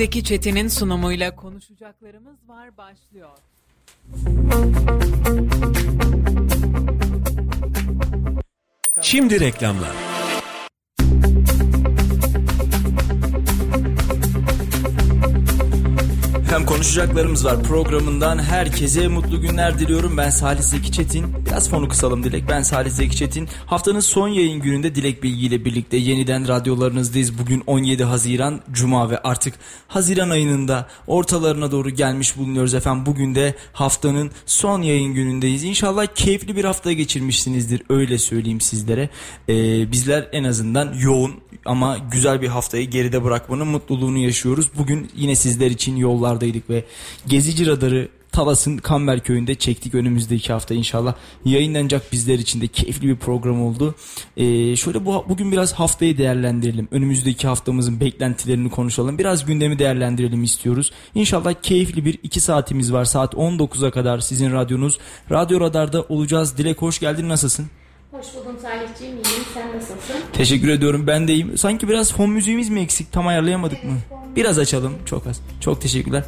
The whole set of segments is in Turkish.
Zeki Çetin'in sunumuyla konuşacaklarımız var başlıyor. Şimdi reklamlar. Hem konuşacaklarımız var programından herkese mutlu günler diliyorum. Ben Salih Zeki Çetin. Biraz fonu kısalım Dilek. Ben Salih Zeki Çetin. Haftanın son yayın gününde Dilek Bilgi ile birlikte yeniden radyolarınızdayız. Bugün 17 Haziran Cuma ve artık Haziran ayının da ortalarına doğru gelmiş bulunuyoruz efendim. Bugün de haftanın son yayın günündeyiz. İnşallah keyifli bir hafta geçirmişsinizdir öyle söyleyeyim sizlere. Ee, bizler en azından yoğun ama güzel bir haftayı geride bırakmanın mutluluğunu yaşıyoruz. Bugün yine sizler için yollardaydık ve Gezici Radarı Talas'ın Kamber köyünde çektik önümüzdeki hafta inşallah yayınlanacak bizler için de keyifli bir program oldu. Ee, şöyle bu bugün biraz haftayı değerlendirelim. Önümüzdeki haftamızın beklentilerini konuşalım. Biraz gündemi değerlendirelim istiyoruz. İnşallah keyifli bir iki saatimiz var. Saat 19'a kadar sizin radyonuz. Radyo Radar'da olacağız. Dilek hoş geldin nasılsın? Hoş buldum Salihciğim, iyiyim. Sen nasılsın? Teşekkür ediyorum ben de iyiyim. Sanki biraz fon müziğimiz mi eksik tam ayarlayamadık mı? Biraz açalım çok az. Çok teşekkürler.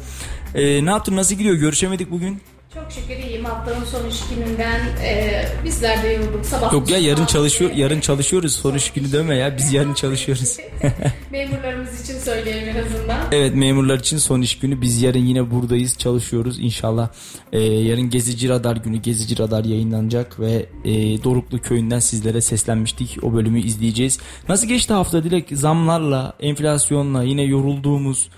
Ee, ne yaptın nasıl gidiyor görüşemedik bugün? Çok şükür iyiyim. Haftanın son iş gününden e, bizler de yorulduk. Sabah Yok ya yarın çalışıyor yarın çalışıyoruz. Son iş günü deme ya. Biz yarın çalışıyoruz. Memurlarımız için söyleyelim en azından. Evet memurlar için son iş günü. Biz yarın yine buradayız. Çalışıyoruz inşallah. E, yarın Gezici Radar günü. Gezici Radar yayınlanacak ve e, Doruklu köyünden sizlere seslenmiştik. O bölümü izleyeceğiz. Nasıl geçti hafta Dilek? Zamlarla, enflasyonla yine yorulduğumuz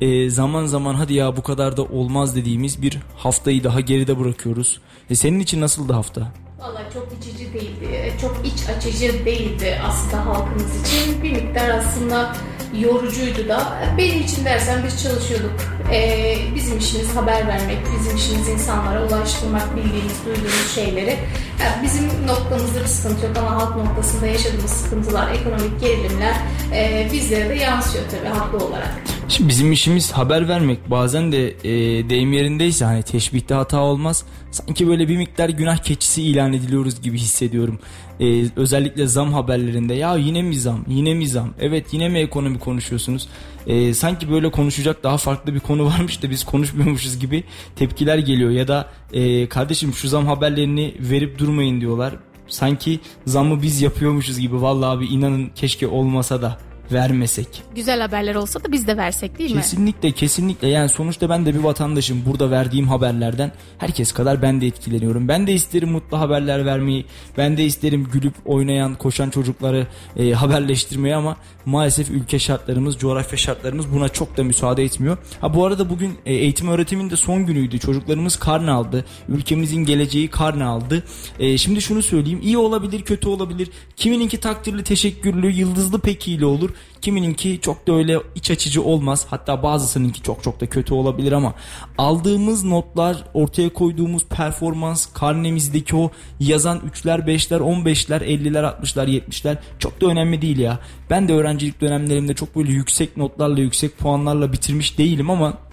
e, zaman zaman hadi ya bu kadar da olmaz dediğimiz bir haftayı daha geride bırakıyoruz. E, senin için nasıldı hafta? Valla çok içici değildi, çok iç açıcı değildi aslında halkımız için. Bir miktar aslında yorucuydu da. Benim için dersen biz çalışıyorduk. Ee, bizim işimiz haber vermek, bizim işimiz insanlara ulaştırmak, bildiğimiz, duyduğumuz şeyleri. Yani bizim noktamızda bir sıkıntı yok ama halk noktasında yaşadığımız sıkıntılar, ekonomik gerilimler e, bizlere de yansıyor tabii haklı olarak. Şimdi bizim işimiz haber vermek. Bazen de e, deyim yerindeyse hani teşbihte hata olmaz. Sanki böyle bir miktar günah keçisi ilan ediliyoruz gibi hissediyorum. E, özellikle zam haberlerinde ya yine mi zam, yine mi zam? Evet yine mi ekonomi konuşuyorsunuz? E, sanki böyle konuşacak daha farklı bir konu varmış da biz konuşmuyormuşuz gibi tepkiler geliyor. Ya da e, kardeşim şu zam haberlerini verip durmayın diyorlar. Sanki zamı biz yapıyormuşuz gibi. Vallahi abi inanın keşke olmasa da vermesek. Güzel haberler olsa da biz de versek değil mi? Kesinlikle kesinlikle yani sonuçta ben de bir vatandaşım burada verdiğim haberlerden herkes kadar ben de etkileniyorum. Ben de isterim mutlu haberler vermeyi ben de isterim gülüp oynayan koşan çocukları e, haberleştirmeyi ama maalesef ülke şartlarımız coğrafya şartlarımız buna çok da müsaade etmiyor. Ha bu arada bugün e, eğitim öğretimin de son günüydü çocuklarımız karne aldı ülkemizin geleceği karne aldı. E, şimdi şunu söyleyeyim iyi olabilir kötü olabilir kimininki takdirli teşekkürlü yıldızlı pekiyle olur Kimininki çok da öyle iç açıcı olmaz. Hatta bazısınınki çok çok da kötü olabilir ama aldığımız notlar, ortaya koyduğumuz performans, karnemizdeki o yazan 3'ler, 5'ler, 15'ler, 50'ler, 60'lar, 70'ler çok da önemli değil ya. Ben de öğrencilik dönemlerimde çok böyle yüksek notlarla, yüksek puanlarla bitirmiş değilim ama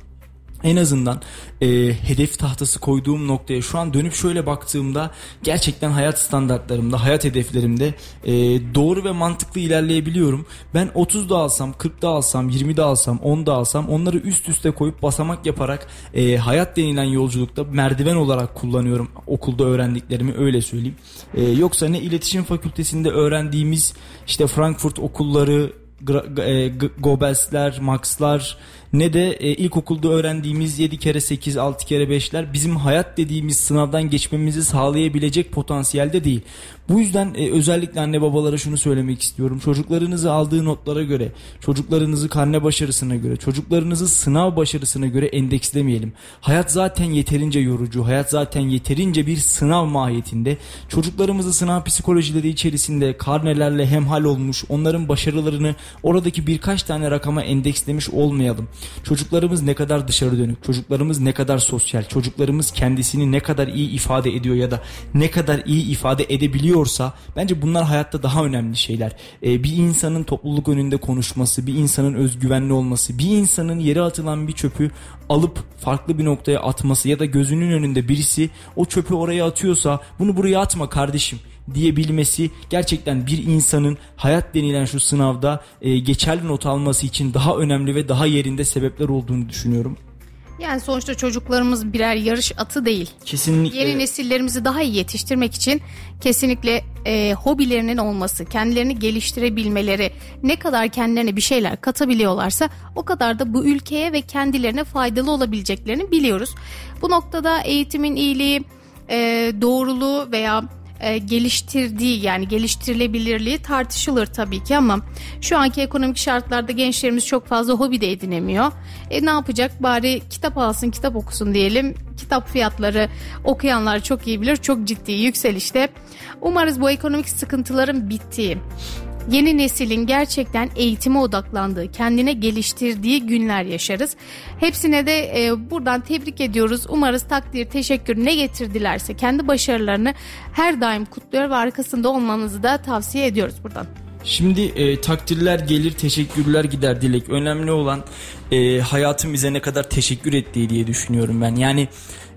en azından e, hedef tahtası koyduğum noktaya şu an dönüp şöyle baktığımda gerçekten hayat standartlarımda, hayat hedeflerimde e, doğru ve mantıklı ilerleyebiliyorum. Ben 30 da alsam, 40 da alsam, 20 de alsam, 10 da alsam onları üst üste koyup basamak yaparak e, hayat denilen yolculukta merdiven olarak kullanıyorum okulda öğrendiklerimi öyle söyleyeyim. E, yoksa ne iletişim fakültesinde öğrendiğimiz işte Frankfurt okulları, e, Gobels'ler, Max'lar ne de e, ilkokulda öğrendiğimiz 7 kere 8, 6 kere 5'ler bizim hayat dediğimiz sınavdan geçmemizi sağlayabilecek potansiyelde değil. Bu yüzden e, özellikle anne babalara şunu söylemek istiyorum. Çocuklarınızı aldığı notlara göre, çocuklarınızı karne başarısına göre, çocuklarınızı sınav başarısına göre endekslemeyelim. Hayat zaten yeterince yorucu, hayat zaten yeterince bir sınav mahiyetinde. Çocuklarımızı sınav psikolojileri içerisinde karnelerle hemhal olmuş, onların başarılarını oradaki birkaç tane rakama endekslemiş olmayalım. Çocuklarımız ne kadar dışarı dönük, çocuklarımız ne kadar sosyal, çocuklarımız kendisini ne kadar iyi ifade ediyor ya da ne kadar iyi ifade edebiliyorsa bence bunlar hayatta daha önemli şeyler. Ee, bir insanın topluluk önünde konuşması, bir insanın özgüvenli olması, bir insanın yere atılan bir çöpü alıp farklı bir noktaya atması ya da gözünün önünde birisi o çöpü oraya atıyorsa bunu buraya atma kardeşim diyebilmesi gerçekten bir insanın hayat denilen şu sınavda e, geçerli not alması için daha önemli ve daha yerinde sebepler olduğunu düşünüyorum. Yani sonuçta çocuklarımız birer yarış atı değil. Kesinlikle. Yeni nesillerimizi daha iyi yetiştirmek için kesinlikle e, hobilerinin olması, kendilerini geliştirebilmeleri, ne kadar kendilerine bir şeyler katabiliyorlarsa o kadar da bu ülkeye ve kendilerine faydalı olabileceklerini biliyoruz. Bu noktada eğitimin iyiliği, e, doğruluğu veya e, geliştirdiği yani geliştirilebilirliği tartışılır tabii ki ama şu anki ekonomik şartlarda gençlerimiz çok fazla hobi de edinemiyor. E ne yapacak bari kitap alsın kitap okusun diyelim. Kitap fiyatları okuyanlar çok iyi bilir çok ciddi yükselişte. Umarız bu ekonomik sıkıntıların bittiği yeni neslin gerçekten eğitime odaklandığı, kendine geliştirdiği günler yaşarız. Hepsine de e, buradan tebrik ediyoruz. Umarız takdir, teşekkür ne getirdilerse kendi başarılarını her daim kutluyor ve arkasında olmanızı da tavsiye ediyoruz buradan. Şimdi e, takdirler gelir, teşekkürler gider Dilek. Önemli olan e, hayatın bize ne kadar teşekkür ettiği diye düşünüyorum ben. Yani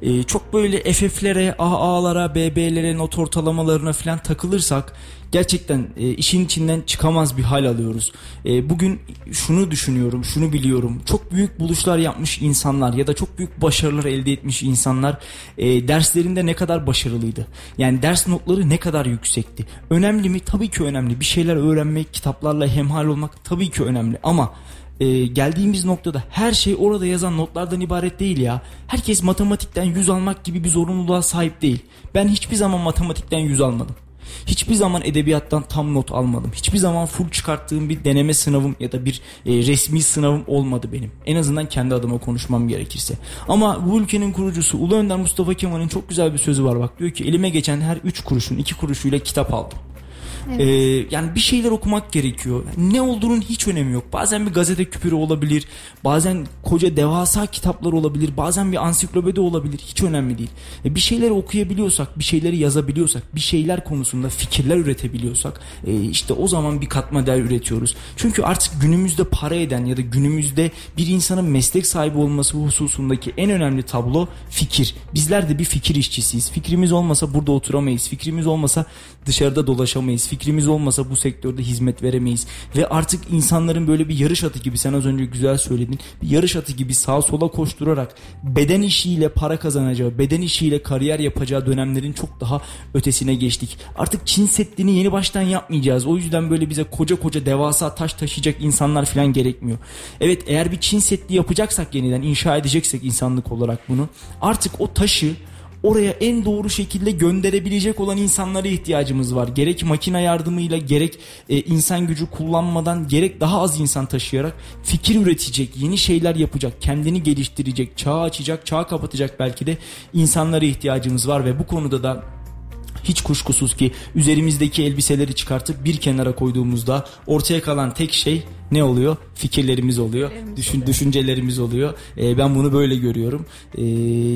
e, çok böyle FF'lere, AA'lara, BB'lere, not ortalamalarına falan takılırsak gerçekten e, işin içinden çıkamaz bir hal alıyoruz. E, bugün şunu düşünüyorum, şunu biliyorum. Çok büyük buluşlar yapmış insanlar ya da çok büyük başarılar elde etmiş insanlar e, derslerinde ne kadar başarılıydı. Yani ders notları ne kadar yüksekti. Önemli mi? Tabii ki önemli. Bir şeyler öğrenmek, kitaplarla hemhal olmak tabii ki önemli ama e, geldiğimiz noktada her şey orada yazan notlardan ibaret değil ya. Herkes matematikten yüz almak gibi bir zorunluluğa sahip değil. Ben hiçbir zaman matematikten yüz almadım. Hiçbir zaman edebiyattan tam not almadım. Hiçbir zaman full çıkarttığım bir deneme sınavım ya da bir e, resmi sınavım olmadı benim. En azından kendi adıma konuşmam gerekirse. Ama bu ülkenin kurucusu Ulu Önder Mustafa Kemal'in çok güzel bir sözü var bak. Diyor ki elime geçen her 3 kuruşun 2 kuruşuyla kitap aldım. Evet. Ee, yani bir şeyler okumak gerekiyor. Ne olduğunun hiç önemi yok. Bazen bir gazete küpürü olabilir. Bazen koca devasa kitaplar olabilir. Bazen bir ansiklopedi olabilir. Hiç önemli değil. E, bir şeyleri okuyabiliyorsak, bir şeyleri yazabiliyorsak, bir şeyler konusunda fikirler üretebiliyorsak e, işte o zaman bir katma değer üretiyoruz. Çünkü artık günümüzde para eden ya da günümüzde bir insanın meslek sahibi olması hususundaki en önemli tablo fikir. Bizler de bir fikir işçisiyiz. Fikrimiz olmasa burada oturamayız. Fikrimiz olmasa dışarıda dolaşamayız fikrimiz olmasa bu sektörde hizmet veremeyiz. Ve artık insanların böyle bir yarış atı gibi sen az önce güzel söyledin. Bir yarış atı gibi sağa sola koşturarak beden işiyle para kazanacağı, beden işiyle kariyer yapacağı dönemlerin çok daha ötesine geçtik. Artık Çin Seddi'ni yeni baştan yapmayacağız. O yüzden böyle bize koca koca devasa taş taşıyacak insanlar falan gerekmiyor. Evet eğer bir Çin Seddi yapacaksak yeniden inşa edeceksek insanlık olarak bunu artık o taşı oraya en doğru şekilde gönderebilecek olan insanlara ihtiyacımız var. Gerek makine yardımıyla gerek e, insan gücü kullanmadan gerek daha az insan taşıyarak fikir üretecek, yeni şeyler yapacak, kendini geliştirecek, çağ açacak, çağ kapatacak belki de insanlara ihtiyacımız var ve bu konuda da hiç kuşkusuz ki üzerimizdeki elbiseleri çıkartıp bir kenara koyduğumuzda ortaya kalan tek şey ne oluyor? Fikirlerimiz oluyor. Düşün, düşüncelerimiz oluyor. E, ben bunu böyle görüyorum. E,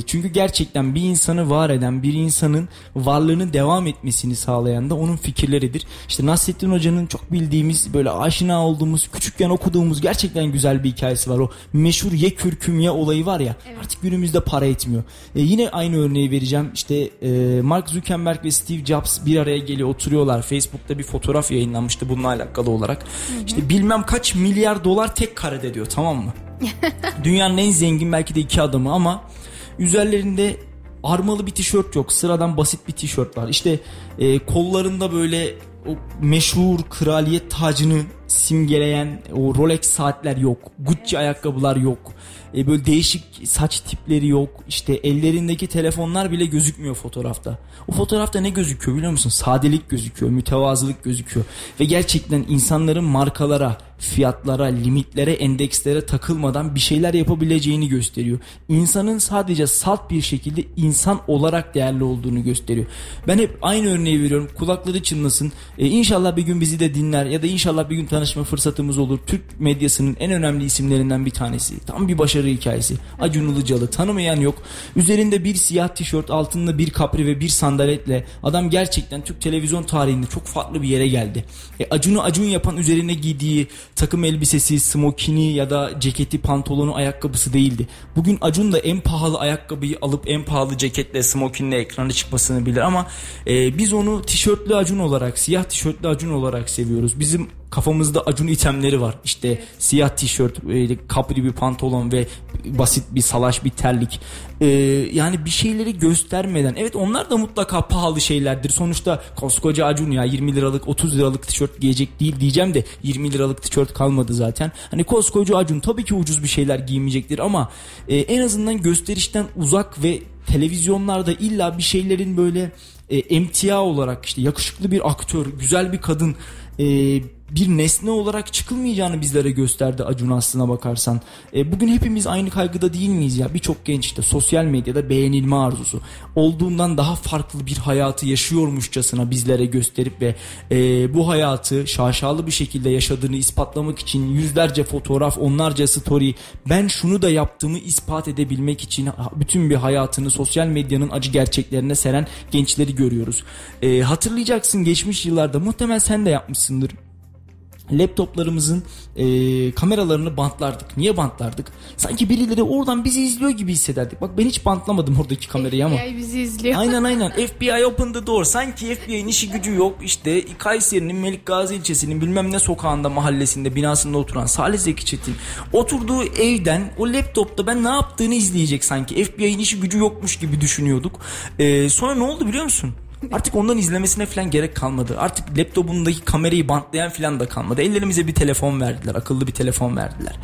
çünkü gerçekten bir insanı var eden, bir insanın varlığının devam etmesini sağlayan da onun fikirleridir. İşte Nasrettin Hoca'nın çok bildiğimiz, böyle aşina olduğumuz, küçükken okuduğumuz gerçekten güzel bir hikayesi var. O meşhur ye kürküm ye olayı var ya. Evet. Artık günümüzde para etmiyor. E, yine aynı örneği vereceğim. İşte e, Mark Zuckerberg ve Steve Jobs bir araya geliyor oturuyorlar. Facebook'ta bir fotoğraf yayınlanmıştı bununla alakalı olarak. Hı hı. İşte bilmem kaç kaç milyar dolar tek karede diyor tamam mı? Dünyanın en zengin belki de iki adamı ama üzerlerinde armalı bir tişört yok. Sıradan basit bir tişört var. İşte e, kollarında böyle o meşhur kraliyet tacını simgeleyen o Rolex saatler yok. Gucci ayakkabılar yok. E, böyle değişik saç tipleri yok. İşte ellerindeki telefonlar bile gözükmüyor fotoğrafta. O fotoğrafta ne gözüküyor biliyor musun? Sadelik gözüküyor, mütevazılık gözüküyor. Ve gerçekten insanların markalara, fiyatlara, limitlere, endekslere takılmadan bir şeyler yapabileceğini gösteriyor. İnsanın sadece salt bir şekilde insan olarak değerli olduğunu gösteriyor. Ben hep aynı örneği veriyorum. Kulakları çınlasın. Ee, inşallah bir gün bizi de dinler ya da inşallah bir gün tanışma fırsatımız olur. Türk medyasının en önemli isimlerinden bir tanesi. Tam bir başarı hikayesi. Acun Ilıcalı tanımayan yok. Üzerinde bir siyah tişört, altında bir kapri ve bir sandaletle adam gerçekten Türk televizyon tarihinde çok farklı bir yere geldi. E, Acun'u Acun yapan üzerine giydiği takım elbisesi, smokini ya da ceketi, pantolonu, ayakkabısı değildi. Bugün Acun da en pahalı ayakkabıyı alıp en pahalı ceketle, smokinle ekrana çıkmasını bilir ama e, biz onu tişörtlü Acun olarak, siyah tişörtlü Acun olarak seviyoruz. Bizim kafamızda Acun itemleri var. İşte siyah tişört, e, kapri bir pantolon ve basit bir salaş bir terlik. E, yani bir şeyleri göstermeden. Evet onlar da mutlaka pahalı şeylerdir. Sonuçta koskoca Acun ya 20 liralık 30 liralık tişört giyecek değil diyeceğim de 20 liralık tişört kalmadı zaten. Hani koskoca Acun tabii ki ucuz bir şeyler giymeyecektir ama e, en azından gösterişten uzak ve televizyonlarda illa bir şeylerin böyle e, emtia olarak işte yakışıklı bir aktör, güzel bir kadın e, bir nesne olarak çıkılmayacağını bizlere gösterdi Acun aslına bakarsan. E, bugün hepimiz aynı kaygıda değil miyiz ya? Birçok genç işte sosyal medyada beğenilme arzusu. Olduğundan daha farklı bir hayatı yaşıyormuşçasına bizlere gösterip ve e, bu hayatı şaşalı bir şekilde yaşadığını ispatlamak için yüzlerce fotoğraf, onlarca story, ben şunu da yaptığımı ispat edebilmek için bütün bir hayatını sosyal medyanın acı gerçeklerine seren gençleri görüyoruz. E, hatırlayacaksın geçmiş yıllarda muhtemelen sen de yapmışsındır laptoplarımızın e, kameralarını bantlardık. Niye bantlardık? Sanki birileri oradan bizi izliyor gibi hissederdik. Bak ben hiç bantlamadım oradaki kamerayı ama. FBI bizi izliyor. Aynen aynen. FBI open the door. Sanki FBI'nin işi gücü yok. İşte Kayseri'nin Melik Gazi ilçesinin bilmem ne sokağında mahallesinde binasında oturan Salih Zeki Çetin oturduğu evden o laptopta ben ne yaptığını izleyecek sanki. FBI'nin işi gücü yokmuş gibi düşünüyorduk. E, sonra ne oldu biliyor musun? Artık ondan izlemesine falan gerek kalmadı. Artık laptopundaki kamerayı bantlayan falan da kalmadı. Ellerimize bir telefon verdiler. Akıllı bir telefon verdiler.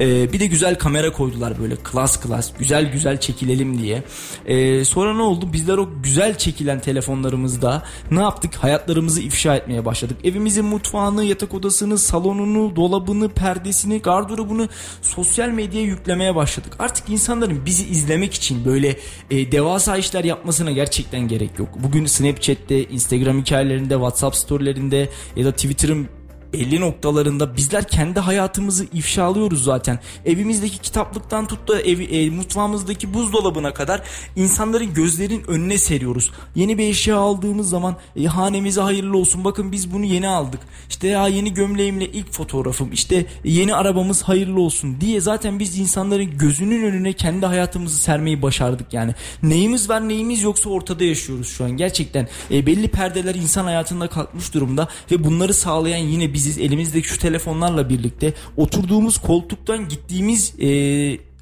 Ee, bir de güzel kamera koydular böyle klas klas. Güzel güzel çekilelim diye. Ee, sonra ne oldu? Bizler o güzel çekilen telefonlarımızda ne yaptık? Hayatlarımızı ifşa etmeye başladık. Evimizin mutfağını, yatak odasını, salonunu, dolabını, perdesini, gardırobunu sosyal medyaya yüklemeye başladık. Artık insanların bizi izlemek için böyle e, devasa işler yapmasına gerçekten gerek yok. Bugün Snapchat'te, Instagram hikayelerinde, WhatsApp storylerinde ya da Twitter'ın belli noktalarında bizler kendi hayatımızı ifşalıyoruz zaten. Evimizdeki kitaplıktan tut da ev, e, mutfağımızdaki buzdolabına kadar insanların gözlerin önüne seriyoruz. Yeni bir eşya aldığımız zaman e, hanemize hayırlı olsun bakın biz bunu yeni aldık. İşte ya yeni gömleğimle ilk fotoğrafım işte yeni arabamız hayırlı olsun diye zaten biz insanların gözünün önüne kendi hayatımızı sermeyi başardık yani. Neyimiz var neyimiz yoksa ortada yaşıyoruz şu an. Gerçekten e, belli perdeler insan hayatında kalkmış durumda ve bunları sağlayan yine biziz. Elimizdeki şu telefonlarla birlikte oturduğumuz koltuktan gittiğimiz e,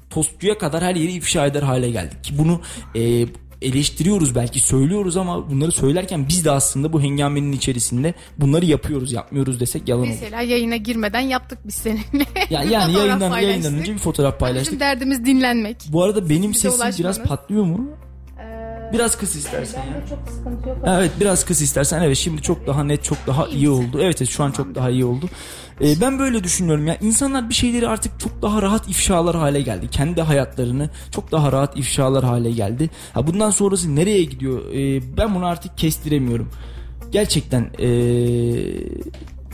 tostçuya kadar her yeri ifşa eder hale geldik. Ki bunu e, eleştiriyoruz belki söylüyoruz ama bunları söylerken biz de aslında bu hengamenin içerisinde bunları yapıyoruz yapmıyoruz desek yalan olur. Mesela yayına girmeden yaptık biz seninle. Ya, yani Fotoğraf yayından, yayından önce bir fotoğraf Bizim paylaştık. derdimiz dinlenmek. Bu arada benim Bize sesim biraz ulaşmanız. patlıyor mu? Biraz kıs istersen ya. Bende çok sıkıntı yok. Evet biraz kıs istersen evet şimdi çok daha net çok daha iyi oldu. Evet evet şu an çok daha iyi oldu. Ee, ben böyle düşünüyorum ya insanlar bir şeyleri artık çok daha rahat ifşalar hale geldi. Kendi hayatlarını çok daha rahat ifşalar hale geldi. Ha bundan sonrası nereye gidiyor? Ee, ben bunu artık kestiremiyorum. Gerçekten ee,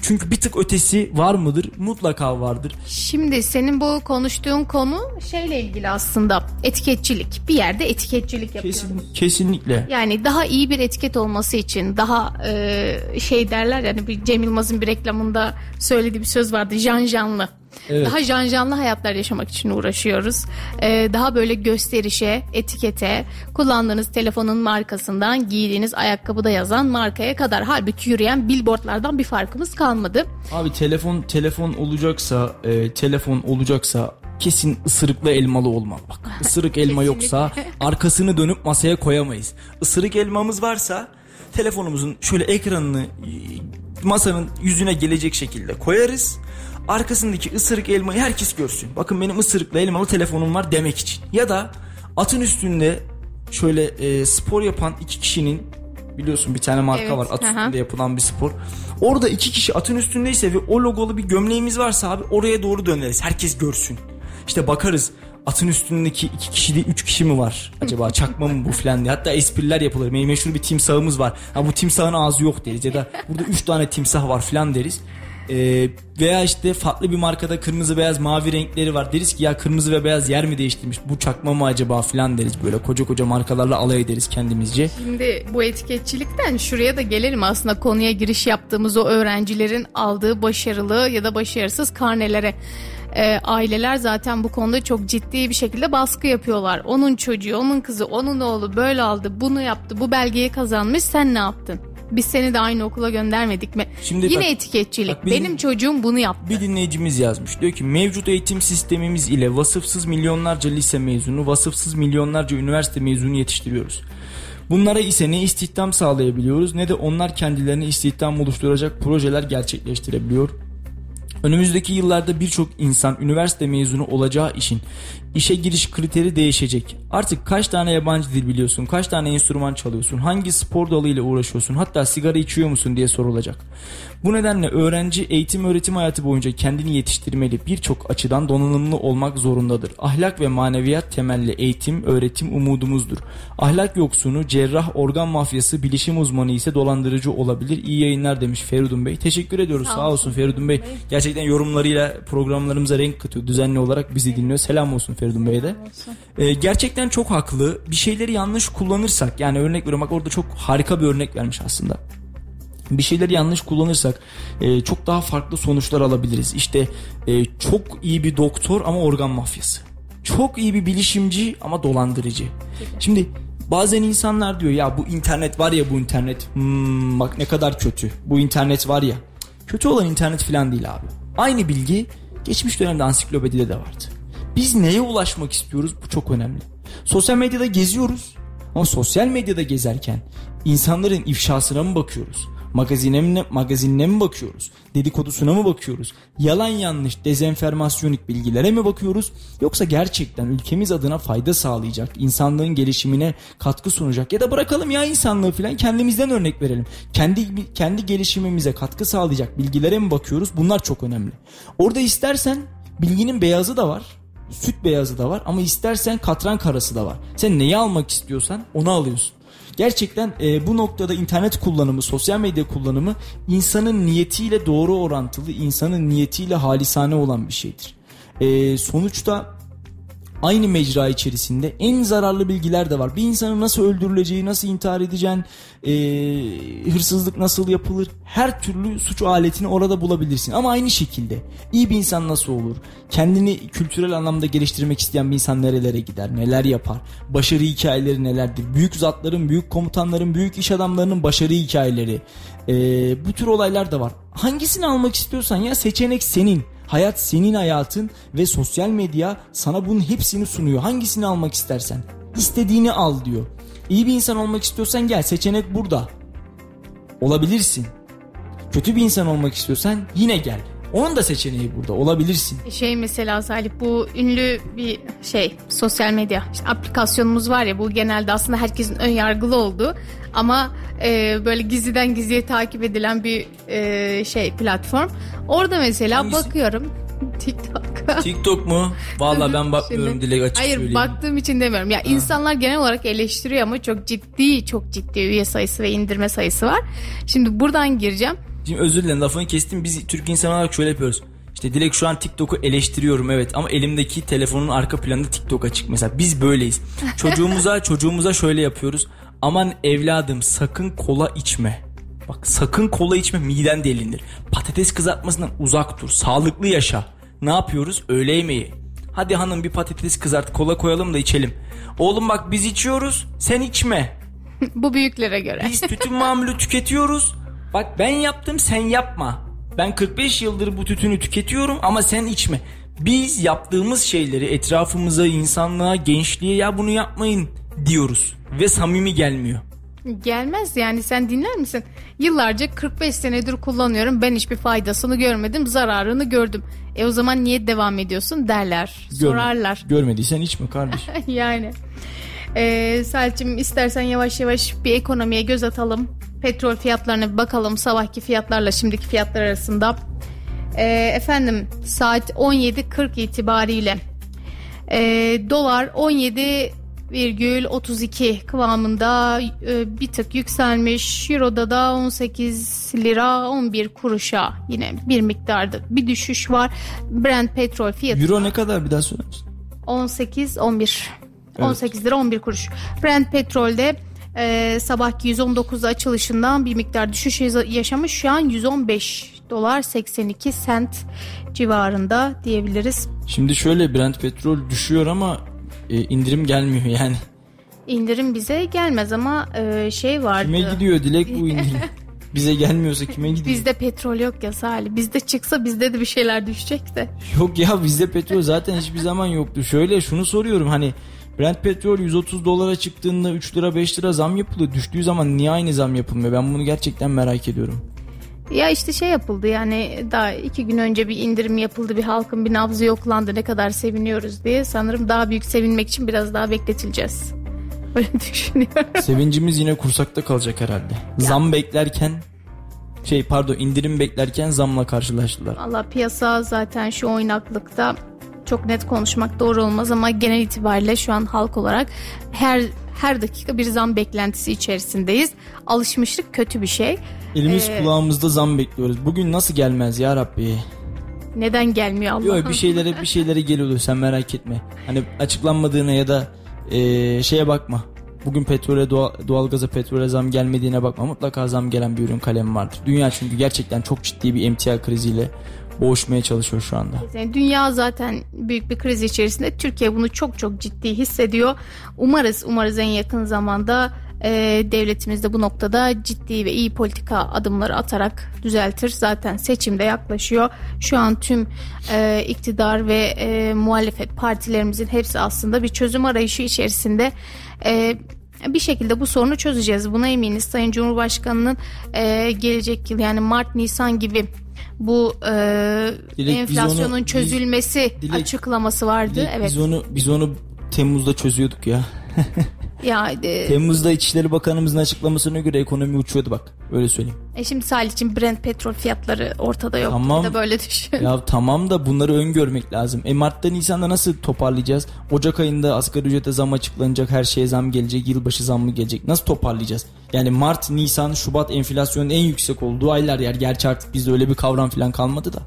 çünkü bir tık ötesi var mıdır? Mutlaka vardır. Şimdi senin bu konuştuğun konu şeyle ilgili aslında etiketçilik. Bir yerde etiketçilik yapıyoruz. Kesin, kesinlikle. Yani daha iyi bir etiket olması için daha e, şey derler yani bir Cem Yılmaz'ın bir reklamında söylediği bir söz vardı janjanlı. Evet. Daha janjanlı hayatlar yaşamak için uğraşıyoruz. E, daha böyle gösterişe, etikete, kullandığınız telefonun markasından giydiğiniz ayakkabıda yazan markaya kadar. Halbuki yürüyen billboardlardan bir farkımız kalmadı. Abi telefon telefon olacaksa e, telefon olacaksa kesin ısırıklı elmalı olmalı. Bak ısırık elma yoksa arkasını dönüp masaya koyamayız. Isırık elmamız varsa telefonumuzun şöyle ekranını e, masanın yüzüne gelecek şekilde koyarız. Arkasındaki ısırık elmayı herkes görsün. Bakın benim ısırıklı elmalı telefonum var demek için. Ya da atın üstünde şöyle e, spor yapan iki kişinin biliyorsun bir tane marka Evet, var at aha. üstünde yapılan bir spor. Orada iki kişi atın üstündeyse ve o logolu bir gömleğimiz varsa abi oraya doğru döneriz. Herkes görsün. İşte bakarız atın üstündeki iki kişi değil üç kişi mi var? Acaba çakma mı bu filan diye. Hatta espriler yapılır. Benim meşhur bir timsahımız var. Ha bu timsahın ağzı yok deriz. Ya da burada üç tane timsah var filan deriz. Ee, veya işte farklı bir markada kırmızı beyaz mavi renkleri var. Deriz ki ya kırmızı ve beyaz yer mi değiştirmiş? Bu çakma mı acaba filan deriz. Böyle koca koca markalarla alay ederiz kendimizce. Şimdi bu etiketçilikten şuraya da gelelim aslında konuya giriş yaptığımız o öğrencilerin aldığı başarılı ya da başarısız karnelere. Ee, aileler zaten bu konuda çok ciddi bir şekilde baskı yapıyorlar. Onun çocuğu, onun kızı, onun oğlu böyle aldı, bunu yaptı, bu belgeyi kazanmış sen ne yaptın? Biz seni de aynı okula göndermedik mi? Şimdi Yine bak- etiketçilik. bak Benim çocuğum bunu yaptı. Bir dinleyicimiz yazmış. Diyor ki mevcut eğitim sistemimiz ile vasıfsız milyonlarca lise mezunu, vasıfsız milyonlarca üniversite mezunu yetiştiriyoruz. Bunlara ise ne istihdam sağlayabiliyoruz ne de onlar kendilerine istihdam oluşturacak projeler gerçekleştirebiliyor. Önümüzdeki yıllarda birçok insan üniversite mezunu olacağı işin işe giriş kriteri değişecek. Artık kaç tane yabancı dil biliyorsun, kaç tane enstrüman çalıyorsun, hangi spor dalıyla uğraşıyorsun, hatta sigara içiyor musun diye sorulacak. Bu nedenle öğrenci eğitim öğretim hayatı boyunca kendini yetiştirmeli birçok açıdan donanımlı olmak zorundadır. Ahlak ve maneviyat temelli eğitim öğretim umudumuzdur. Ahlak yoksunu, cerrah, organ mafyası, bilişim uzmanı ise dolandırıcı olabilir. İyi yayınlar demiş Feridun Bey. Teşekkür ediyoruz sağ, olsun Feridun Bey. Gerçekten yorumlarıyla programlarımıza renk katıyor. Düzenli olarak bizi dinliyor. Selam olsun Feridun Bey'e de. Ee, gerçekten çok haklı. Bir şeyleri yanlış kullanırsak yani örnek veriyorum bak orada çok harika bir örnek vermiş aslında bir şeyleri yanlış kullanırsak e, çok daha farklı sonuçlar alabiliriz. İşte e, çok iyi bir doktor ama organ mafyası. Çok iyi bir bilişimci ama dolandırıcı. Şimdi bazen insanlar diyor ya bu internet var ya bu internet hmm, bak ne kadar kötü. Bu internet var ya. Kötü olan internet falan değil abi. Aynı bilgi geçmiş dönemde ansiklopedide de vardı. Biz neye ulaşmak istiyoruz bu çok önemli. Sosyal medyada geziyoruz ama sosyal medyada gezerken insanların ifşasına mı bakıyoruz? Magazine mi, magazinine mi bakıyoruz? Dedikodusuna mı bakıyoruz? Yalan yanlış dezenformasyonik bilgilere mi bakıyoruz? Yoksa gerçekten ülkemiz adına fayda sağlayacak, insanlığın gelişimine katkı sunacak ya da bırakalım ya insanlığı falan kendimizden örnek verelim. Kendi kendi gelişimimize katkı sağlayacak bilgilere mi bakıyoruz? Bunlar çok önemli. Orada istersen bilginin beyazı da var. Süt beyazı da var ama istersen katran karası da var. Sen neyi almak istiyorsan onu alıyorsun. Gerçekten e, bu noktada internet kullanımı, sosyal medya kullanımı insanın niyetiyle doğru orantılı, insanın niyetiyle halisane olan bir şeydir. E, sonuçta aynı mecra içerisinde en zararlı bilgiler de var. Bir insanın nasıl öldürüleceği, nasıl intihar edeceğin, e, hırsızlık nasıl yapılır, her türlü suç aletini orada bulabilirsin. Ama aynı şekilde iyi bir insan nasıl olur? Kendini kültürel anlamda geliştirmek isteyen bir insan nerelere gider, neler yapar? Başarı hikayeleri nelerdir? Büyük zatların, büyük komutanların, büyük iş adamlarının başarı hikayeleri. E, bu tür olaylar da var. Hangisini almak istiyorsan ya seçenek senin. Hayat senin hayatın ve sosyal medya sana bunun hepsini sunuyor. Hangisini almak istersen. İstediğini al diyor. İyi bir insan olmak istiyorsan gel seçenek burada. Olabilirsin. Kötü bir insan olmak istiyorsan yine gel. Onun da seçeneği burada olabilirsin. Şey mesela Salih bu ünlü bir şey sosyal medya işte aplikasyonumuz var ya bu genelde aslında herkesin ön yargılı olduğu ama e, böyle gizliden gizliye takip edilen bir e, şey platform. Orada mesela Hangisi? bakıyorum TikTok. TikTok mu? Valla ben bakmıyorum Şimdi- dile açık Hayır söyleyeyim. baktığım için demiyorum. Ya insanlar genel olarak eleştiriyor ama çok ciddi çok ciddi üye sayısı ve indirme sayısı var. Şimdi buradan gireceğim. Şimdi özür dilerim lafını kestim. Biz Türk insan olarak şöyle yapıyoruz. İşte Dilek şu an TikTok'u eleştiriyorum evet ama elimdeki telefonun arka planında TikTok açık mesela. Biz böyleyiz. Çocuğumuza çocuğumuza şöyle yapıyoruz. Aman evladım sakın kola içme. Bak sakın kola içme miden delinir. Patates kızartmasından uzak dur. Sağlıklı yaşa. Ne yapıyoruz? Öğle yemeği. Hadi hanım bir patates kızart kola koyalım da içelim. Oğlum bak biz içiyoruz sen içme. Bu büyüklere göre. Biz tütün mamülü tüketiyoruz. Bak ben yaptım sen yapma. Ben 45 yıldır bu tütünü tüketiyorum ama sen içme. Biz yaptığımız şeyleri etrafımıza, insanlığa, gençliğe ya bunu yapmayın diyoruz. Ve samimi gelmiyor. Gelmez yani sen dinler misin? Yıllarca 45 senedir kullanıyorum. Ben hiçbir faydasını görmedim. Zararını gördüm. E o zaman niye devam ediyorsun derler. Görme- Sorarlar. Görmediysen içme kardeş. yani. Ee, Selçim istersen yavaş yavaş bir ekonomiye göz atalım. Petrol fiyatlarına bir bakalım. Sabahki fiyatlarla şimdiki fiyatlar arasında. Ee, efendim saat 17.40 itibariyle ee, dolar %1,32 kıvamında e, bir tık yükselmiş. Euro'da da 18 lira 11 kuruşa yine bir miktarda bir düşüş var. Brent petrol fiyatı Euro ne kadar bir daha söyler misin? 18 11 Evet. 18 lira 11 kuruş. Brent petrolde e, sabahki 119 açılışından bir miktar düşüş yaşamış. Şu an 115 dolar 82 sent civarında diyebiliriz. Şimdi şöyle Brent petrol düşüyor ama e, indirim gelmiyor yani. İndirim bize gelmez ama e, şey vardı. Kime gidiyor Dilek bu indirim? Bize gelmiyorsa kime gidiyor? Bizde petrol yok ya Salih. Bizde çıksa bizde de bir şeyler düşecek de. Yok ya bizde petrol zaten hiçbir zaman yoktu. Şöyle şunu soruyorum hani Brent petrol 130 dolara çıktığında 3 lira 5 lira zam yapılıyor. Düştüğü zaman niye aynı zam yapılmıyor? Ben bunu gerçekten merak ediyorum. Ya işte şey yapıldı yani daha iki gün önce bir indirim yapıldı bir halkın bir nabzı yoklandı ne kadar seviniyoruz diye sanırım daha büyük sevinmek için biraz daha bekletileceğiz. Öyle düşünüyorum. Sevincimiz yine kursakta kalacak herhalde. Zam beklerken şey pardon indirim beklerken zamla karşılaştılar. Valla piyasa zaten şu oynaklıkta çok net konuşmak doğru olmaz ama genel itibariyle şu an halk olarak her her dakika bir zam beklentisi içerisindeyiz. Alışmışlık kötü bir şey. Elimiz Ee, kulağımızda zam bekliyoruz. Bugün nasıl gelmez ya Rabbi? Neden gelmiyor Allah? Yok bir şeylere bir şeylere geliyor sen merak etme. Hani açıklanmadığına ya da eee, şeye bakma. Bugün petrole doğal, doğalgaza petrole zam gelmediğine bakma. Mutlaka zam gelen bir ürün kalemi vardır. Dünya çünkü gerçekten çok ciddi bir emtia kriziyle boğuşmaya çalışıyor şu anda. Yani dünya zaten büyük bir kriz içerisinde. Türkiye bunu çok çok ciddi hissediyor. Umarız umarız en yakın zamanda e, devletimiz de bu noktada ciddi ve iyi politika adımları atarak düzeltir. Zaten seçimde yaklaşıyor. Şu an tüm e, iktidar ve e, muhalefet partilerimizin hepsi aslında bir çözüm arayışı içerisinde. E, bir şekilde bu sorunu çözeceğiz. Buna eminiz. Sayın Cumhurbaşkanı'nın e, gelecek yıl yani Mart Nisan gibi bu e, Dilek, enflasyonun onu- çözülmesi Dilek- açıklaması vardı. Dilek, evet. Biz onu biz onu Temmuz'da çözüyorduk ya. Ya e, Temmuz'da İçişleri Bakanımızın açıklamasına göre ekonomi uçuyordu bak. Öyle söyleyeyim. e şimdi Salih'cim Brent petrol fiyatları ortada yok. Tamam. Bir de böyle düşün. Ya tamam da bunları öngörmek lazım. E Mart'ta Nisan'da nasıl toparlayacağız? Ocak ayında asgari ücrete zam açıklanacak, her şeye zam gelecek, yılbaşı zammı gelecek. Nasıl toparlayacağız? Yani Mart, Nisan, Şubat enflasyonun en yüksek olduğu aylar yer. Gerçi artık bizde öyle bir kavram falan kalmadı da.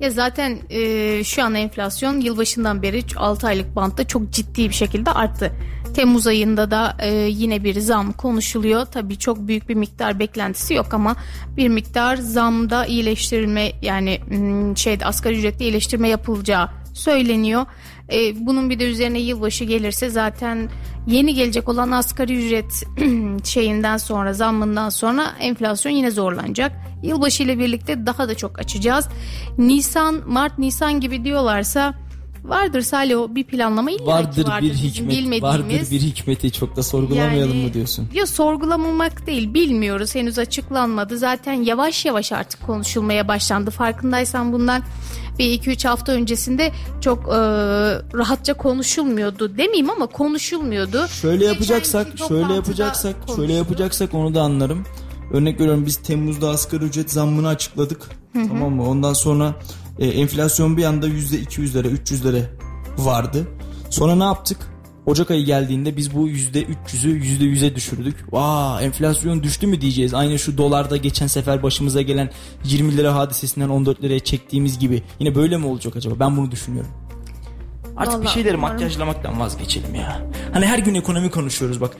Ya zaten e, şu an enflasyon yılbaşından beri 6 aylık bantta çok ciddi bir şekilde arttı. Temmuz ayında da e, yine bir zam konuşuluyor. Tabii çok büyük bir miktar beklentisi yok ama bir miktar zamda iyileştirilme yani hmm, şeyde asgari ücrette iyileştirme yapılacağı söyleniyor. E, bunun bir de üzerine yılbaşı gelirse zaten yeni gelecek olan asgari ücret şeyinden sonra zammından sonra enflasyon yine zorlanacak. Yılbaşı ile birlikte daha da çok açacağız. Nisan, Mart, Nisan gibi diyorlarsa vardır Salih o bir planlama illa Vardır, vardır bir hikmet, bilmediğimiz. vardır bir hikmeti çok da sorgulamayalım Yani- mı diyorsun? Ya sorgulamamak değil bilmiyoruz henüz açıklanmadı. Zaten yavaş yavaş artık konuşulmaya başlandı. Farkındaysan bundan bir iki üç hafta öncesinde çok e, rahatça konuşulmuyordu demeyeyim ama konuşulmuyordu. Şöyle yapacaksak, şöyle yapacaksak, şöyle konuşuldu. yapacaksak onu da anlarım. Örnek veriyorum biz Temmuz'da asgari ücret zammını açıkladık. Tamam mı? Ondan sonra e, enflasyon bir anda %200'lere, 300'lere vardı. Sonra ne yaptık? Ocak ayı geldiğinde biz bu %300'ü %100'e düşürdük. Vaa enflasyon düştü mü diyeceğiz. Aynı şu dolarda geçen sefer başımıza gelen 20 lira hadisesinden 14 liraya çektiğimiz gibi. Yine böyle mi olacak acaba? Ben bunu düşünüyorum. Artık bir Vallahi şeyleri umarım. makyajlamaktan vazgeçelim ya. Hani her gün ekonomi konuşuyoruz bak.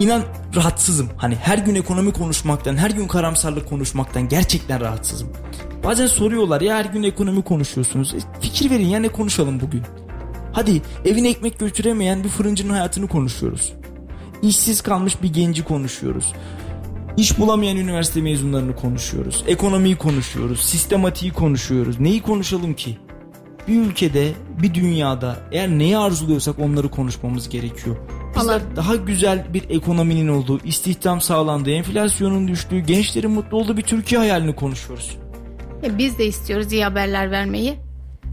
İnan rahatsızım. Hani her gün ekonomi konuşmaktan, her gün karamsarlık konuşmaktan gerçekten rahatsızım. Bazen soruyorlar ya her gün ekonomi konuşuyorsunuz. E, fikir verin ya ne konuşalım bugün. Hadi evine ekmek götüremeyen bir fırıncının hayatını konuşuyoruz. İşsiz kalmış bir genci konuşuyoruz. İş bulamayan üniversite mezunlarını konuşuyoruz. Ekonomiyi konuşuyoruz. Sistematiği konuşuyoruz. Neyi konuşalım ki? Bir ülkede, bir dünyada eğer neyi arzuluyorsak onları konuşmamız gerekiyor. Bizler Allah- daha güzel bir ekonominin olduğu, istihdam sağlandığı, enflasyonun düştüğü, gençlerin mutlu olduğu bir Türkiye hayalini konuşuyoruz. Ya biz de istiyoruz iyi haberler vermeyi.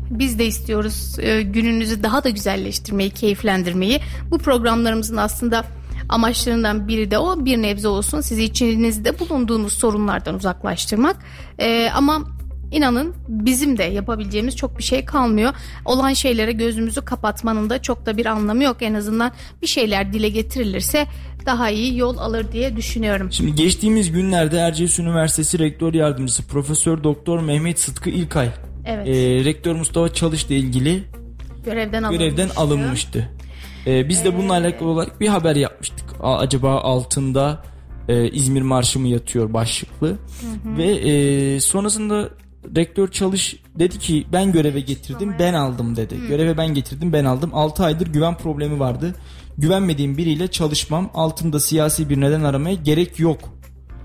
Biz de istiyoruz e, gününüzü daha da güzelleştirmeyi, keyiflendirmeyi. Bu programlarımızın aslında amaçlarından biri de o bir nebze olsun sizi içinizde bulunduğunuz sorunlardan uzaklaştırmak. E, ama inanın bizim de yapabileceğimiz çok bir şey kalmıyor. Olan şeylere gözümüzü kapatmanın da çok da bir anlamı yok. En azından bir şeyler dile getirilirse daha iyi yol alır diye düşünüyorum. Şimdi geçtiğimiz günlerde Erciyes Üniversitesi Rektör Yardımcısı Profesör Doktor Mehmet Sıtkı İlkay Evet. e, Rektör Mustafa Çalış'la ilgili görevden alınmıştı. görevden alınmıştı. E, biz de bununla alakalı olarak bir haber yapmıştık. A- acaba altında e, İzmir Marşı mı yatıyor başlıklı ve e, sonrasında Rektör Çalış dedi ki ben göreve getirdim ben aldım dedi. Göreve ben getirdim ben aldım. 6 aydır güven problemi vardı. Güvenmediğim biriyle çalışmam altında siyasi bir neden aramaya gerek yok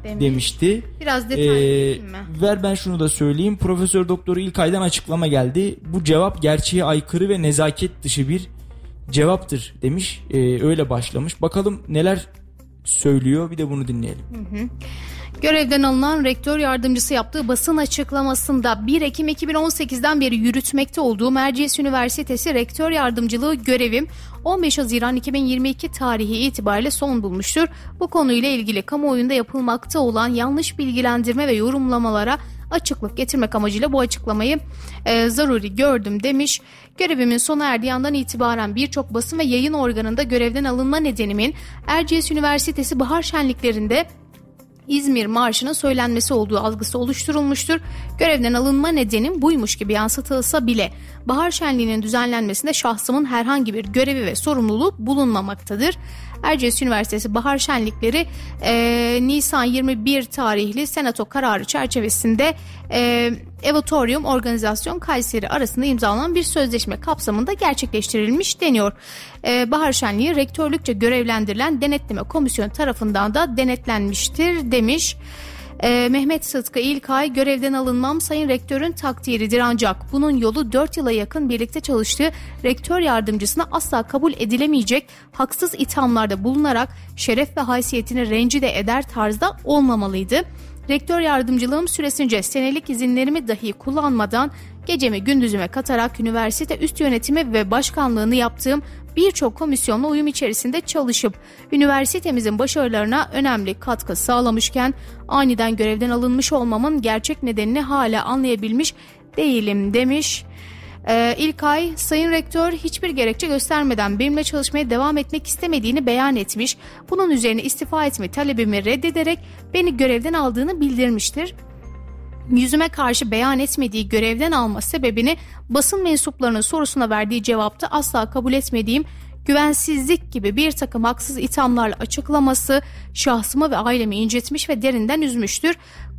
Demiş. demişti. Biraz detaylı Ee, mi? ver ben şunu da söyleyeyim. Profesör Doktor İlkay'dan açıklama geldi. Bu cevap gerçeğe aykırı ve nezaket dışı bir cevaptır demiş. Ee, öyle başlamış. Bakalım neler söylüyor bir de bunu dinleyelim. Görevden alınan rektör yardımcısı yaptığı basın açıklamasında 1 Ekim 2018'den beri yürütmekte olduğu Mercedes Üniversitesi rektör yardımcılığı görevim 15 Haziran 2022 tarihi itibariyle son bulmuştur. Bu konuyla ilgili kamuoyunda yapılmakta olan yanlış bilgilendirme ve yorumlamalara açıklık getirmek amacıyla bu açıklamayı e, zaruri gördüm demiş. Görevimin sona erdiği andan itibaren birçok basın ve yayın organında görevden alınma nedenimin Erciyes Üniversitesi bahar şenliklerinde İzmir Marşı'nın söylenmesi olduğu algısı oluşturulmuştur. Görevden alınma nedenim buymuş gibi yansıtılsa bile bahar şenliğinin düzenlenmesinde şahsımın herhangi bir görevi ve sorumluluğu bulunmamaktadır. Erciyes Üniversitesi Bahar Şenlikleri e, Nisan 21 tarihli senato kararı çerçevesinde e, Evatorium Organizasyon Kayseri arasında imzalanan bir sözleşme kapsamında gerçekleştirilmiş deniyor. E, Bahar Şenliği rektörlükçe görevlendirilen denetleme komisyonu tarafından da denetlenmiştir demiş. Ee, Mehmet Sıtkı İlkay görevden alınmam sayın rektörün takdiridir ancak bunun yolu 4 yıla yakın birlikte çalıştığı rektör yardımcısına asla kabul edilemeyecek haksız ithamlarda bulunarak şeref ve haysiyetini rencide eder tarzda olmamalıydı. Rektör yardımcılığım süresince senelik izinlerimi dahi kullanmadan gecemi gündüzüme katarak üniversite üst yönetimi ve başkanlığını yaptığım birçok komisyonla uyum içerisinde çalışıp üniversitemizin başarılarına önemli katkı sağlamışken aniden görevden alınmış olmamın gerçek nedenini hala anlayabilmiş değilim demiş. Ee, İlkay, Sayın Rektör hiçbir gerekçe göstermeden benimle çalışmaya devam etmek istemediğini beyan etmiş. Bunun üzerine istifa etme talebimi reddederek beni görevden aldığını bildirmiştir yüzüme karşı beyan etmediği görevden alma sebebini basın mensuplarının sorusuna verdiği cevapta asla kabul etmediğim güvensizlik gibi bir takım haksız ithamlarla açıklaması şahsımı ve ailemi incitmiş ve derinden üzmüştür.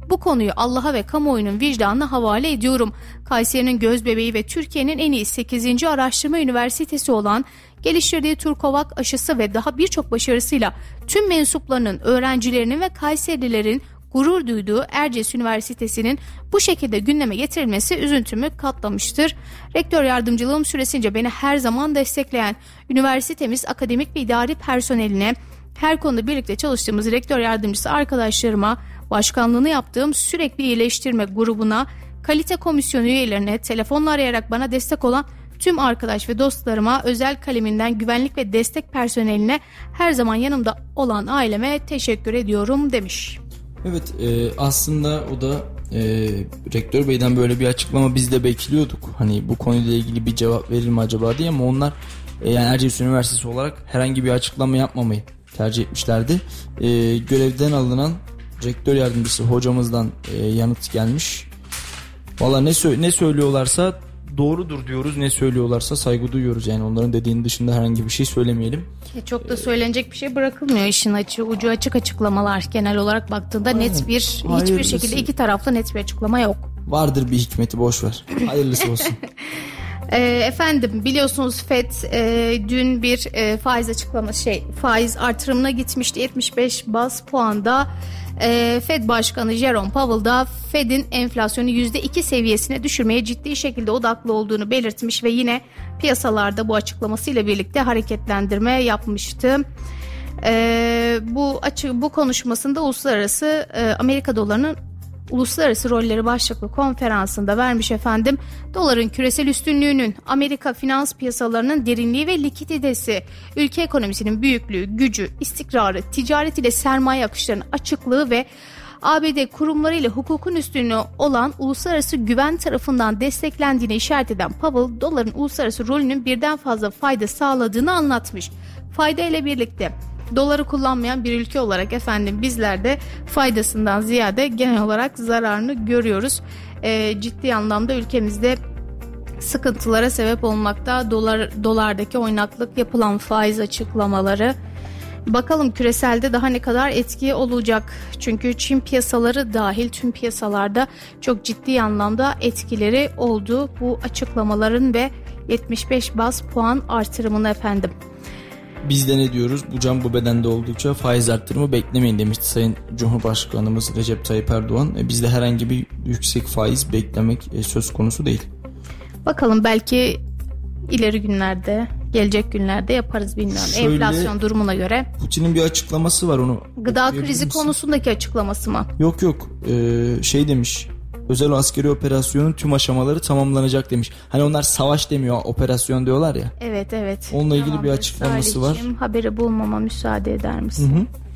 Bu konuyu Allah'a ve kamuoyunun vicdanına havale ediyorum. Kayseri'nin göz bebeği ve Türkiye'nin en iyi 8. araştırma üniversitesi olan geliştirdiği Turkovak aşısı ve daha birçok başarısıyla tüm mensuplarının, öğrencilerinin ve Kayserilerin gurur duyduğu Erciyes Üniversitesi'nin bu şekilde gündeme getirilmesi üzüntümü katlamıştır. Rektör yardımcılığım süresince beni her zaman destekleyen üniversitemiz akademik ve idari personeline, her konuda birlikte çalıştığımız rektör yardımcısı arkadaşlarıma, başkanlığını yaptığım sürekli iyileştirme grubuna, kalite komisyonu üyelerine telefonla arayarak bana destek olan tüm arkadaş ve dostlarıma özel kaleminden güvenlik ve destek personeline her zaman yanımda olan aileme teşekkür ediyorum demiş. Evet e, aslında o da e, rektör beyden böyle bir açıklama biz de bekliyorduk. Hani bu konuyla ilgili bir cevap verir mi acaba diye ama onlar e, yani Erciyes Üniversitesi olarak herhangi bir açıklama yapmamayı tercih etmişlerdi. E, görevden alınan rektör yardımcısı hocamızdan e, yanıt gelmiş. Valla ne, sö- ne söylüyorlarsa doğrudur diyoruz ne söylüyorlarsa saygı duyuyoruz yani onların dediğinin dışında herhangi bir şey söylemeyelim. E, Çok da söylenecek bir şey bırakılmıyor işin açığı ucu açık açıklamalar genel olarak baktığında net bir hiçbir Hayırlısı. şekilde iki tarafta net bir açıklama yok. Vardır bir hikmeti boş ver. Hayırlısı olsun. E, efendim biliyorsunuz FED e, dün bir e, faiz açıklaması şey faiz artırımına gitmişti 75 bas puanda. E, Fed Başkanı Jerome Powell da Fed'in enflasyonu %2 seviyesine düşürmeye ciddi şekilde odaklı olduğunu belirtmiş ve yine piyasalarda bu açıklamasıyla birlikte hareketlendirme yapmıştı. E, bu açı bu konuşmasında uluslararası e, Amerika dolarının uluslararası rolleri başlıklı konferansında vermiş efendim. Doların küresel üstünlüğünün, Amerika finans piyasalarının derinliği ve likiditesi, ülke ekonomisinin büyüklüğü, gücü, istikrarı, ticaret ile sermaye akışlarının açıklığı ve ABD kurumları ile hukukun üstünlüğü olan uluslararası güven tarafından desteklendiğine işaret eden Powell, doların uluslararası rolünün birden fazla fayda sağladığını anlatmış. Fayda ile birlikte doları kullanmayan bir ülke olarak efendim bizler de faydasından ziyade genel olarak zararını görüyoruz. E, ciddi anlamda ülkemizde sıkıntılara sebep olmakta dolar dolardaki oynaklık yapılan faiz açıklamaları Bakalım küreselde daha ne kadar etki olacak. Çünkü Çin piyasaları dahil tüm piyasalarda çok ciddi anlamda etkileri oldu bu açıklamaların ve 75 bas puan artırımını efendim. Biz de ne diyoruz? Bu can bu bedende oldukça faiz arttırımı beklemeyin demişti Sayın Cumhurbaşkanımız Recep Tayyip Erdoğan. E, bizde herhangi bir yüksek faiz beklemek e, söz konusu değil. Bakalım belki ileri günlerde gelecek günlerde yaparız bilmiyorum. Şöyle, Enflasyon durumuna göre. Putin'in bir açıklaması var onu. Gıda krizi misin? konusundaki açıklaması mı? Yok yok ee, şey demiş özel askeri operasyonun tüm aşamaları tamamlanacak demiş. Hani onlar savaş demiyor operasyon diyorlar ya. Evet evet. Onunla ilgili Tamamdır, bir açıklaması var. Haberi bulmama müsaade eder misin? Hı hı.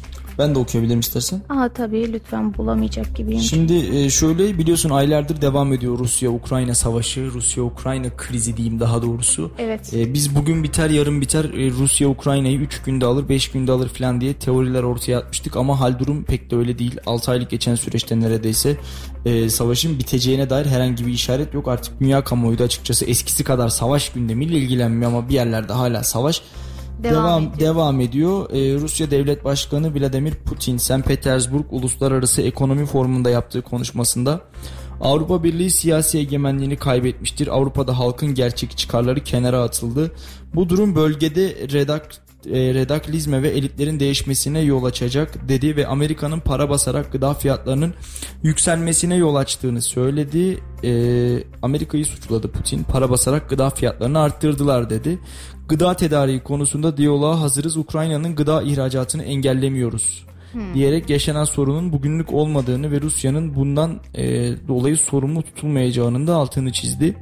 Ben de okuyabilirim istersen. Aa tabii lütfen bulamayacak gibiyim. Şimdi e, şöyle biliyorsun aylardır devam ediyor Rusya-Ukrayna savaşı, Rusya-Ukrayna krizi diyeyim daha doğrusu. Evet. E, biz bugün biter yarın biter e, Rusya-Ukrayna'yı 3 günde alır 5 günde alır falan diye teoriler ortaya atmıştık ama hal durum pek de öyle değil. 6 aylık geçen süreçte neredeyse savaşın biteceğine dair herhangi bir işaret yok. Artık dünya kamuoyu da açıkçası eskisi kadar savaş gündemiyle ilgilenmiyor ama bir yerlerde hala savaş devam, devam ediyor. Devam ediyor. Ee, Rusya Devlet Başkanı Vladimir Putin St. Petersburg Uluslararası Ekonomi Forumu'nda yaptığı konuşmasında Avrupa Birliği siyasi egemenliğini kaybetmiştir. Avrupa'da halkın gerçek çıkarları kenara atıldı. Bu durum bölgede redak e, redaklizme ve elitlerin değişmesine yol açacak dedi ve Amerika'nın para basarak gıda fiyatlarının yükselmesine yol açtığını söyledi. E, Amerika'yı suçladı Putin. Para basarak gıda fiyatlarını arttırdılar dedi. Gıda tedariği konusunda diyaloğa hazırız. Ukrayna'nın gıda ihracatını engellemiyoruz. Hmm. diyerek yaşanan sorunun bugünlük olmadığını ve Rusya'nın bundan e, dolayı sorumlu tutulmayacağının da altını çizdi.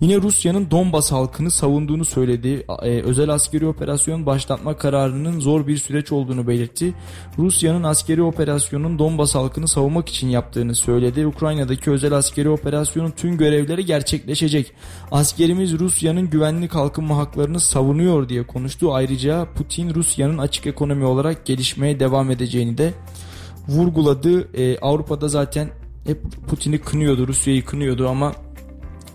Yine Rusya'nın Donbas halkını savunduğunu söyledi. E, özel askeri operasyon başlatma kararının zor bir süreç olduğunu belirtti. Rusya'nın askeri operasyonun Donbas halkını savunmak için yaptığını söyledi. Ukrayna'daki özel askeri operasyonun tüm görevleri gerçekleşecek. Askerimiz Rusya'nın güvenlik kalkınma haklarını savunuyor diye konuştu. Ayrıca Putin Rusya'nın açık ekonomi olarak gelişmeye devam edeceğini de vurguladı. Ee, Avrupa'da zaten hep Putin'i kınıyordu, Rusya'yı kınıyordu ama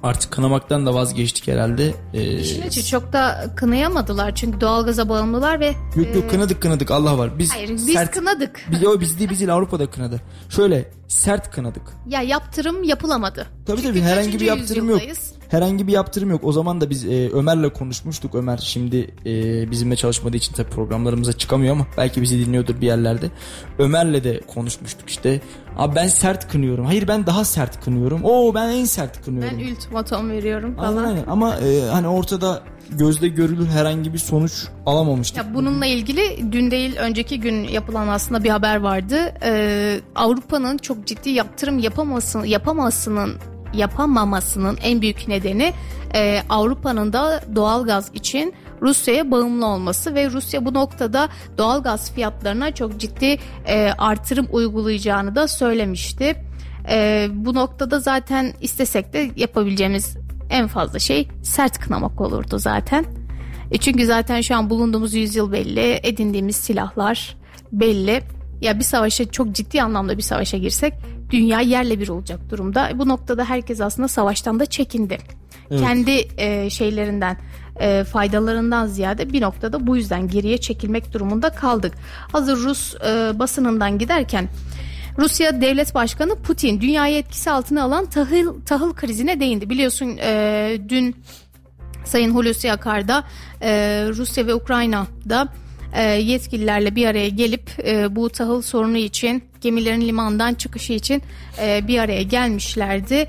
artık kınamaktan da vazgeçtik herhalde. Ee, İşin çok da kınayamadılar çünkü doğalgaza bağımlılar ve... Yok yok e, kınadık kınadık Allah var. Biz Hayır biz sert, kınadık. Biz, o biz değil biz değil Avrupa'da kınadı. Şöyle sert kınadık. Ya yaptırım yapılamadı. Tabii çünkü tabii herhangi bir yaptırım yok. Herhangi bir yaptırım yok. O zaman da biz e, Ömer'le konuşmuştuk. Ömer şimdi e, bizimle çalışmadığı için tabii programlarımıza çıkamıyor ama belki bizi dinliyordur bir yerlerde. Ömer'le de konuşmuştuk işte. Abi ben sert kınıyorum. Hayır ben daha sert kınıyorum. Oo ben en sert kınıyorum. Ben ultimatom veriyorum falan. Aynen aynen. Ama e, hani ortada gözde görülür herhangi bir sonuç alamamıştık. Ya bununla ilgili dün değil önceki gün yapılan aslında bir haber vardı. Ee, Avrupa'nın çok ciddi yaptırım yapamasının yapamasının yapamamasının en büyük nedeni e, Avrupa'nın da doğal gaz için Rusya'ya bağımlı olması ve Rusya bu noktada doğal gaz fiyatlarına çok ciddi e, artırım uygulayacağını da söylemişti. E, bu noktada zaten istesek de yapabileceğimiz en fazla şey sert kınamak olurdu zaten. E çünkü zaten şu an bulunduğumuz yüzyıl belli, edindiğimiz silahlar belli. Ya bir savaşa çok ciddi anlamda bir savaşa girsek dünya yerle bir olacak durumda. Bu noktada herkes aslında savaştan da çekindi. Evet. Kendi e, şeylerinden e, faydalarından ziyade bir noktada bu yüzden geriye çekilmek durumunda kaldık. Hazır Rus e, basınından giderken Rusya Devlet Başkanı Putin dünyayı etkisi altına alan tahıl tahıl krizine değindi. Biliyorsun e, dün Sayın Hulusi Akar da e, Rusya ve Ukrayna'da e, yetkililerle bir araya gelip e, bu tahıl sorunu için gemilerin limandan çıkışı için e, bir araya gelmişlerdi.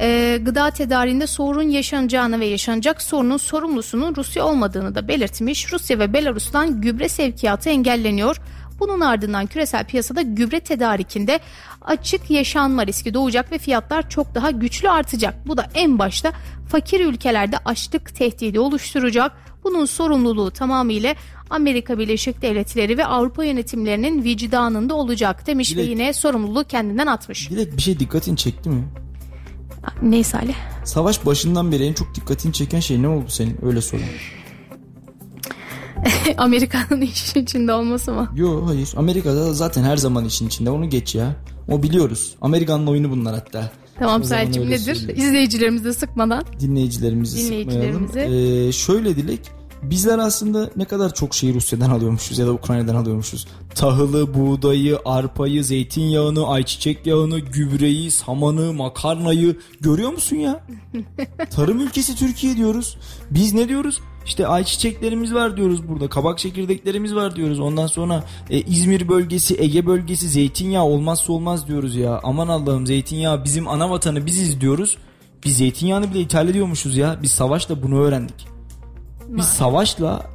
E, gıda tedariğinde sorun yaşanacağını ve yaşanacak sorunun sorumlusunun Rusya olmadığını da belirtmiş. Rusya ve Belarus'tan gübre sevkiyatı engelleniyor. Bunun ardından küresel piyasada gübre tedarikinde açık yaşanma riski doğacak ve fiyatlar çok daha güçlü artacak. Bu da en başta fakir ülkelerde açlık tehdidi oluşturacak. Bunun sorumluluğu tamamıyla Amerika Birleşik Devletleri ve Avrupa yönetimlerinin vicdanında olacak demiş ve Dilek- yine sorumluluğu kendinden atmış. Dilek bir şey dikkatini çekti mi? Ne Salih? Savaş başından beri en çok dikkatini çeken şey ne oldu senin? Öyle sorayım. Amerika'nın işin içinde olması mı? Yo hayır. Amerika'da da zaten her zaman işin içinde. Onu geç ya. O biliyoruz. Amerikan'ın oyunu bunlar hatta. Tamam öyle nedir? söyleyeyim. İzleyicilerimizi sıkmadan. Dinleyicilerimizi, Dinleyicilerimizi. sıkmayalım. Ee, şöyle Dilek. Bizler aslında ne kadar çok şeyi Rusya'dan alıyormuşuz ya da Ukrayna'dan alıyormuşuz. Tahılı, buğdayı, arpayı, zeytinyağını, ayçiçek yağını, gübreyi, samanı, makarnayı görüyor musun ya? Tarım ülkesi Türkiye diyoruz. Biz ne diyoruz? İşte ayçiçeklerimiz var diyoruz burada. Kabak çekirdeklerimiz var diyoruz. Ondan sonra e, İzmir bölgesi, Ege bölgesi zeytinyağı olmazsa olmaz diyoruz ya. Aman Allah'ım zeytinyağı bizim ana vatanı biziz diyoruz. Biz zeytinyağını bile ithal ediyormuşuz ya. Biz savaşla bunu öğrendik. Biz savaşla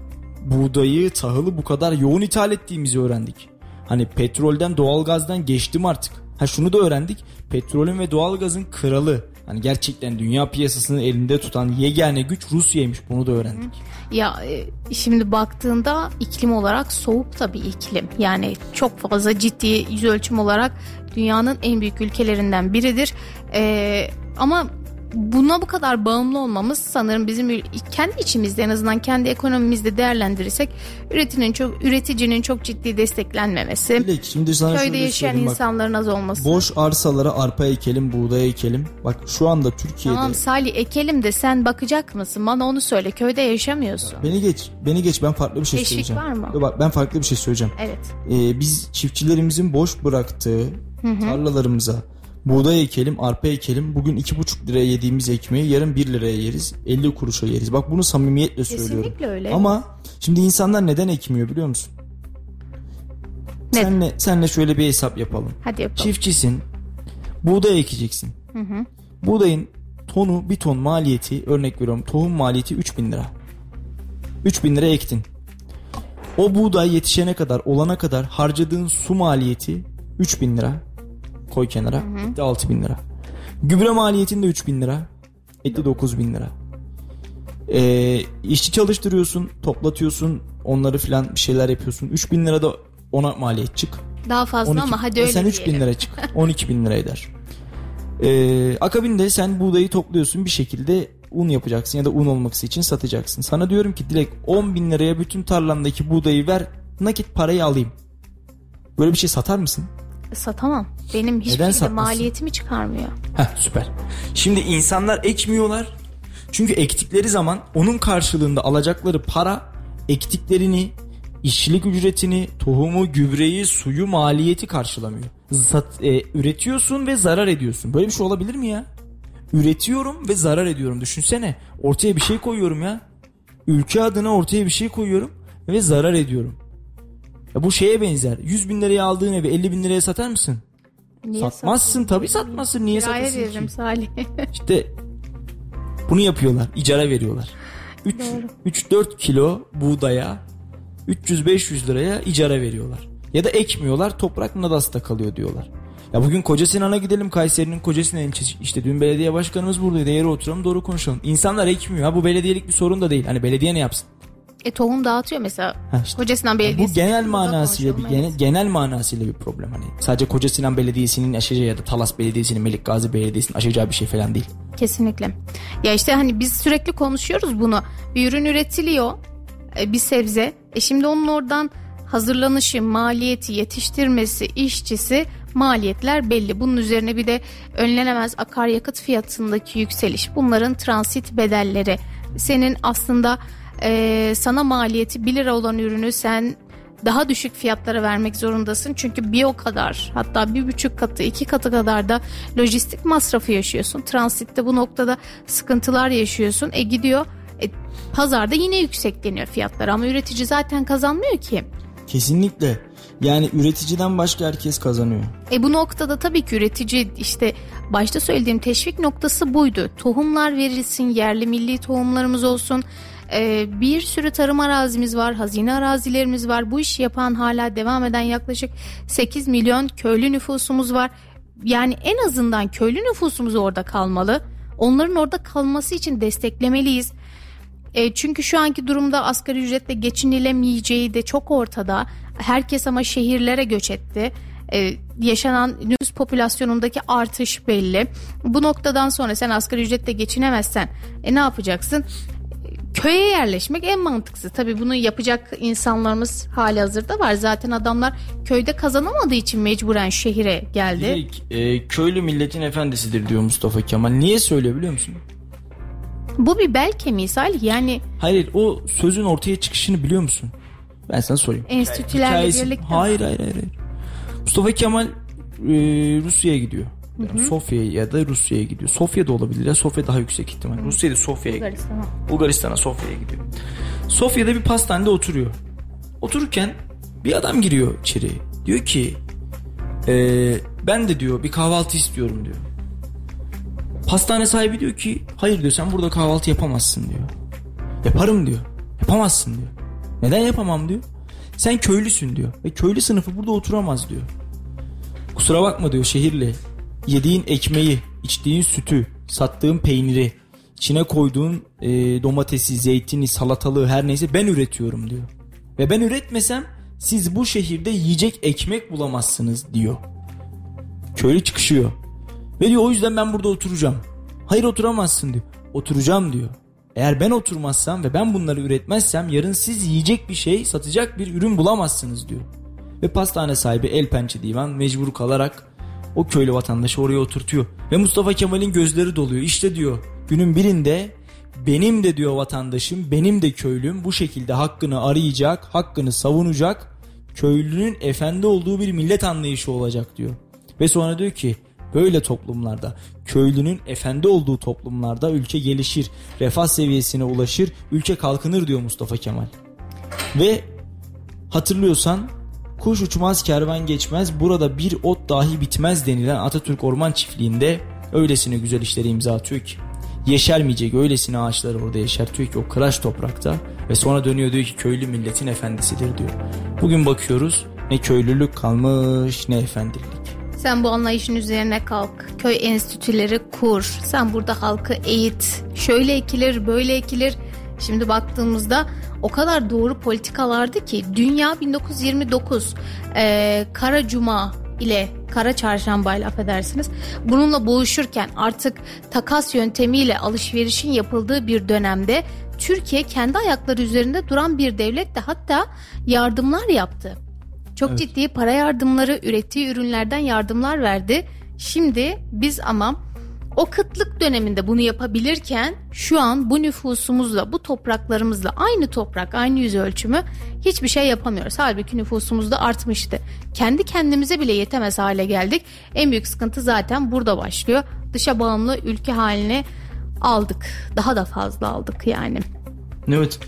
buğdayı, tahılı bu kadar yoğun ithal ettiğimizi öğrendik. Hani petrolden, doğalgazdan geçtim artık. Ha şunu da öğrendik. Petrolün ve doğalgazın kralı. Hani gerçekten dünya piyasasını elinde tutan yegane güç Rusya'ymış. Bunu da öğrendik. Ya e, şimdi baktığında iklim olarak soğuk tabii iklim. Yani çok fazla ciddi yüz ölçüm olarak dünyanın en büyük ülkelerinden biridir. E, ama buna bu kadar bağımlı olmamız sanırım bizim kendi içimizde en azından kendi ekonomimizde değerlendirirsek üretinin çok üreticinin çok ciddi desteklenmemesi, Dilek şimdi sana köyde yaşayan bak. insanların az olması. Boş arsalara arpa ekelim, buğday ekelim. Bak şu anda Türkiye'de Tamam Salih ekelim de sen bakacak mısın? Bana onu söyle. Köyde yaşamıyorsun. Beni geç. Beni geç. Ben farklı bir şey Teşvik söyleyeceğim. var mı? Bak ben farklı bir şey söyleyeceğim. Evet. Ee, biz çiftçilerimizin boş bıraktığı tarlalarımıza buğday ekelim, arpa ekelim. Bugün 2,5 liraya yediğimiz ekmeği yarın 1 liraya yeriz. 50 kuruşa yeriz. Bak bunu samimiyetle söylüyorum. Kesinlikle öyle. Ama şimdi insanlar neden ekmiyor biliyor musun? Neden? Senle, senle şöyle bir hesap yapalım. Hadi yapalım. Çiftçisin. Buğday ekeceksin. Buğdayın tonu bir ton maliyeti örnek veriyorum tohum maliyeti 3000 lira. 3000 lira ektin. O buğday yetişene kadar olana kadar harcadığın su maliyeti 3000 lira. Koy kenara. Etti 6000 lira. Gübre maliyetin de 3000 lira. Etti 9000 lira. Ee, işçi çalıştırıyorsun, toplatıyorsun, onları filan bir şeyler yapıyorsun. 3000 lira da ona maliyet çık. Daha fazla 12 ama hadi öyle Sen 3 bin lira çık. 12 bin lira eder. Ee, akabinde sen buğdayı topluyorsun bir şekilde un yapacaksın ya da un olması için satacaksın. Sana diyorum ki Dilek 10 bin liraya bütün tarlandaki buğdayı ver nakit parayı alayım. Böyle bir şey satar mısın? Satamam. Benim hiçbir Neden şekilde satmasın? maliyetimi çıkarmıyor. Heh süper. Şimdi insanlar ekmiyorlar. Çünkü ektikleri zaman onun karşılığında alacakları para ektiklerini, işçilik ücretini, tohumu, gübreyi, suyu, maliyeti karşılamıyor. Zat, e, üretiyorsun ve zarar ediyorsun. Böyle bir şey olabilir mi ya? Üretiyorum ve zarar ediyorum. Düşünsene. Ortaya bir şey koyuyorum ya. Ülke adına ortaya bir şey koyuyorum ve zarar ediyorum. Ya bu şeye benzer. 100 bin liraya aldığın evi 50 bin liraya satar mısın? Niye Satmazsın satayım? tabii satmazsın. Niye Kiraya satasın veririm ki? Salih. İşte bunu yapıyorlar. icara veriyorlar. 3-4 kilo buğdaya 300-500 liraya icara veriyorlar. Ya da ekmiyorlar toprak Nadas'ta kalıyor diyorlar. Ya bugün Koca Sinan'a gidelim Kayseri'nin Koca Sinan ilçesi. İşte dün belediye başkanımız buradaydı. Eğri oturalım doğru konuşalım. İnsanlar ekmiyor. Ha bu belediyelik bir sorun da değil. Hani belediye ne yapsın? E tohum dağıtıyor mesela. Ha işte. Kocasinan Belediyesi. Bu genel manasıyla bir genel, genel manasıyla bir problem hani. Sadece Koca Sinan Belediyesi'nin aşacağı ya da Talas Belediyesi'nin Melik Gazi Belediyesi'nin aşacağı bir şey falan değil. Kesinlikle. Ya işte hani biz sürekli konuşuyoruz bunu. Bir ürün üretiliyor. e, Bir sebze. E şimdi onun oradan hazırlanışı, maliyeti, yetiştirmesi, işçisi maliyetler belli. Bunun üzerine bir de önlenemez akaryakıt fiyatındaki yükseliş. Bunların transit bedelleri. Senin aslında e, sana maliyeti 1 lira olan ürünü sen daha düşük fiyatlara vermek zorundasın. Çünkü bir o kadar hatta bir buçuk katı iki katı kadar da lojistik masrafı yaşıyorsun. Transitte bu noktada sıkıntılar yaşıyorsun. E gidiyor e, pazarda yine yüksekleniyor fiyatlar ama üretici zaten kazanmıyor ki. Kesinlikle. Yani üreticiden başka herkes kazanıyor. E bu noktada tabii ki üretici işte başta söylediğim teşvik noktası buydu. Tohumlar verilsin, yerli milli tohumlarımız olsun. Ee, bir sürü tarım arazimiz var, hazine arazilerimiz var. Bu işi yapan hala devam eden yaklaşık 8 milyon köylü nüfusumuz var. Yani en azından köylü nüfusumuz orada kalmalı. Onların orada kalması için desteklemeliyiz. E, çünkü şu anki durumda asgari ücretle geçinilemeyeceği de çok ortada. Herkes ama şehirlere göç etti. E, yaşanan nüfus popülasyonundaki artış belli. Bu noktadan sonra sen asgari ücretle geçinemezsen e, ne yapacaksın? Köye yerleşmek en mantıklısı. Tabii bunu yapacak insanlarımız hali hazırda var. Zaten adamlar köyde kazanamadığı için mecburen şehire geldi. Direkt, e, köylü milletin efendisidir diyor Mustafa Kemal. Niye söylüyor biliyor musun? Bu bir bel kemiği Salih. Yani Hayır o sözün ortaya çıkışını biliyor musun? Ben sana sorayım. enstitülerle Hikayesi- birlikte. Hayır hayır hayır. hayır. Mustafa Kemal e, Rusya'ya gidiyor. Yani Sofya'ya ya da Rusya'ya gidiyor. Sofya da olabilir ya. Sofya daha yüksek ihtimal. Rusya'da Sofya'ya gidiyor. Bulgaristan'a. Bulgaristan'a Sofya'ya gidiyor. Sofya'da bir pastanede oturuyor. Otururken bir adam giriyor içeri. Diyor ki "Ee, ben de diyor bir kahvaltı istiyorum diyor. Pastane sahibi diyor ki hayır diyor sen burada kahvaltı yapamazsın diyor. Yaparım diyor. Yapamazsın diyor. Neden yapamam diyor. Sen köylüsün diyor. Ve köylü sınıfı burada oturamaz diyor. Kusura bakma diyor şehirli. Yediğin ekmeği, içtiğin sütü, sattığın peyniri, içine koyduğun e, domatesi, zeytini, salatalığı her neyse ben üretiyorum diyor. Ve ben üretmesem siz bu şehirde yiyecek ekmek bulamazsınız diyor. Köylü çıkışıyor. Ve diyor o yüzden ben burada oturacağım. Hayır oturamazsın diyor. Oturacağım diyor. Eğer ben oturmazsam ve ben bunları üretmezsem yarın siz yiyecek bir şey satacak bir ürün bulamazsınız diyor. Ve pastane sahibi el pençe divan mecbur kalarak o köylü vatandaşı oraya oturtuyor. Ve Mustafa Kemal'in gözleri doluyor. İşte diyor günün birinde benim de diyor vatandaşım benim de köylüm bu şekilde hakkını arayacak, hakkını savunacak, köylünün efendi olduğu bir millet anlayışı olacak diyor. Ve sonra diyor ki böyle toplumlarda köylünün efendi olduğu toplumlarda ülke gelişir, refah seviyesine ulaşır, ülke kalkınır diyor Mustafa Kemal. Ve hatırlıyorsan kuş uçmaz kervan geçmez burada bir ot dahi bitmez denilen Atatürk Orman Çiftliği'nde öylesine güzel işlere imza atıyor ki yeşermeyecek öylesine ağaçları orada yeşertiyor ki o kıraç toprakta ve sonra dönüyor diyor ki köylü milletin efendisidir diyor. Bugün bakıyoruz ne köylülük kalmış ne efendilik. Sen bu anlayışın üzerine kalk. Köy enstitüleri kur. Sen burada halkı eğit. Şöyle ekilir, böyle ekilir. Şimdi baktığımızda o kadar doğru politikalardı ki dünya 1929 e, Kara Cuma ile Kara Çarşamba ile affedersiniz bununla boğuşurken artık takas yöntemiyle alışverişin yapıldığı bir dönemde Türkiye kendi ayakları üzerinde duran bir devletle hatta yardımlar yaptı. Çok ciddi para yardımları, ürettiği ürünlerden yardımlar verdi. Şimdi biz ama o kıtlık döneminde bunu yapabilirken şu an bu nüfusumuzla, bu topraklarımızla aynı toprak, aynı yüz ölçümü hiçbir şey yapamıyoruz. Halbuki nüfusumuz da artmıştı. Kendi kendimize bile yetemez hale geldik. En büyük sıkıntı zaten burada başlıyor. Dışa bağımlı ülke haline aldık. Daha da fazla aldık yani. Evet.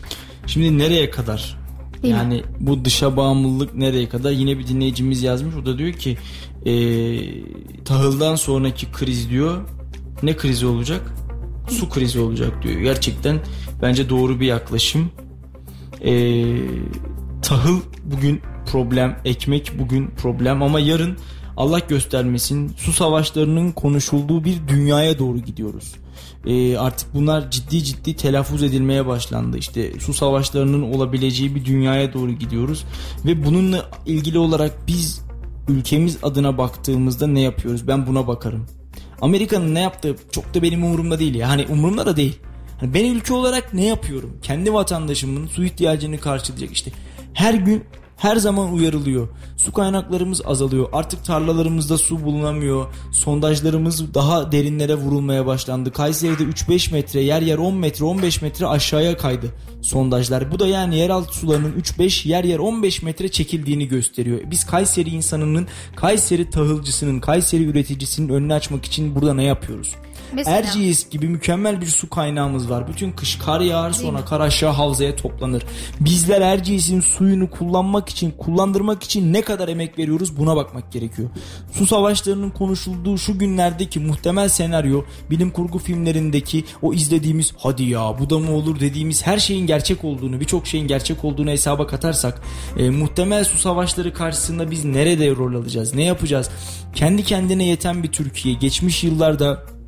Şimdi nereye kadar? Değil mi? yani bu dışa bağımlılık nereye kadar? Yine bir dinleyicimiz yazmış. O da diyor ki e, tahıldan sonraki kriz diyor. Ne krizi olacak? Su krizi olacak diyor. Gerçekten bence doğru bir yaklaşım. E, tahıl bugün problem, ekmek bugün problem ama yarın Allah göstermesin su savaşlarının konuşulduğu bir dünyaya doğru gidiyoruz. Ee, artık bunlar ciddi ciddi telaffuz edilmeye başlandı. İşte su savaşlarının olabileceği bir dünyaya doğru gidiyoruz ve bununla ilgili olarak biz ülkemiz adına baktığımızda ne yapıyoruz? Ben buna bakarım. Amerika'nın ne yaptığı çok da benim umurumda değil ya. Hani umurumda da değil. Hani ben ülke olarak ne yapıyorum? Kendi vatandaşımın su ihtiyacını karşılayacak işte. Her gün her zaman uyarılıyor. Su kaynaklarımız azalıyor. Artık tarlalarımızda su bulunamıyor. Sondajlarımız daha derinlere vurulmaya başlandı. Kayseri'de 3-5 metre, yer yer 10 metre, 15 metre aşağıya kaydı sondajlar. Bu da yani yeraltı sularının 3-5, yer yer 15 metre çekildiğini gösteriyor. Biz Kayseri insanının, Kayseri tahılcısının, Kayseri üreticisinin önünü açmak için burada ne yapıyoruz? Mesela? Erciyes gibi mükemmel bir su kaynağımız var. Bütün kış kar yağar sonra kar aşağı havzaya toplanır. Bizler Erciyes'in suyunu kullanmak için, kullandırmak için ne kadar emek veriyoruz buna bakmak gerekiyor. Su savaşlarının konuşulduğu şu günlerdeki muhtemel senaryo bilim kurgu filmlerindeki o izlediğimiz hadi ya bu da mı olur dediğimiz her şeyin gerçek olduğunu, birçok şeyin gerçek olduğunu hesaba katarsak e, muhtemel su savaşları karşısında biz nerede rol alacağız? Ne yapacağız? Kendi kendine yeten bir Türkiye geçmiş yıllarda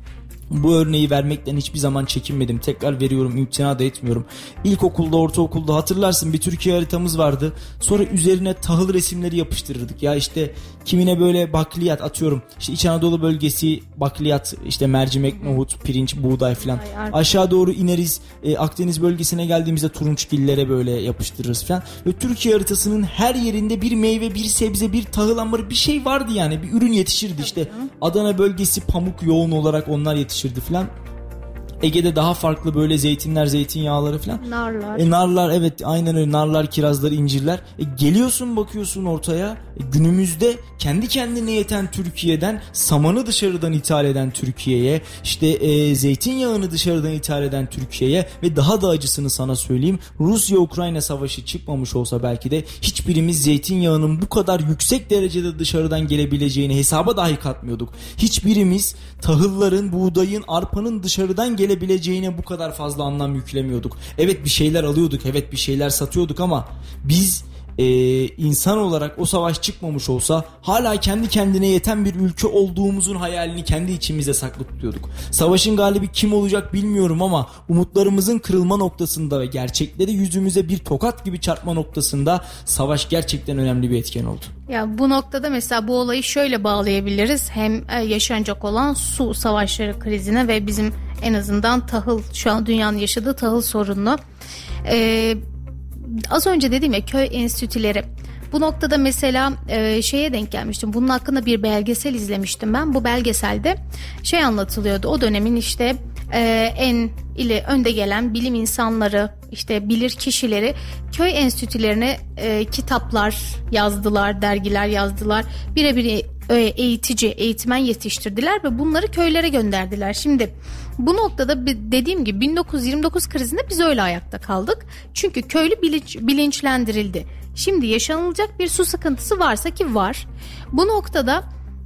bu örneği vermekten hiçbir zaman çekinmedim. Tekrar veriyorum, imtina da etmiyorum. İlkokulda, ortaokulda hatırlarsın bir Türkiye haritamız vardı. Sonra üzerine tahıl resimleri yapıştırırdık. Ya işte kimine böyle bakliyat atıyorum. İşte İç Anadolu bölgesi bakliyat, işte mercimek, nohut, pirinç, buğday falan. Aşağı doğru ineriz. E, Akdeniz bölgesine geldiğimizde turunçgillere böyle yapıştırırız falan. Ve Türkiye haritasının her yerinde bir meyve, bir sebze, bir tahıl ambarı bir şey vardı yani. Bir ürün yetişirdi işte. Adana bölgesi pamuk yoğun olarak onlar yetişirdi falan. Ege'de daha farklı böyle zeytinler, zeytinyağları falan. Narlar. E narlar evet aynen öyle narlar, kirazlar, incirler. E geliyorsun bakıyorsun ortaya günümüzde kendi kendine yeten Türkiye'den samanı dışarıdan ithal eden Türkiye'ye işte e, zeytinyağını dışarıdan ithal eden Türkiye'ye ve daha da acısını sana söyleyeyim Rusya-Ukrayna savaşı çıkmamış olsa belki de hiçbirimiz zeytinyağının bu kadar yüksek derecede dışarıdan gelebileceğini hesaba dahi katmıyorduk. Hiçbirimiz tahılların, buğdayın, arpanın dışarıdan gelebileceğine bu kadar fazla anlam yüklemiyorduk. Evet bir şeyler alıyorduk, evet bir şeyler satıyorduk ama biz e, insan olarak o savaş çıkmamış olsa hala kendi kendine yeten bir ülke olduğumuzun hayalini kendi içimizde saklı tutuyorduk. Savaşın galibi kim olacak bilmiyorum ama umutlarımızın kırılma noktasında ve gerçekleri yüzümüze bir tokat gibi çarpma noktasında savaş gerçekten önemli bir etken oldu. Ya bu noktada mesela bu olayı şöyle bağlayabiliriz. Hem e, yaşanacak olan su savaşları krizine ve bizim en azından tahıl şu an dünyanın yaşadığı tahıl sorununu. Ee, az önce dediğim ya köy enstitüleri. Bu noktada mesela e, şeye denk gelmiştim. Bunun hakkında bir belgesel izlemiştim ben. Bu belgeselde şey anlatılıyordu. O dönemin işte e, en ile önde gelen bilim insanları, işte bilir kişileri köy enstitülerine e, kitaplar yazdılar, dergiler yazdılar. Birebir eğitici, eğitmen yetiştirdiler ve bunları köylere gönderdiler. Şimdi bu noktada dediğim gibi 1929 krizinde biz öyle ayakta kaldık. Çünkü köylü bilinç, bilinçlendirildi. Şimdi yaşanılacak bir su sıkıntısı varsa ki var. Bu noktada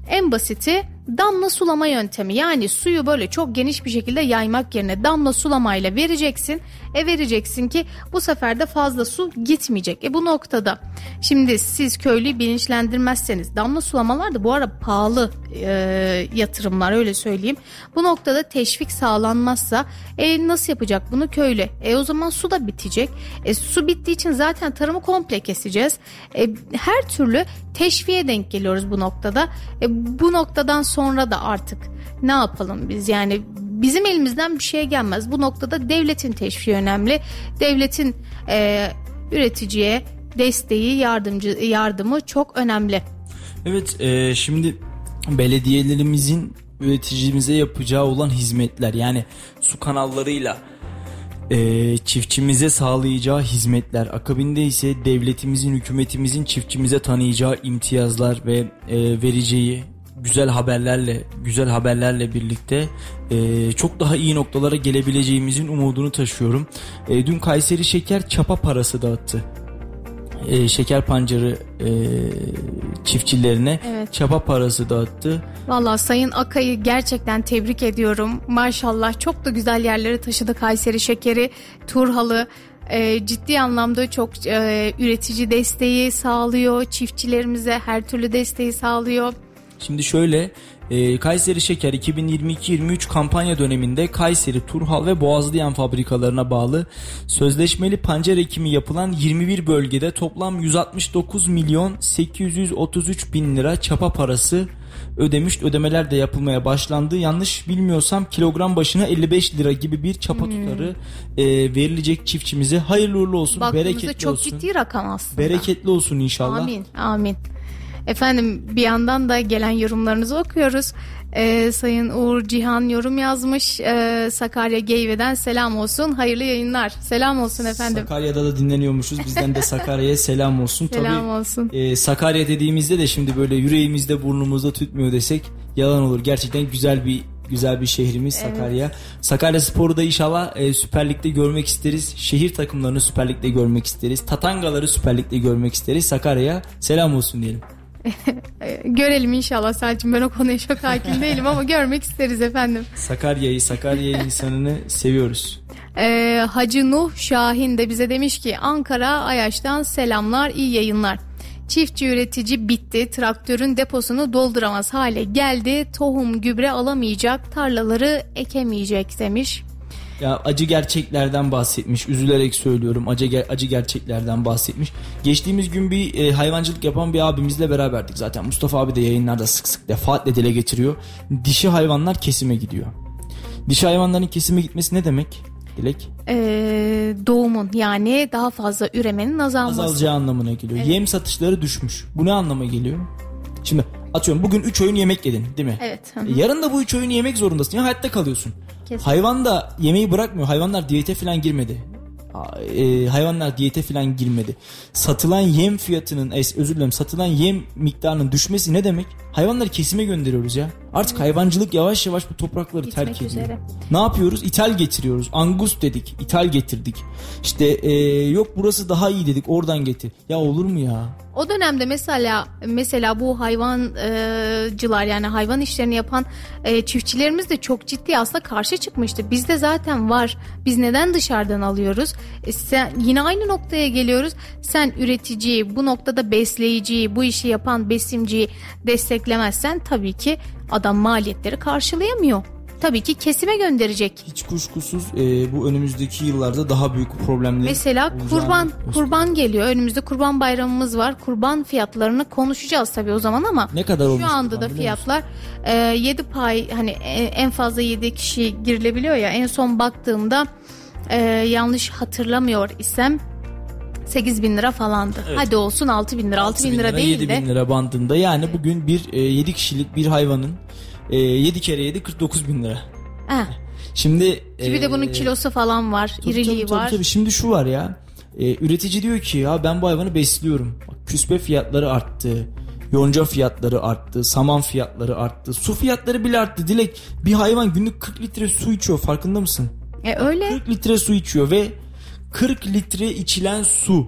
en basiti damla sulama yöntemi yani suyu böyle çok geniş bir şekilde yaymak yerine damla sulamayla vereceksin. E vereceksin ki bu sefer de fazla su gitmeyecek. E bu noktada şimdi siz köylüyü bilinçlendirmezseniz damla sulamalar da bu ara pahalı e, yatırımlar öyle söyleyeyim. Bu noktada teşvik sağlanmazsa e, nasıl yapacak bunu köylü? E o zaman su da bitecek. E, su bittiği için zaten tarımı komple keseceğiz. E, her türlü teşviğe denk geliyoruz bu noktada. E, bu noktadan sonra da artık ne yapalım biz yani bizim elimizden bir şey gelmez. Bu noktada devletin teşviği önemli. Devletin e, üreticiye desteği, yardımcı yardımı çok önemli. Evet e, şimdi belediyelerimizin üreticimize yapacağı olan hizmetler yani su kanallarıyla e, çiftçimize sağlayacağı hizmetler akabinde ise devletimizin hükümetimizin çiftçimize tanıyacağı imtiyazlar ve e, vereceği güzel haberlerle güzel haberlerle birlikte e, çok daha iyi noktalara gelebileceğimizin umudunu taşıyorum. E, dün Kayseri Şeker çapa parası dağıttı. E, şeker pancarı e, çiftçilerine Evet. çapa parası dağıttı. Valla Sayın Akay'ı gerçekten tebrik ediyorum. Maşallah çok da güzel yerlere taşıdı Kayseri şekeri, Turhalı. e, ciddi anlamda çok e, üretici desteği sağlıyor. Çiftçilerimize her türlü desteği sağlıyor. Şimdi şöyle e, Kayseri Şeker 2022-23 kampanya döneminde Kayseri, Turhal ve Boğazlıyan fabrikalarına bağlı sözleşmeli pancar ekimi yapılan 21 bölgede toplam 169 milyon 833 bin lira çapa parası ödemiş. Ödemeler de yapılmaya başlandı. Yanlış bilmiyorsam kilogram başına 55 lira gibi bir çapa tutarı e, verilecek çiftçimize. Hayırlı uğurlu olsun, Baktığımızda bereketli çok olsun. ciddi rakam aslında. Bereketli olsun inşallah. Amin, amin. Efendim bir yandan da gelen yorumlarınızı okuyoruz. Ee, Sayın Uğur Cihan yorum yazmış. Ee, Sakarya Geyve'den selam olsun. Hayırlı yayınlar. Selam olsun efendim. Sakarya'da da dinleniyormuşuz. Bizden de Sakarya'ya selam olsun. selam Tabii olsun. e, Sakarya dediğimizde de şimdi böyle yüreğimizde burnumuzda tütmüyor desek yalan olur. Gerçekten güzel bir güzel bir şehrimiz Sakarya. Sakarya Spor'u da inşallah e, Süper Lig'de görmek isteriz. Şehir takımlarını Süper Lig'de görmek isteriz. Tatangaları Süper Lig'de görmek isteriz. Sakarya'ya selam olsun diyelim. Görelim inşallah Selçuk. Ben o konuya çok hakim değilim ama görmek isteriz efendim. Sakarya'yı, Sakarya insanını seviyoruz. Ee, Hacı Nuh Şahin de bize demiş ki Ankara Ayaş'tan selamlar iyi yayınlar. Çiftçi üretici bitti. Traktörün deposunu dolduramaz hale geldi. Tohum gübre alamayacak. Tarlaları ekemeyecek demiş. Ya acı gerçeklerden bahsetmiş. Üzülerek söylüyorum. Acı ger- acı gerçeklerden bahsetmiş. Geçtiğimiz gün bir e, hayvancılık yapan bir abimizle beraberdik. Zaten Mustafa abi de yayınlarda sık sık defaatle dile getiriyor. Dişi hayvanlar kesime gidiyor. Dişi hayvanların kesime gitmesi ne demek? Dilek. Ee, doğumun yani daha fazla üremenin azalması. Azalacağı anlamına geliyor. Yem satışları düşmüş. Bu ne anlama geliyor? Şimdi atıyorum bugün 3 öğün yemek yedin değil mi? Evet. hı. E, Yarın da bu 3 öğün yemek zorundasın. Ya hayatta kalıyorsun. Kesin. Hayvan da yemeği bırakmıyor. Hayvanlar diyete falan girmedi. E, hayvanlar diyete falan girmedi. Satılan yem fiyatının özür dilerim satılan yem miktarının düşmesi ne demek? Hayvanları kesime gönderiyoruz ya. Artık hayvancılık yavaş yavaş bu toprakları Bitmek terk ediyor. üzere. Ne yapıyoruz? İthal getiriyoruz. Angus dedik. ithal getirdik. İşte e, yok burası daha iyi dedik. Oradan getir. Ya olur mu ya? O dönemde mesela mesela bu hayvancılar yani hayvan işlerini yapan e, çiftçilerimiz de çok ciddi aslında karşı çıkmıştı. Bizde zaten var. Biz neden dışarıdan alıyoruz? E, sen, yine aynı noktaya geliyoruz. Sen üreticiyi, bu noktada besleyiciyi, bu işi yapan besimciyi desteklemezsen tabii ki adam maliyetleri karşılayamıyor. Tabii ki kesime gönderecek. Hiç kuşkusuz e, bu önümüzdeki yıllarda daha büyük problemler Mesela olacağını kurban gösteriyor. kurban geliyor. Önümüzde kurban bayramımız var. Kurban fiyatlarını konuşacağız tabii o zaman ama Ne kadar şu anda da fiyatlar 7 pay hani e, en fazla 7 kişi girilebiliyor ya. En son baktığımda e, yanlış hatırlamıyor isem 8 bin lira falandı. Hadi olsun 6 bin lira. 6 bin lira değil 7 de bin lira bandında. Yani bugün bir e, 7 kişilik bir hayvanın e, 7 kere 7 49 bin lira. Heh. Şimdi Ki bir de bunun e, kilosu falan var, tabii, iriliği tabii, tabii, var. tabii. Şimdi şu var ya. e, üretici diyor ki ya ben bu hayvanı besliyorum. Bak, küspe fiyatları arttı. Yonca fiyatları arttı, saman fiyatları arttı, su fiyatları bile arttı. Dilek bir hayvan günlük 40 litre su içiyor farkında mısın? E, öyle. 40 litre su içiyor ve 40 litre içilen su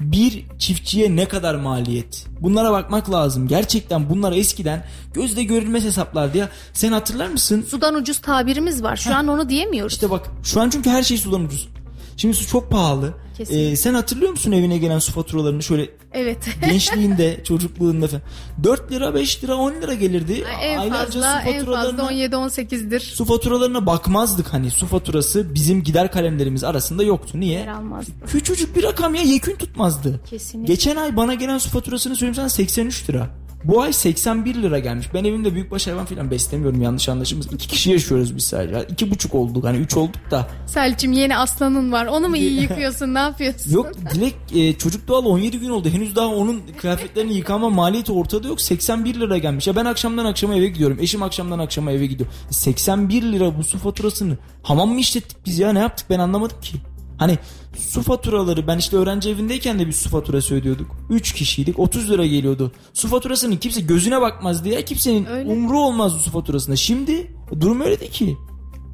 bir çiftçiye ne kadar maliyet? Bunlara bakmak lazım. Gerçekten bunlar eskiden gözle görülmez hesaplardı ya. Sen hatırlar mısın? Sudan ucuz tabirimiz var. Şu an onu diyemiyoruz. İşte bak şu an çünkü her şey sudan ucuz. Şimdi su çok pahalı. Kesinlikle. Ee, sen hatırlıyor musun evine gelen su faturalarını şöyle Evet. gençliğinde, çocukluğunda falan. 4 lira, 5 lira, 10 lira gelirdi. en Aylarca fazla su en fazla faturalarına 17-18'dir. su faturalarına bakmazdık hani su faturası bizim gider kalemlerimiz arasında yoktu. Niye? Yer almazdı. Küçücük bir rakam ya yekün tutmazdı. Kesinlikle. Geçen ay bana gelen su faturasını söyleyeyim sana 83 lira. Bu ay 81 lira gelmiş. Ben evimde büyükbaş hayvan falan beslemiyorum yanlış anlaşılmaz. İki kişi yaşıyoruz biz sadece. İki buçuk olduk hani üç olduk da. Selçim yeni aslanın var. Onu mu iyi yıkıyorsun? Ne yapıyorsun? Yok Dilek e, çocuk doğalı 17 gün oldu. Henüz daha onun kıyafetlerini yıkama maliyeti ortada yok. 81 lira gelmiş. Ya ben akşamdan akşama eve gidiyorum. Eşim akşamdan akşama eve gidiyor. 81 lira bu su faturasını. Hamam mı işlettik biz ya ne yaptık ben anlamadım ki. Hani su faturaları ben işte öğrenci evindeyken de bir su faturası ödüyorduk. 3 kişiydik 30 lira geliyordu. Su faturasının kimse gözüne bakmazdı ya. Kimsenin Öyle. umru olmaz su faturasında. Şimdi durum öyle değil ki.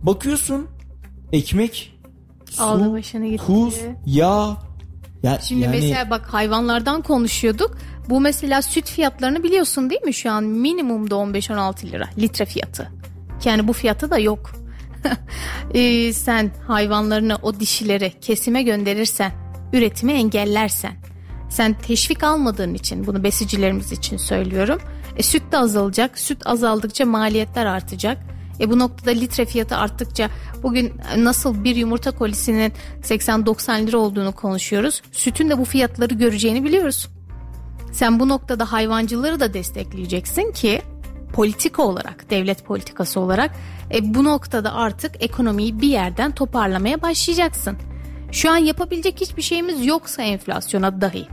Bakıyorsun ekmek, su, Aldı başını gitti. tuz, yağ. Ya, Şimdi yani, mesela bak hayvanlardan konuşuyorduk. Bu mesela süt fiyatlarını biliyorsun değil mi? Şu an minimumda 15-16 lira litre fiyatı. Yani bu fiyatı da yok. Ee, sen hayvanlarını o dişileri kesime gönderirsen, üretimi engellersen, sen teşvik almadığın için bunu besicilerimiz için söylüyorum. E, süt de azalacak. Süt azaldıkça maliyetler artacak. E bu noktada litre fiyatı arttıkça bugün nasıl bir yumurta kolisinin 80-90 lira olduğunu konuşuyoruz. Sütün de bu fiyatları göreceğini biliyoruz. Sen bu noktada hayvancıları da destekleyeceksin ki politika olarak, devlet politikası olarak e, bu noktada artık ekonomiyi bir yerden toparlamaya başlayacaksın. Şu an yapabilecek hiçbir şeyimiz yoksa enflasyona dahi.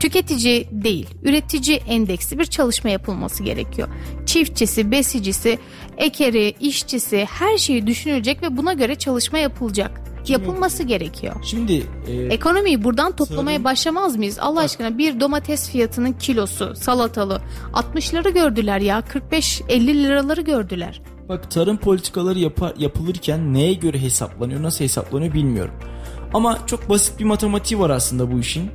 Tüketici değil, üretici endeksli bir çalışma yapılması gerekiyor. Çiftçisi, besicisi, ekeri, işçisi her şeyi düşünülecek ve buna göre çalışma yapılacak. Yapılması gerekiyor. Şimdi e, Ekonomiyi buradan toplamaya Sarı- başlamaz mıyız? Allah aşkına bir domates fiyatının kilosu salatalı 60'ları gördüler ya 45-50 liraları gördüler. Bak tarım politikaları yapar, yapılırken neye göre hesaplanıyor, nasıl hesaplanıyor bilmiyorum. Ama çok basit bir matematiği var aslında bu işin.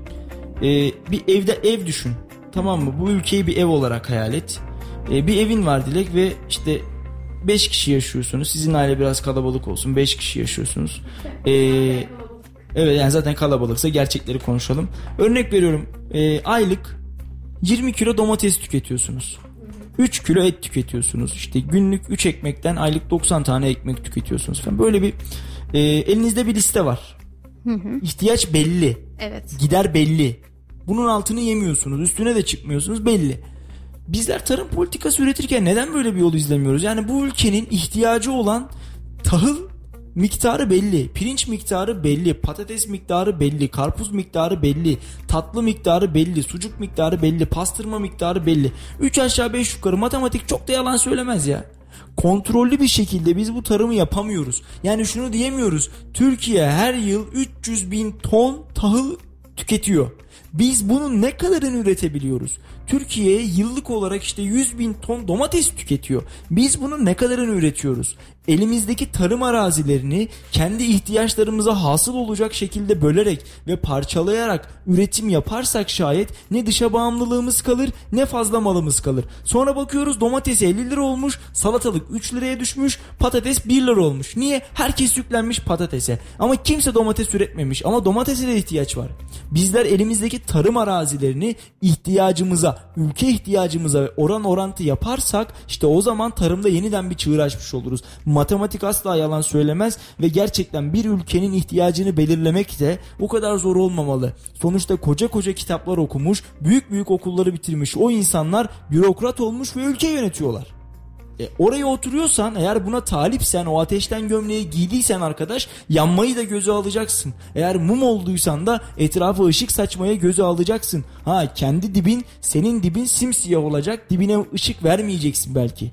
Ee, bir evde ev düşün. Tamam mı? Bu ülkeyi bir ev olarak hayal et. Ee, bir evin var Dilek ve işte 5 kişi yaşıyorsunuz. Sizin aile biraz kalabalık olsun. 5 kişi yaşıyorsunuz. Ee, evet yani zaten kalabalıksa gerçekleri konuşalım. Örnek veriyorum. Ee, aylık 20 kilo domates tüketiyorsunuz. 3 kilo et tüketiyorsunuz. İşte günlük 3 ekmekten aylık 90 tane ekmek tüketiyorsunuz falan. Böyle bir e, elinizde bir liste var. İhtiyaç belli. Evet. Gider belli. Bunun altını yemiyorsunuz. Üstüne de çıkmıyorsunuz belli. Bizler tarım politikası üretirken neden böyle bir yol izlemiyoruz? Yani bu ülkenin ihtiyacı olan tahıl miktarı belli, pirinç miktarı belli, patates miktarı belli, karpuz miktarı belli, tatlı miktarı belli, sucuk miktarı belli, pastırma miktarı belli. 3 aşağı 5 yukarı matematik çok da yalan söylemez ya. Kontrollü bir şekilde biz bu tarımı yapamıyoruz. Yani şunu diyemiyoruz. Türkiye her yıl 300 bin ton tahıl tüketiyor. Biz bunun ne kadarını üretebiliyoruz? Türkiye yıllık olarak işte 100 bin ton domates tüketiyor. Biz bunun ne kadarını üretiyoruz? Elimizdeki tarım arazilerini kendi ihtiyaçlarımıza hasıl olacak şekilde bölerek ve parçalayarak üretim yaparsak şayet ne dışa bağımlılığımız kalır ne fazla malımız kalır. Sonra bakıyoruz domates 50 lira olmuş, salatalık 3 liraya düşmüş, patates 1 lira olmuş. Niye? Herkes yüklenmiş patatese. Ama kimse domates üretmemiş ama domatese de ihtiyaç var. Bizler elimizdeki tarım arazilerini ihtiyacımıza, ülke ihtiyacımıza oran orantı yaparsak işte o zaman tarımda yeniden bir çığır açmış oluruz. Matematik asla yalan söylemez ve gerçekten bir ülkenin ihtiyacını belirlemek de o kadar zor olmamalı. Sonuçta koca koca kitaplar okumuş, büyük büyük okulları bitirmiş o insanlar bürokrat olmuş ve ülke yönetiyorlar. E, oraya oturuyorsan eğer buna talipsen o ateşten gömleği giydiysen arkadaş yanmayı da göze alacaksın. Eğer mum olduysan da etrafa ışık saçmaya göze alacaksın. Ha kendi dibin senin dibin simsiyah olacak dibine ışık vermeyeceksin belki.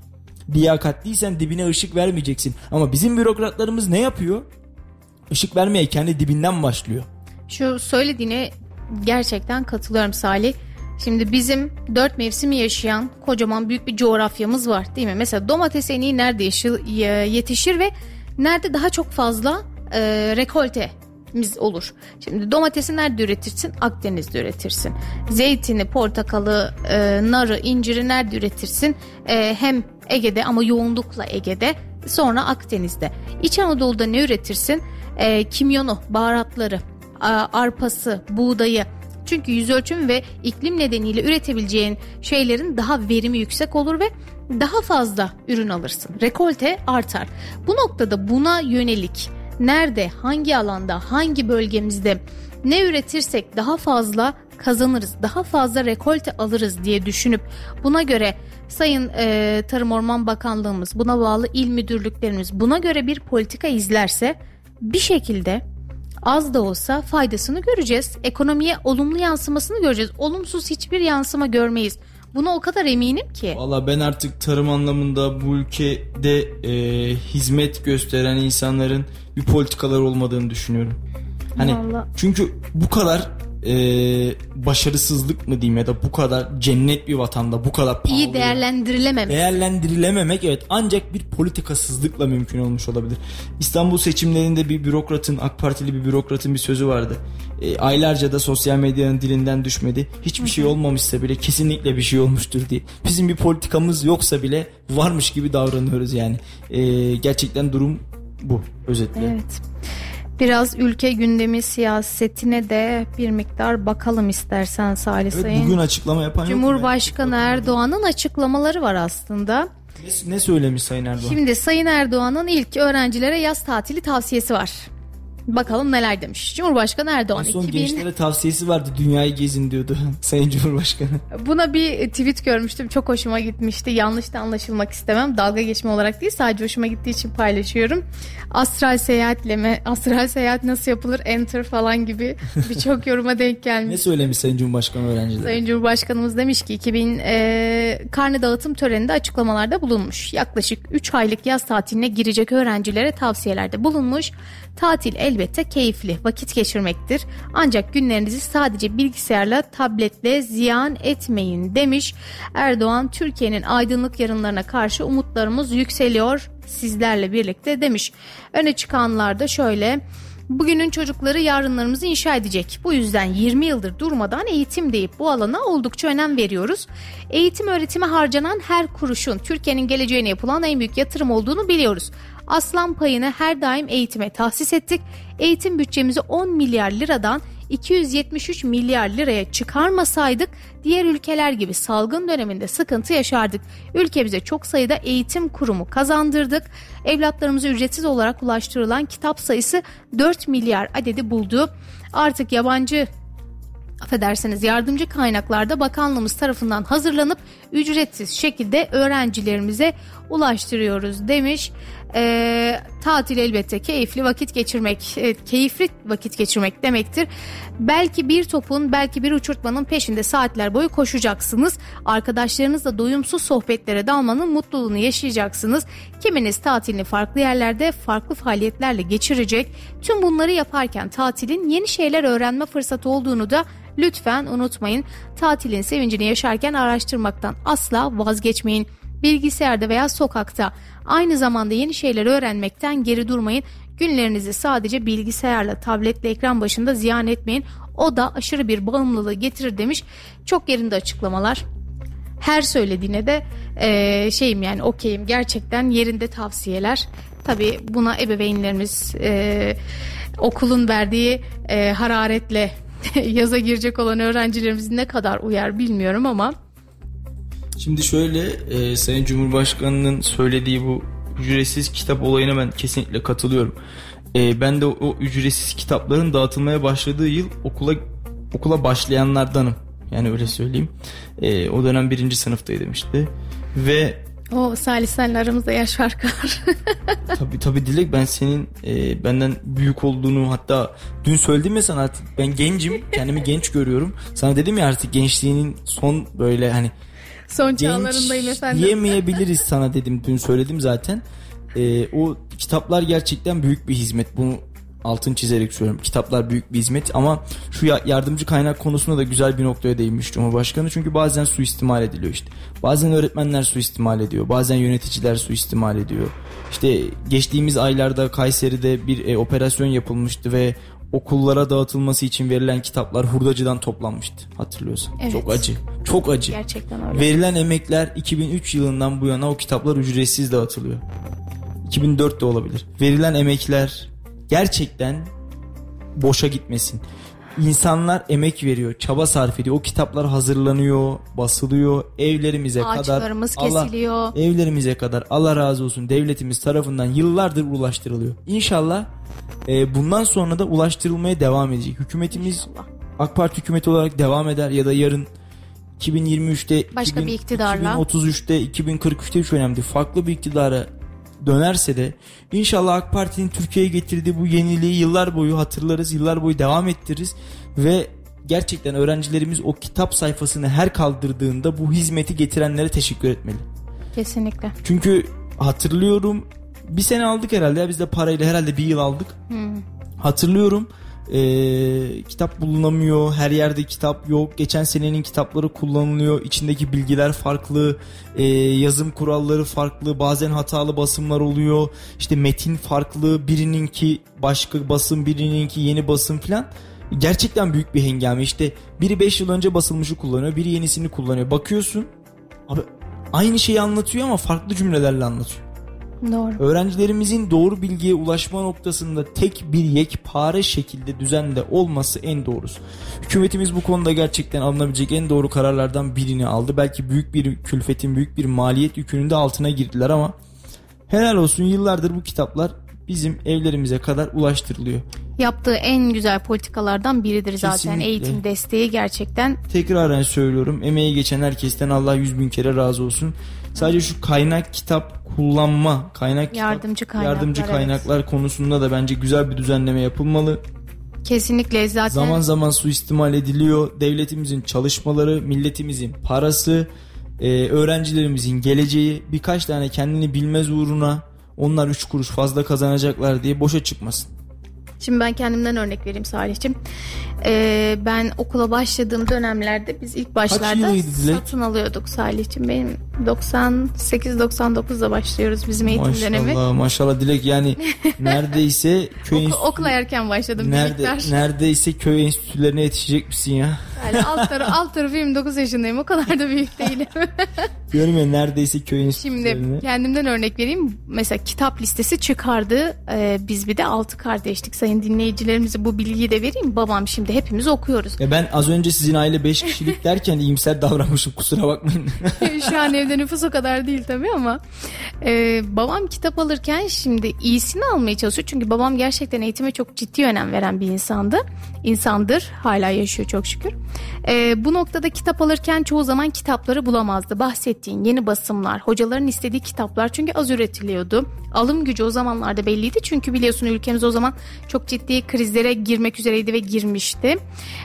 Liyakatliysen dibine ışık vermeyeceksin. Ama bizim bürokratlarımız ne yapıyor? Işık vermeye kendi dibinden başlıyor. Şu söylediğine gerçekten katılıyorum Salih. Şimdi bizim dört mevsimi yaşayan kocaman büyük bir coğrafyamız var değil mi? Mesela domates en iyi nerede yetişir ve nerede daha çok fazla e, rekoltemiz olur. Şimdi domatesi nerede üretirsin? Akdeniz'de üretirsin. Zeytini, portakalı, e, narı, inciri nerede üretirsin? E, hem Ege'de ama yoğunlukla Ege'de sonra Akdeniz'de. İç Anadolu'da ne üretirsin? E, kimyonu, baharatları, arpası, buğdayı çünkü yüz ölçüm ve iklim nedeniyle üretebileceğin şeylerin daha verimi yüksek olur ve daha fazla ürün alırsın. Rekolte artar. Bu noktada buna yönelik nerede, hangi alanda, hangi bölgemizde ne üretirsek daha fazla kazanırız, daha fazla rekolte alırız diye düşünüp buna göre Sayın e, Tarım Orman Bakanlığımız, buna bağlı il müdürlüklerimiz buna göre bir politika izlerse bir şekilde az da olsa faydasını göreceğiz. Ekonomiye olumlu yansımasını göreceğiz. Olumsuz hiçbir yansıma görmeyiz. Buna o kadar eminim ki. Valla ben artık tarım anlamında bu ülkede e, hizmet gösteren insanların bir politikalar olmadığını düşünüyorum. Hani Vallahi. çünkü bu kadar e, başarısızlık mı diyeyim ya da bu kadar cennet bir vatanda bu kadar pahalı. İyi değerlendirilememek. Değerlendirilememek evet ancak bir politikasızlıkla mümkün olmuş olabilir. İstanbul seçimlerinde bir bürokratın AK Partili bir bürokratın bir sözü vardı. E, aylarca da sosyal medyanın dilinden düşmedi. Hiçbir şey olmamışsa bile kesinlikle bir şey olmuştur diye. Bizim bir politikamız yoksa bile varmış gibi davranıyoruz yani. E, gerçekten durum bu özetle. Evet. Biraz ülke gündemi siyasetine de bir miktar bakalım istersen Salih evet, Sayın. Bugün açıklama yapan Cumhurbaşkanı Erdoğan'ın açıklamaları var aslında. Ne, ne söylemiş Sayın Erdoğan? Şimdi Sayın Erdoğan'ın ilk öğrencilere yaz tatili tavsiyesi var. Bakalım neler demiş. Cumhurbaşkanı Erdoğan. En son 2000... gençlere tavsiyesi vardı dünyayı gezin diyordu Sayın Cumhurbaşkanı. Buna bir tweet görmüştüm. Çok hoşuma gitmişti. Yanlış da anlaşılmak istemem. Dalga geçme olarak değil sadece hoşuma gittiği için paylaşıyorum. Astral seyahatle mi? Astral seyahat nasıl yapılır? Enter falan gibi birçok yoruma denk gelmiş. ne söylemiş Sayın Cumhurbaşkanı öğrencilere? Sayın Cumhurbaşkanımız demiş ki 2000 e, karne dağıtım töreninde açıklamalarda bulunmuş. Yaklaşık 3 aylık yaz tatiline girecek öğrencilere tavsiyelerde bulunmuş. Tatil el elbette keyifli vakit geçirmektir. Ancak günlerinizi sadece bilgisayarla, tabletle ziyan etmeyin demiş Erdoğan. Türkiye'nin aydınlık yarınlarına karşı umutlarımız yükseliyor sizlerle birlikte demiş. Öne çıkanlar da şöyle Bugünün çocukları yarınlarımızı inşa edecek. Bu yüzden 20 yıldır durmadan eğitim deyip bu alana oldukça önem veriyoruz. Eğitim öğretime harcanan her kuruşun Türkiye'nin geleceğine yapılan en büyük yatırım olduğunu biliyoruz. Aslan payını her daim eğitime tahsis ettik. Eğitim bütçemizi 10 milyar liradan 273 milyar liraya çıkarmasaydık diğer ülkeler gibi salgın döneminde sıkıntı yaşardık. Ülkemize çok sayıda eğitim kurumu kazandırdık. Evlatlarımıza ücretsiz olarak ulaştırılan kitap sayısı 4 milyar adedi buldu. Artık yabancı affedersiniz yardımcı kaynaklarda bakanlığımız tarafından hazırlanıp ücretsiz şekilde öğrencilerimize ulaştırıyoruz demiş. E, tatil elbette keyifli vakit geçirmek, e, keyifli vakit geçirmek demektir. Belki bir topun, belki bir uçurtmanın peşinde saatler boyu koşacaksınız. Arkadaşlarınızla doyumsuz sohbetlere dalmanın mutluluğunu yaşayacaksınız. Kiminiz tatilini farklı yerlerde, farklı faaliyetlerle geçirecek. Tüm bunları yaparken tatilin yeni şeyler öğrenme fırsatı olduğunu da lütfen unutmayın. Tatilin sevincini yaşarken araştırmaktan asla vazgeçmeyin bilgisayarda veya sokakta. Aynı zamanda yeni şeyler öğrenmekten geri durmayın. Günlerinizi sadece bilgisayarla, tabletle ekran başında ziyan etmeyin. O da aşırı bir bağımlılığı getirir demiş. Çok yerinde açıklamalar. Her söylediğine de e, şeyim yani okeyim gerçekten yerinde tavsiyeler. Tabi buna ebeveynlerimiz e, okulun verdiği e, hararetle yaza girecek olan öğrencilerimiz ne kadar uyar bilmiyorum ama Şimdi şöyle e, Sayın Cumhurbaşkanı'nın söylediği bu ücretsiz kitap olayına ben kesinlikle katılıyorum. E, ben de o, o ücretsiz kitapların dağıtılmaya başladığı yıl okula okula başlayanlardanım. Yani öyle söyleyeyim. E, o dönem birinci sınıftaydım işte. Ve o Salih senle aramızda yaş farkı var. tabii tabii Dilek ben senin e, benden büyük olduğunu hatta dün söyledim ya sana artık ben gencim kendimi genç görüyorum. Sana dedim ya artık gençliğinin son böyle hani Son çağlarındayım efendim. Yemeyebiliriz sana dedim dün söyledim zaten. Ee, o kitaplar gerçekten büyük bir hizmet. Bunu altın çizerek söylüyorum. Kitaplar büyük bir hizmet ama şu yardımcı kaynak konusunda da güzel bir noktaya değinmiş Cumhurbaşkanı. Çünkü bazen suistimal ediliyor işte. Bazen öğretmenler suistimal ediyor. Bazen yöneticiler suistimal ediyor. İşte geçtiğimiz aylarda Kayseri'de bir e, operasyon yapılmıştı ve okullara dağıtılması için verilen kitaplar hurdacıdan toplanmıştı hatırlıyorsan. Evet. Çok acı. Çok acı. Gerçekten öyle. Verilen emekler 2003 yılından bu yana o kitaplar ücretsiz dağıtılıyor. 2004 de olabilir. Verilen emekler gerçekten boşa gitmesin. İnsanlar emek veriyor, çaba sarf ediyor. O kitaplar hazırlanıyor, basılıyor. Evlerimize kadar Allah, kesiliyor. Evlerimize kadar Allah razı olsun devletimiz tarafından yıllardır ulaştırılıyor. İnşallah e, bundan sonra da ulaştırılmaya devam edecek. Hükümetimiz İnşallah. AK Parti hükümeti olarak devam eder ya da yarın 2023'te başka 2000, bir iktidarla 2033'te 2043'te hiç önemli Farklı bir iktidara dönerse de inşallah AK Parti'nin Türkiye'ye getirdiği bu yeniliği yıllar boyu hatırlarız, yıllar boyu devam ettiririz ve gerçekten öğrencilerimiz o kitap sayfasını her kaldırdığında bu hizmeti getirenlere teşekkür etmeli. Kesinlikle. Çünkü hatırlıyorum bir sene aldık herhalde ya biz de parayla herhalde bir yıl aldık. Hmm. Hatırlıyorum e, kitap bulunamıyor her yerde kitap yok. Geçen senenin kitapları kullanılıyor içindeki bilgiler farklı e, yazım kuralları farklı bazen hatalı basımlar oluyor. İşte metin farklı birininki başka basım birininki yeni basım filan. Gerçekten büyük bir hengame. İşte biri 5 yıl önce basılmışı kullanıyor biri yenisini kullanıyor. Bakıyorsun abi aynı şeyi anlatıyor ama farklı cümlelerle anlatıyor Doğru. Öğrencilerimizin doğru bilgiye ulaşma noktasında tek bir yekpare şekilde düzende olması en doğrusu. Hükümetimiz bu konuda gerçekten alınabilecek en doğru kararlardan birini aldı. Belki büyük bir külfetin, büyük bir maliyet yükünün de altına girdiler ama helal olsun yıllardır bu kitaplar bizim evlerimize kadar ulaştırılıyor. Yaptığı en güzel politikalardan biridir zaten Kesinlikle. eğitim desteği gerçekten. Tekraren söylüyorum emeği geçen herkesten Allah yüz bin kere razı olsun. Sadece şu kaynak kitap kullanma, kaynak yardımcı kitap, yardımcı kaynaklar evet. konusunda da bence güzel bir düzenleme yapılmalı. Kesinlikle zaten. Zaman zaman suistimal ediliyor. Devletimizin çalışmaları, milletimizin parası, e, öğrencilerimizin geleceği birkaç tane kendini bilmez uğruna onlar üç kuruş fazla kazanacaklar diye boşa çıkmasın. Şimdi ben kendimden örnek vereyim Salih'ciğim. Ee, ben okula başladığım dönemlerde biz ilk başlarda satın alıyorduk Salih'ciğim. Benim 98-99'da başlıyoruz bizim eğitim dönemi. Maşallah maşallah Dilek yani neredeyse köy Oku, okula erken başladım. Nerede, Nerede, neredeyse köy enstitülerine yetişecek misin ya? Yani alt, tarafı, alt tarafı 29 yaşındayım. O kadar da büyük değilim. Diyorum ya neredeyse köy Şimdi enstitülerine. kendimden örnek vereyim. Mesela kitap listesi çıkardı. Ee, biz bir de altı kardeştik. Sayın dinleyicilerimize bu bilgiyi de vereyim. Babam şimdi hepimiz okuyoruz. Ya ben az önce sizin aile 5 kişilik derken iyimser davranmışım kusura bakmayın. Şu an evde nüfus o kadar değil tabii ama e, babam kitap alırken şimdi iyisini almaya çalışıyor. Çünkü babam gerçekten eğitime çok ciddi önem veren bir insandı. İnsandır. Hala yaşıyor çok şükür. E, bu noktada kitap alırken çoğu zaman kitapları bulamazdı. Bahsettiğin yeni basımlar, hocaların istediği kitaplar çünkü az üretiliyordu. Alım gücü o zamanlarda belliydi. Çünkü biliyorsun ülkemiz o zaman çok ciddi krizlere girmek üzereydi ve girmişti.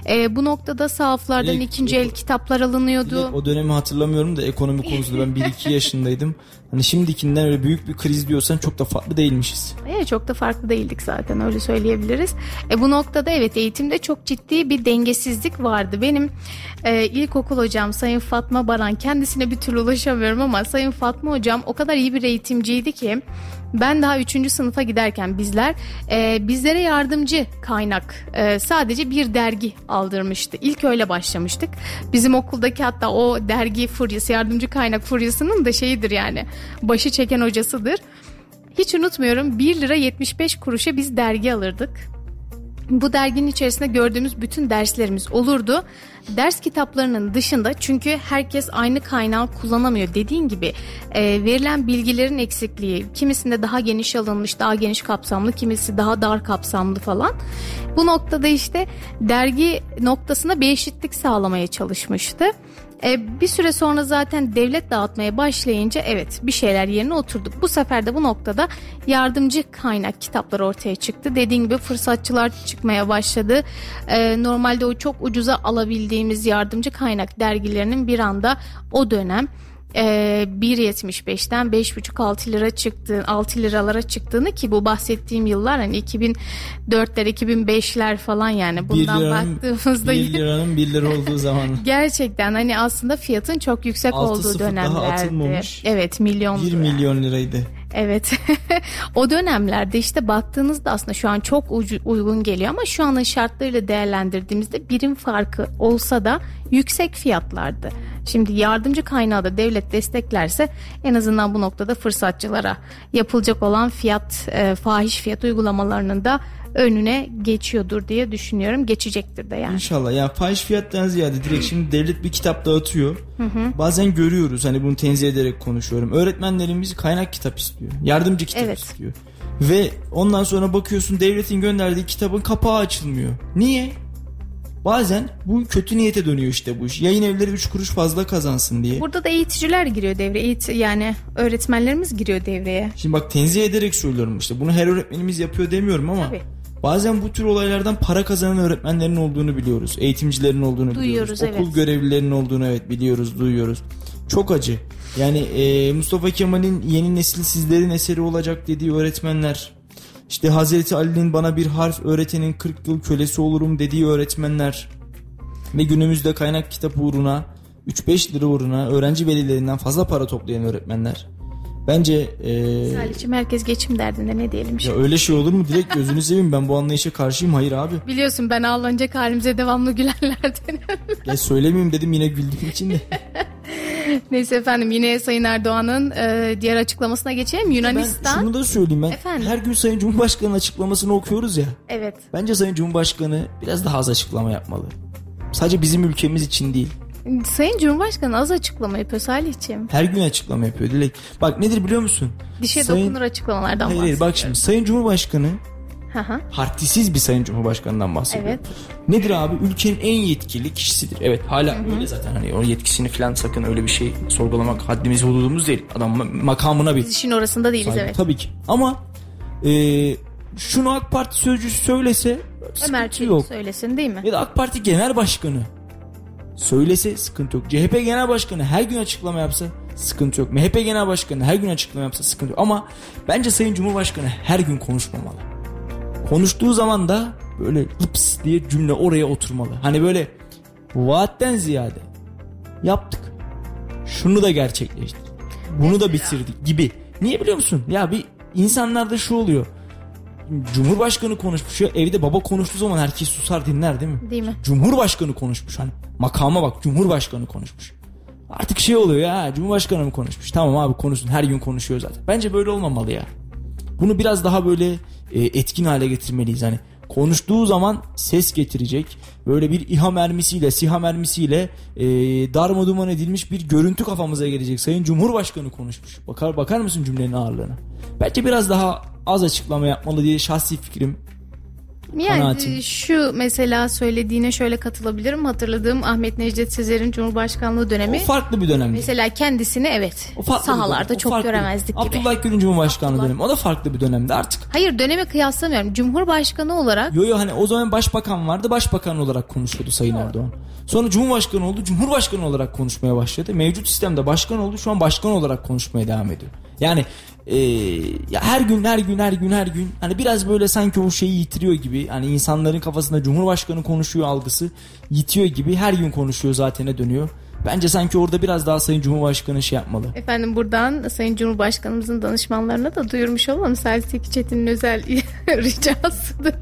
E, bu noktada sahaflardan Dilek, ikinci el kitaplar alınıyordu. O dönemi hatırlamıyorum da ekonomi konusunda ben 1-2 yaşındaydım. Hani şimdikinden öyle büyük bir kriz diyorsan çok da farklı değilmişiz. Evet çok da farklı değildik zaten öyle söyleyebiliriz. E, bu noktada evet eğitimde çok ciddi bir dengesizlik vardı. Benim e, ilkokul hocam Sayın Fatma Baran kendisine bir türlü ulaşamıyorum ama Sayın Fatma hocam o kadar iyi bir eğitimciydi ki ben daha 3. sınıfa giderken bizler e, bizlere yardımcı kaynak e, sadece bir dergi aldırmıştı. İlk öyle başlamıştık. Bizim okuldaki hatta o dergi furyası yardımcı kaynak furyasının da şeyidir yani başı çeken hocasıdır. Hiç unutmuyorum 1 lira 75 kuruşa biz dergi alırdık. Bu derginin içerisinde gördüğümüz bütün derslerimiz olurdu. Ders kitaplarının dışında çünkü herkes aynı kaynağı kullanamıyor. Dediğin gibi e, verilen bilgilerin eksikliği, kimisinde daha geniş alınmış, daha geniş kapsamlı, kimisi daha dar kapsamlı falan. Bu noktada işte dergi noktasına bir eşitlik sağlamaya çalışmıştı. E, bir süre sonra zaten devlet dağıtmaya başlayınca evet bir şeyler yerine oturdu. Bu sefer de bu noktada yardımcı kaynak kitaplar ortaya çıktı. Dediğim gibi fırsatçılar çıkmaya başladı. E, normalde o çok ucuza alabildiğimiz yardımcı kaynak dergilerinin bir anda o dönem e, 1.75'ten 5.5-6 lira çıktı 6 liralara çıktığını ki bu bahsettiğim yıllar hani 2004'ler 2005'ler falan yani bundan 1 liranın, baktığımızda 1 liranın 1 lira olduğu zaman. Gerçekten hani aslında fiyatın çok yüksek olduğu dönemlerdi. Evet milyon. 1 milyon liraydı. Evet. o dönemlerde işte baktığınızda aslında şu an çok uygun geliyor ama şu anın şartlarıyla değerlendirdiğimizde birim farkı olsa da yüksek fiyatlardı. Şimdi yardımcı kaynağı da devlet desteklerse en azından bu noktada fırsatçılara yapılacak olan fiyat e, fahiş fiyat uygulamalarının da önüne geçiyordur diye düşünüyorum. Geçecektir de yani. İnşallah ya fahiş fiyattan ziyade direkt şimdi devlet bir kitap dağıtıyor. Bazen görüyoruz hani bunu tenzih ederek konuşuyorum. Öğretmenlerimiz kaynak kitap istiyor. Yardımcı kitap Evet. istiyor. Ve ondan sonra bakıyorsun devletin gönderdiği kitabın kapağı açılmıyor. Niye? Bazen bu kötü niyete dönüyor işte bu iş. Yayın evleri 3 kuruş fazla kazansın diye. Burada da eğiticiler giriyor devreye. Eğit yani öğretmenlerimiz giriyor devreye. Şimdi bak tenzih ederek söylüyorum işte. Bunu her öğretmenimiz yapıyor demiyorum ama Tabii. Bazen bu tür olaylardan para kazanan öğretmenlerin olduğunu biliyoruz. Eğitimcilerin olduğunu Duyuyoruz, biliyoruz. Okul evet. görevlilerinin olduğunu evet biliyoruz, duyuyoruz. Çok acı. Yani e, Mustafa Kemal'in yeni nesil sizlerin eseri olacak dediği öğretmenler. İşte Hazreti Ali'nin bana bir harf öğretenin 40 yıl kölesi olurum dediği öğretmenler. Ve günümüzde kaynak kitap uğruna 3-5 lira uğruna öğrenci velilerinden fazla para toplayan öğretmenler. Bence e, Salih'cim herkes geçim derdinde ne diyelim ya şimdi. öyle şey olur mu? Direkt gözünü seveyim ben bu anlayışa karşıyım. Hayır abi. Biliyorsun ben ağlanacak halimize devamlı gülenlerdenim. Ya söylemeyeyim dedim yine güldüğüm için de. Neyse efendim yine Sayın Erdoğan'ın e, diğer açıklamasına geçelim. Ben Yunanistan. şunu da söyleyeyim ben. Efendim? Her gün Sayın Cumhurbaşkanı'nın açıklamasını okuyoruz ya. Evet. Bence Sayın Cumhurbaşkanı biraz daha az açıklama yapmalı. Sadece bizim ülkemiz için değil. Sayın Cumhurbaşkanı az açıklama yapıyor Salih'ciğim. Her gün açıklama yapıyor Dilek. Bak nedir biliyor musun? Dişe Sayın- dokunur açıklamalardan Hayır, hayır bak şimdi Sayın Cumhurbaşkanı hı. partisiz bir Sayın Cumhurbaşkanı'ndan bahsediyor. Evet. Nedir abi? Ülkenin en yetkili kişisidir. Evet hala öyle zaten hani o yetkisini falan sakın öyle bir şey sorgulamak haddimiz hududumuz değil. Adam ma- makamına bir Biz işin orasında değiliz saygı. evet. Tabii ki. Ama e, şunu AK Parti sözcüsü söylese Ömer Çelik yok. söylesin değil mi? Ya da AK Parti Genel Başkanı söylese sıkıntı yok. CHP Genel Başkanı her gün açıklama yapsa sıkıntı yok. MHP Genel Başkanı her gün açıklama yapsa sıkıntı yok. Ama bence Sayın Cumhurbaşkanı her gün konuşmamalı. Konuştuğu zaman da böyle lıps diye cümle oraya oturmalı. Hani böyle vaatten ziyade yaptık. Şunu da gerçekleştirdik. Bunu da bitirdik gibi. Niye biliyor musun? Ya bir insanlarda şu oluyor. Cumhurbaşkanı konuşmuş ya evde baba konuştuğu zaman herkes susar dinler değil mi? Değil mi? Cumhurbaşkanı konuşmuş hani makama bak Cumhurbaşkanı konuşmuş. Artık şey oluyor ya Cumhurbaşkanı mı konuşmuş? Tamam abi konuşsun her gün konuşuyor zaten. Bence böyle olmamalı ya. Bunu biraz daha böyle e, etkin hale getirmeliyiz hani. Konuştuğu zaman ses getirecek böyle bir İHA mermisiyle SİHA mermisiyle e, darmaduman edilmiş bir görüntü kafamıza gelecek. Sayın Cumhurbaşkanı konuşmuş. Bakar bakar mısın cümlenin ağırlığına? Bence biraz daha az açıklama yapmalı diye şahsi fikrim Yani Kanaatim. e, şu mesela söylediğine şöyle katılabilirim. Hatırladığım Ahmet Necdet Sezer'in Cumhurbaşkanlığı dönemi. o farklı bir dönemdi. Mesela kendisini evet O farklı sahalarda dönem. O çok farklı. göremezdik gibi. Abdullah Gül'ün Cumhurbaşkanlığı Abdullah- dönemi. O da farklı bir dönemde artık. Hayır dönemi kıyaslamıyorum. Cumhurbaşkanı olarak Yo yo hani o zaman başbakan vardı. Başbakan olarak konuşuyordu Sayın Erdoğan. Sonra Cumhurbaşkanı oldu. Cumhurbaşkanı olarak konuşmaya başladı. Mevcut sistemde başkan oldu. Şu an başkan olarak konuşmaya devam ediyor. Yani e, ya her gün her gün her gün her gün hani biraz böyle sanki o şeyi yitiriyor gibi. Hani insanların kafasında Cumhurbaşkanı konuşuyor algısı yitiyor gibi. Her gün konuşuyor zatene dönüyor. Bence sanki orada biraz daha Sayın Cumhurbaşkanı şey yapmalı. efendim buradan Sayın Cumhurbaşkanımızın danışmanlarına da duyurmuş olalım. Salih Seki Çetin'in özel ricasıdır.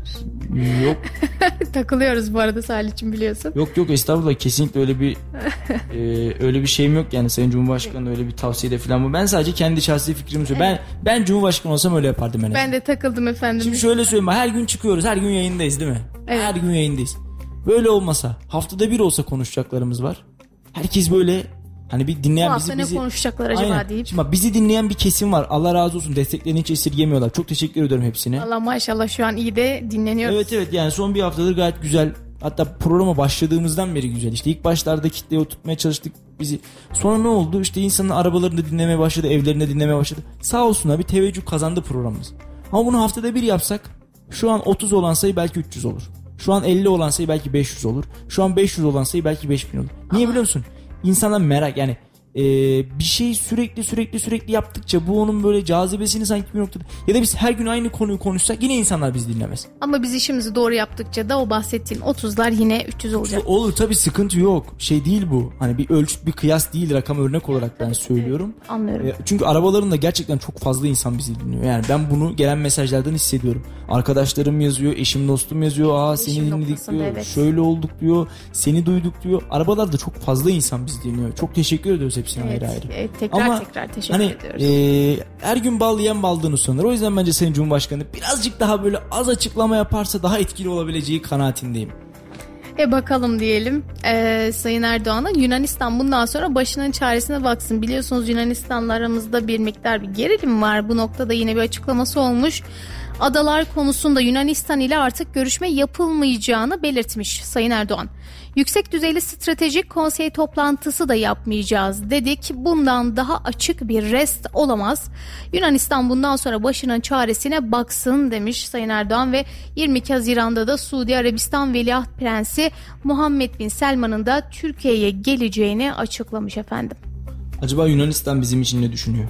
Yok Takılıyoruz bu arada Salih'cim biliyorsun. Yok yok estağfurullah kesinlikle öyle bir e, öyle bir şeyim yok yani Sayın Cumhurbaşkanı öyle bir tavsiyede falan bu. Ben sadece kendi şahsi fikrimi söylüyorum. Ben ben Cumhurbaşkanı olsam öyle yapardım en Ben azından. de takıldım efendim. Şimdi şöyle söyleyeyim her gün çıkıyoruz her gün yayındayız değil mi? Evet. Her gün yayındayız. Böyle olmasa haftada bir olsa konuşacaklarımız var. Herkes böyle hani bir bu dinleyen hafta bizi ne bizi konuşacaklar acaba Aynen. deyip. Şimdi bak bizi dinleyen bir kesim var. Allah razı olsun. Desteklerini hiç esirgemiyorlar. Çok teşekkür ediyorum hepsine. Allah maşallah şu an iyi de dinleniyoruz. Evet evet yani son bir haftadır gayet güzel. Hatta programa başladığımızdan beri güzel. İşte ilk başlarda kitleye oturtmaya çalıştık bizi. Sonra ne oldu? İşte insanın arabalarında dinlemeye başladı, evlerinde dinlemeye başladı. Sağ olsunlar bir teveccüh kazandı programımız. Ama bunu haftada bir yapsak şu an 30 olan sayı belki 300 olur. Şu an 50 olan sayı belki 500 olur. Şu an 500 olan sayı belki 5000 olur. Niye biliyor musun? İnsanlar merak yani e, bir şey sürekli sürekli sürekli yaptıkça bu onun böyle cazibesini sanki bir noktada ya da biz her gün aynı konuyu konuşsak yine insanlar bizi dinlemez. Ama biz işimizi doğru yaptıkça da o bahsettiğin 30'lar yine 300 olacak. Olur tabi sıkıntı yok. Şey değil bu. Hani bir ölçüt bir kıyas değil rakam örnek olarak ben söylüyorum. Anlıyorum. E, Çünkü arabalarında gerçekten çok fazla insan bizi dinliyor. Yani ben bunu gelen mesajlardan hissediyorum. Arkadaşlarım yazıyor, eşim dostum yazıyor. Aa seni Eşim dinledik diyor. evet. Şöyle olduk diyor. Seni duyduk diyor. Arabalarda çok fazla insan bizi dinliyor. Çok teşekkür ediyoruz hepsine Evet, ayrı ayrı. evet, tekrar Ama tekrar teşekkür hani ediyoruz. e, her gün bal yiyen baldığını sanır. O yüzden bence Sayın Cumhurbaşkanı birazcık daha böyle az açıklama yaparsa daha etkili olabileceği kanaatindeyim. E bakalım diyelim Ee, Sayın Erdoğan'a Yunanistan bundan sonra başının çaresine baksın. Biliyorsunuz Yunanistan'la aramızda bir miktar bir gerilim var. Bu noktada yine bir açıklaması olmuş. Adalar konusunda Yunanistan ile artık görüşme yapılmayacağını belirtmiş Sayın Erdoğan. Yüksek düzeyli stratejik konsey toplantısı da yapmayacağız dedik. Bundan daha açık bir rest olamaz. Yunanistan bundan sonra başının çaresine baksın demiş Sayın Erdoğan ve 22 Haziran'da da Suudi Arabistan Veliaht Prensi Muhammed Bin Selman'ın da Türkiye'ye geleceğini açıklamış efendim. Acaba Yunanistan bizim için ne düşünüyor?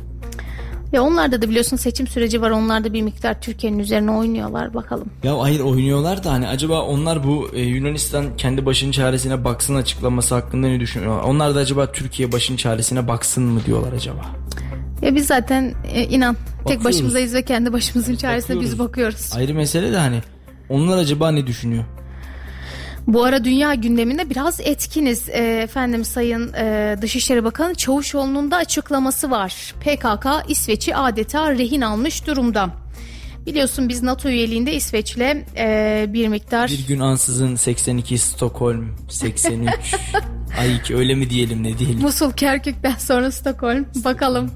Ve onlarda da biliyorsun seçim süreci var. Onlar da bir miktar Türkiye'nin üzerine oynuyorlar bakalım. Ya hayır oynuyorlar da hani acaba onlar bu e, Yunanistan kendi başının çaresine baksın açıklaması hakkında ne düşünüyorlar? Onlar da acaba Türkiye başının çaresine baksın mı diyorlar acaba? Ya biz zaten e, inan tek Bakıyoruz. başımızdayız ve kendi başımızın çaresine biz Bakıyoruz. bakıyoruz. Ayrı mesele de hani onlar acaba ne düşünüyor? Bu ara dünya gündeminde biraz etkiniz. E, efendim Sayın e, Dışişleri Bakanı Çavuşoğlu'nun da açıklaması var. PKK İsveç'i adeta rehin almış durumda. Biliyorsun biz NATO üyeliğinde İsveç'le e, bir miktar Bir gün ansızın 82 Stockholm 83 Ay iki öyle mi diyelim ne diyelim? Musul Kerkük'ten sonra Stockholm bakalım.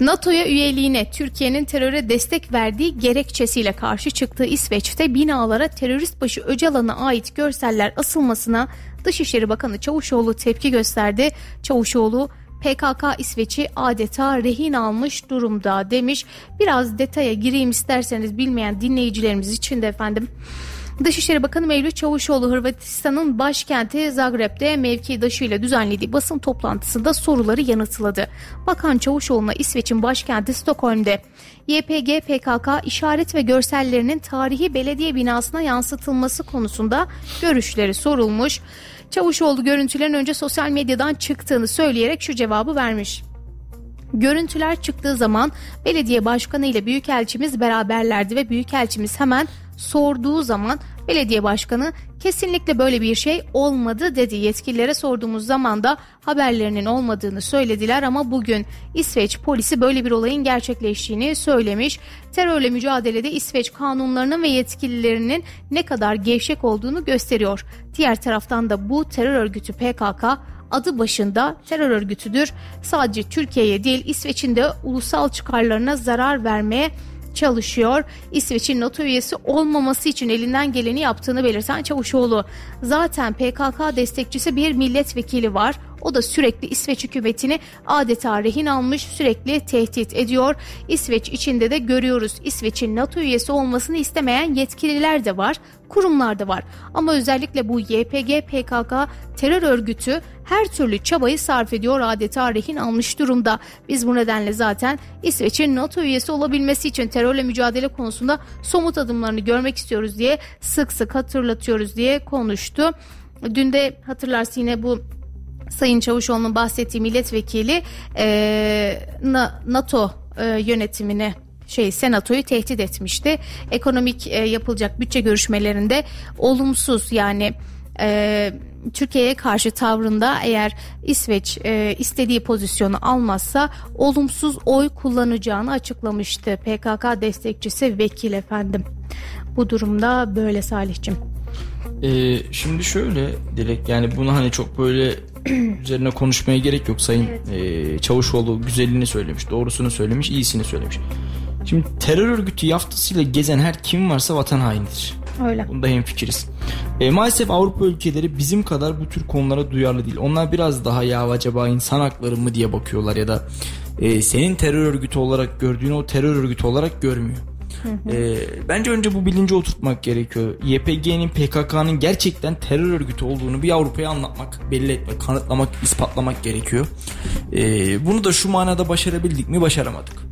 NATO'ya üyeliğine Türkiye'nin teröre destek verdiği gerekçesiyle karşı çıktığı İsveç'te binalara terörist başı Öcalan'a ait görseller asılmasına Dışişleri Bakanı Çavuşoğlu tepki gösterdi. Çavuşoğlu PKK İsveç'i adeta rehin almış durumda demiş. Biraz detaya gireyim isterseniz bilmeyen dinleyicilerimiz için de efendim. Dışişleri Bakanı Mevlüt Çavuşoğlu Hırvatistan'ın başkenti Zagreb'de mevkidaşıyla düzenlediği basın toplantısında soruları yanıtladı. Bakan Çavuşoğlu'na İsveç'in başkenti Stockholm'de YPG PKK işaret ve görsellerinin tarihi belediye binasına yansıtılması konusunda görüşleri sorulmuş. Çavuşoğlu görüntülerin önce sosyal medyadan çıktığını söyleyerek şu cevabı vermiş. Görüntüler çıktığı zaman belediye başkanı ile büyükelçimiz beraberlerdi ve büyükelçimiz hemen sorduğu zaman belediye başkanı kesinlikle böyle bir şey olmadı dedi. Yetkililere sorduğumuz zaman da haberlerinin olmadığını söylediler ama bugün İsveç polisi böyle bir olayın gerçekleştiğini söylemiş. Terörle mücadelede İsveç kanunlarının ve yetkililerinin ne kadar gevşek olduğunu gösteriyor. Diğer taraftan da bu terör örgütü PKK adı başında terör örgütüdür. Sadece Türkiye'ye değil İsveç'in de ulusal çıkarlarına zarar vermeye çalışıyor. İsveç'in NATO üyesi olmaması için elinden geleni yaptığını belirten Çavuşoğlu. Zaten PKK destekçisi bir milletvekili var. O da sürekli İsveç hükümetini adeta rehin almış, sürekli tehdit ediyor. İsveç içinde de görüyoruz. İsveç'in NATO üyesi olmasını istemeyen yetkililer de var, kurumlar da var. Ama özellikle bu YPG PKK terör örgütü her türlü çabayı sarf ediyor adeta rehin almış durumda. Biz bu nedenle zaten İsveç'in NATO üyesi olabilmesi için terörle mücadele konusunda somut adımlarını görmek istiyoruz diye sık sık hatırlatıyoruz diye konuştu. Dün de hatırlarsın yine bu Sayın Çavuşoğlu'nun bahsettiği milletvekili e, NATO e, yönetimine şey senatoyu tehdit etmişti. Ekonomik e, yapılacak bütçe görüşmelerinde olumsuz yani e, Türkiye'ye karşı tavrında eğer İsveç e, istediği pozisyonu almazsa olumsuz oy kullanacağını açıklamıştı. PKK destekçisi vekil efendim. Bu durumda böyle Salih'cim. Ee, şimdi şöyle direkt yani bunu hani çok böyle üzerine konuşmaya gerek yok Sayın evet. e, Çavuşoğlu güzelini söylemiş, doğrusunu söylemiş, iyisini söylemiş. Şimdi terör örgütü yaftasıyla gezen her kim varsa vatan hainidir. Öyle. Bunda hemfikiriz. E, maalesef Avrupa ülkeleri bizim kadar bu tür konulara duyarlı değil. Onlar biraz daha ya acaba insan hakları mı diye bakıyorlar ya da e, senin terör örgütü olarak gördüğün o terör örgütü olarak görmüyor. E, bence önce bu bilinci oturtmak gerekiyor. YPG'nin PKK'nın gerçekten terör örgütü olduğunu bir Avrupa'ya anlatmak, belli etmek, kanıtlamak, ispatlamak gerekiyor. E, bunu da şu manada başarabildik mi? Başaramadık.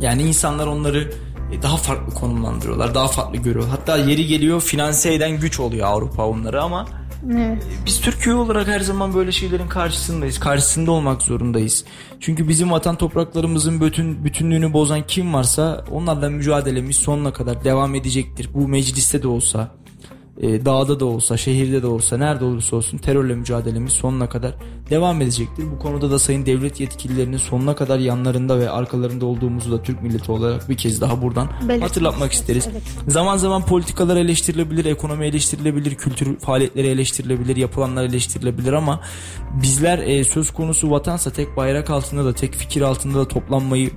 Yani insanlar onları e, daha farklı konumlandırıyorlar. Daha farklı görüyor. Hatta yeri geliyor finanse eden güç oluyor Avrupa onları ama Evet. E, biz Türkiye olarak her zaman böyle şeylerin karşısındayız. Karşısında olmak zorundayız. Çünkü bizim vatan topraklarımızın bütün bütünlüğünü bozan kim varsa onlarla mücadelemiz sonuna kadar devam edecektir. Bu mecliste de olsa, e, dağda da olsa, şehirde de olsa, nerede olursa olsun terörle mücadelemiz sonuna kadar devam edecektir. Bu konuda da sayın devlet yetkililerinin sonuna kadar yanlarında ve arkalarında olduğumuzu da Türk milleti olarak bir kez daha buradan Belirtmek hatırlatmak isteriz. Evet. Zaman zaman politikalar eleştirilebilir, ekonomi eleştirilebilir, kültür faaliyetleri eleştirilebilir, yapılanlar eleştirilebilir ama bizler e, söz konusu vatansa tek bayrak altında da tek fikir altında da toplanmayı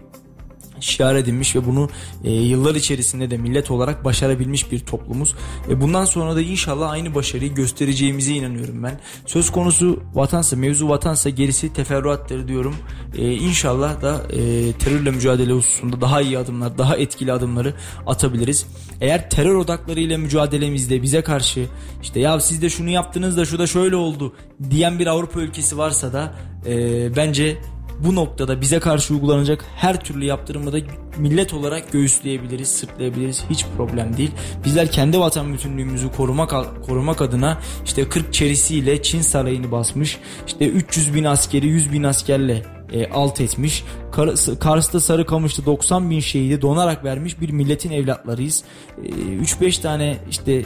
şiar edilmiş ve bunu e, yıllar içerisinde de millet olarak başarabilmiş bir toplumuz. E, bundan sonra da inşallah aynı başarıyı göstereceğimize inanıyorum ben. Söz konusu vatansa, mevzu vatansa gerisi teferruattır diyorum. E, inşallah da e, terörle mücadele hususunda daha iyi adımlar, daha etkili adımları atabiliriz. Eğer terör odaklarıyla mücadelemizde bize karşı işte ya siz de şunu yaptınız da şu da şöyle oldu diyen bir Avrupa ülkesi varsa da e, bence bu noktada bize karşı uygulanacak her türlü yaptırımı da millet olarak göğüsleyebiliriz, sırtlayabiliriz. Hiç problem değil. Bizler kendi vatan bütünlüğümüzü korumak korumak adına işte 40 çerisiyle Çin sarayını basmış. İşte 300 bin askeri 100 bin askerle e, alt etmiş. Kar, Kars'ta Sarıkamış'ta 90 bin şehidi donarak vermiş bir milletin evlatlarıyız. E, 3-5 tane işte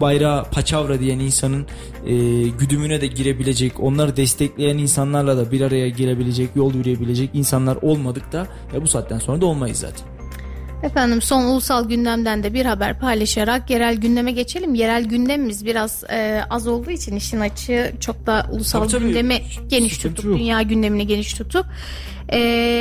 bayrağı paçavra diyen insanın e, güdümüne de girebilecek, onları destekleyen insanlarla da bir araya girebilecek, yol yürüyebilecek insanlar olmadık da ya bu saatten sonra da olmayız zaten. Efendim son ulusal gündemden de bir haber paylaşarak yerel gündeme geçelim. Yerel gündemimiz biraz e, az olduğu için işin açığı çok da ulusal tabii, gündemi tabii. geniş tutup, yok. dünya gündemini geniş tutup e,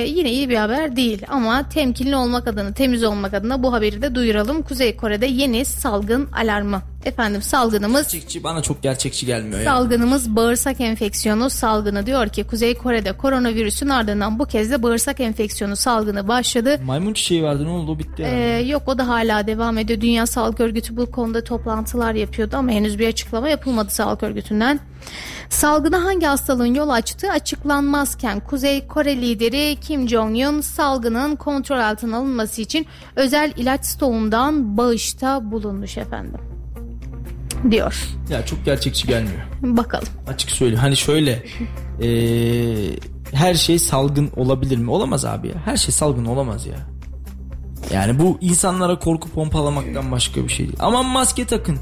yine iyi bir haber değil ama temkinli olmak adına, temiz olmak adına bu haberi de duyuralım. Kuzey Kore'de yeni salgın alarmı Efendim salgınımız Gerçekçi bana çok gerçekçi gelmiyor ya. Salgınımız bağırsak enfeksiyonu salgını diyor ki Kuzey Kore'de koronavirüsün ardından bu kez de bağırsak enfeksiyonu salgını başladı. Maymun çiçeği vardı ne oldu o bitti Ee, herhalde. yok o da hala devam ediyor. Dünya Sağlık Örgütü bu konuda toplantılar yapıyordu ama henüz bir açıklama yapılmadı Sağlık Örgütü'nden. Salgına hangi hastalığın yol açtığı açıklanmazken Kuzey Kore lideri Kim Jong-un salgının kontrol altına alınması için özel ilaç stoğundan bağışta bulunmuş efendim. Diyor. Ya çok gerçekçi gelmiyor. Bakalım. Açık söyleyeyim. Hani şöyle eee, her şey salgın olabilir mi? Olamaz abi ya. Her şey salgın olamaz ya. Yani bu insanlara korku pompalamaktan başka bir şey değil. Aman maske takın.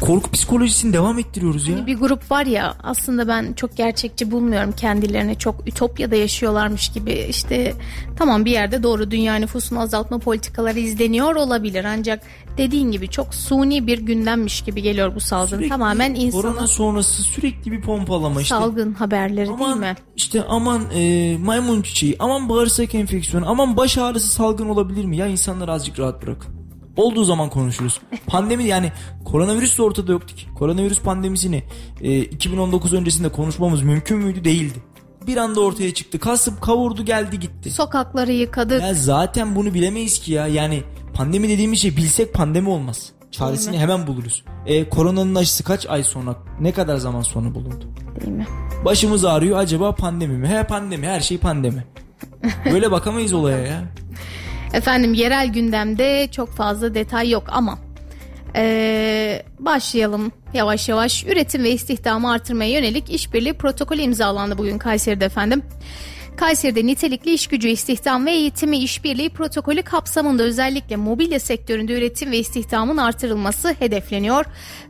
Korku psikolojisini devam ettiriyoruz ya. Bir grup var ya aslında ben çok gerçekçi bulmuyorum kendilerini çok ütopyada yaşıyorlarmış gibi işte tamam bir yerde doğru dünya nüfusunu azaltma politikaları izleniyor olabilir ancak dediğin gibi çok suni bir gündemmiş gibi geliyor bu salgın Sürekli tamamen Korona insana sonrası sürekli bir pompalama işte. salgın haberleri değil Aman mi? işte aman e, maymun çiçeği, aman bağırsak enfeksiyonu, aman baş ağrısı salgın olabilir mi? Ya insanları azıcık rahat bırakın. Olduğu zaman konuşuruz. Pandemi yani koronavirüs de ortada yoktu ki. Koronavirüs pandemisini e, 2019 öncesinde konuşmamız mümkün müydü? Değildi. Bir anda ortaya çıktı. Kasıp kavurdu geldi gitti. Sokakları yıkadık. Ya zaten bunu bilemeyiz ki ya. Yani pandemi dediğimiz şey bilsek pandemi olmaz. Çaresini hemen buluruz. E, koronanın aşısı kaç ay sonra, ne kadar zaman sonra bulundu? Değil mi? Başımız ağrıyor acaba pandemi mi? He pandemi her şey pandemi. Böyle bakamayız olaya ya. Efendim yerel gündemde çok fazla detay yok ama ee, başlayalım yavaş yavaş. Üretim ve istihdamı artırmaya yönelik işbirliği protokolü imzalandı bugün Kayseri'de efendim. Kayseri'de nitelikli iş gücü istihdam ve eğitimi işbirliği protokolü kapsamında özellikle mobilya sektöründe üretim ve istihdamın artırılması hedefleniyor.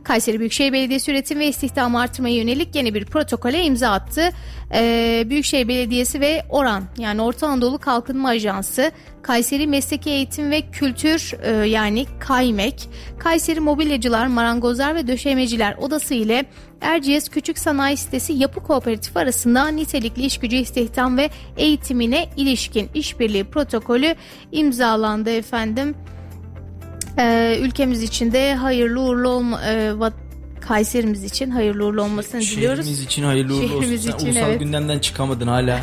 Kayseri Büyükşehir Belediyesi üretim ve istihdamı artırmaya yönelik yeni bir protokole imza attı. Ee, Büyükşehir Belediyesi ve ORAN yani Orta Anadolu Kalkınma Ajansı, Kayseri Mesleki Eğitim ve Kültür e, yani KAYMEK, Kayseri Mobilyacılar, Marangozlar ve Döşemeciler Odası ile Erciyes Küçük Sanayi Sitesi Yapı Kooperatifi arasında nitelikli iş gücü istihdam ve eğitimine ilişkin işbirliği protokolü imzalandı efendim. Ee, ülkemiz için de hayırlı uğurlu olma, e, Kayserimiz için hayırlı uğurlu olmasını diliyoruz. Şehrimiz için hayırlı uğurlu olsun. Şehrimiz Sen için, ulusal evet. gündemden çıkamadın hala.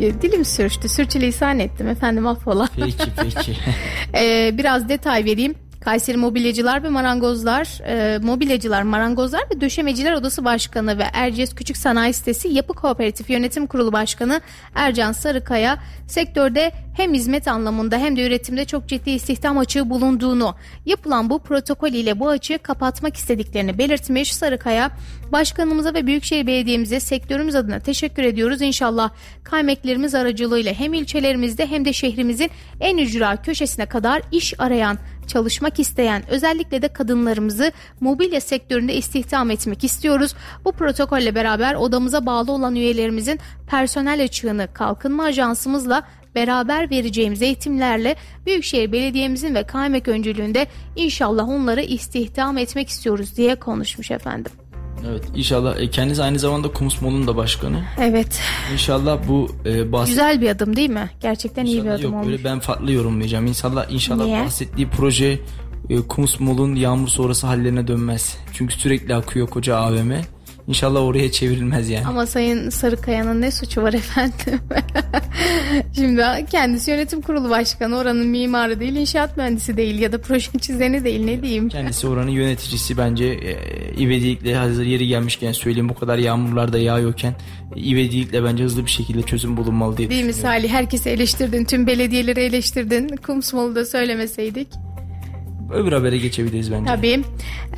Dilim sürçtü, sürçülisan ettim efendim affola. Peki peki. Ee, biraz detay vereyim. Kayseri Mobilyacılar ve Marangozlar, e, Mobilyacılar, Marangozlar ve Döşemeciler Odası Başkanı ve Erciyes Küçük Sanayi Sitesi Yapı Kooperatif Yönetim Kurulu Başkanı Ercan Sarıkaya sektörde hem hizmet anlamında hem de üretimde çok ciddi istihdam açığı bulunduğunu, yapılan bu protokol ile bu açığı kapatmak istediklerini belirtmiş Sarıkaya, Başkanımıza ve Büyükşehir Belediye'mize sektörümüz adına teşekkür ediyoruz. İnşallah kaymeklerimiz aracılığıyla hem ilçelerimizde hem de şehrimizin en ücra köşesine kadar iş arayan çalışmak isteyen özellikle de kadınlarımızı mobilya sektöründe istihdam etmek istiyoruz. Bu protokolle beraber odamıza bağlı olan üyelerimizin personel açığını kalkınma ajansımızla beraber vereceğimiz eğitimlerle Büyükşehir Belediye'mizin ve kaymak öncülüğünde inşallah onları istihdam etmek istiyoruz diye konuşmuş efendim. Evet inşallah e, kendisi aynı zamanda Kumusmol'un da başkanı. Evet İnşallah bu e, bahs- güzel bir adım değil mi? Gerçekten iyi bir İnşallah adım yok olmuş. öyle ben farklı yorumlayacağım. İnşallah inşallah Niye? bahsettiği proje e, Kumusmol'un yağmur sonrası hallerine dönmez. Çünkü sürekli akıyor koca AVM. İnşallah oraya çevrilmez yani. Ama Sayın Sarıkaya'nın ne suçu var efendim? Şimdi kendisi yönetim kurulu başkanı oranın mimarı değil, inşaat mühendisi değil ya da proje çizeni değil ne diyeyim. Kendisi oranın yöneticisi bence e, ivedilikle hazır yeri gelmişken söyleyeyim bu kadar yağmurlar da yağıyorken e, ivedilikle bence hızlı bir şekilde çözüm bulunmalı diye Değil mi. Salih? Herkesi eleştirdin, tüm belediyeleri eleştirdin. Kumsmalı da söylemeseydik. Öbür habere geçebiliriz bence. Tabii.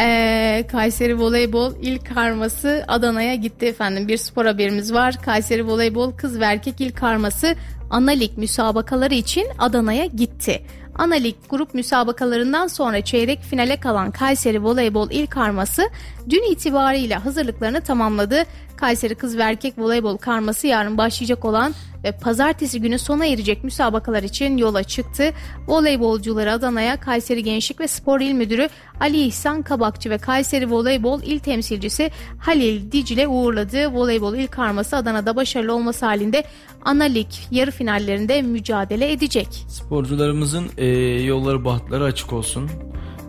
Ee, Kayseri Voleybol ilk karması Adana'ya gitti efendim. Bir spor haberimiz var. Kayseri Voleybol kız ve erkek ilk karması ana lig müsabakaları için Adana'ya gitti. Ana lig grup müsabakalarından sonra çeyrek finale kalan Kayseri Voleybol ilk karması dün itibariyle hazırlıklarını tamamladı. Kayseri kız ve erkek voleybol karması yarın başlayacak olan ve pazartesi günü sona erecek müsabakalar için yola çıktı. Voleybolcuları Adana'ya Kayseri Gençlik ve Spor İl Müdürü Ali İhsan Kabakçı ve Kayseri Voleybol İl Temsilcisi Halil Dicle uğurladı. Voleybol İl karması Adana'da başarılı olması halinde ana lig yarı finallerinde mücadele edecek. Sporcularımızın e, yolları bahtları açık olsun.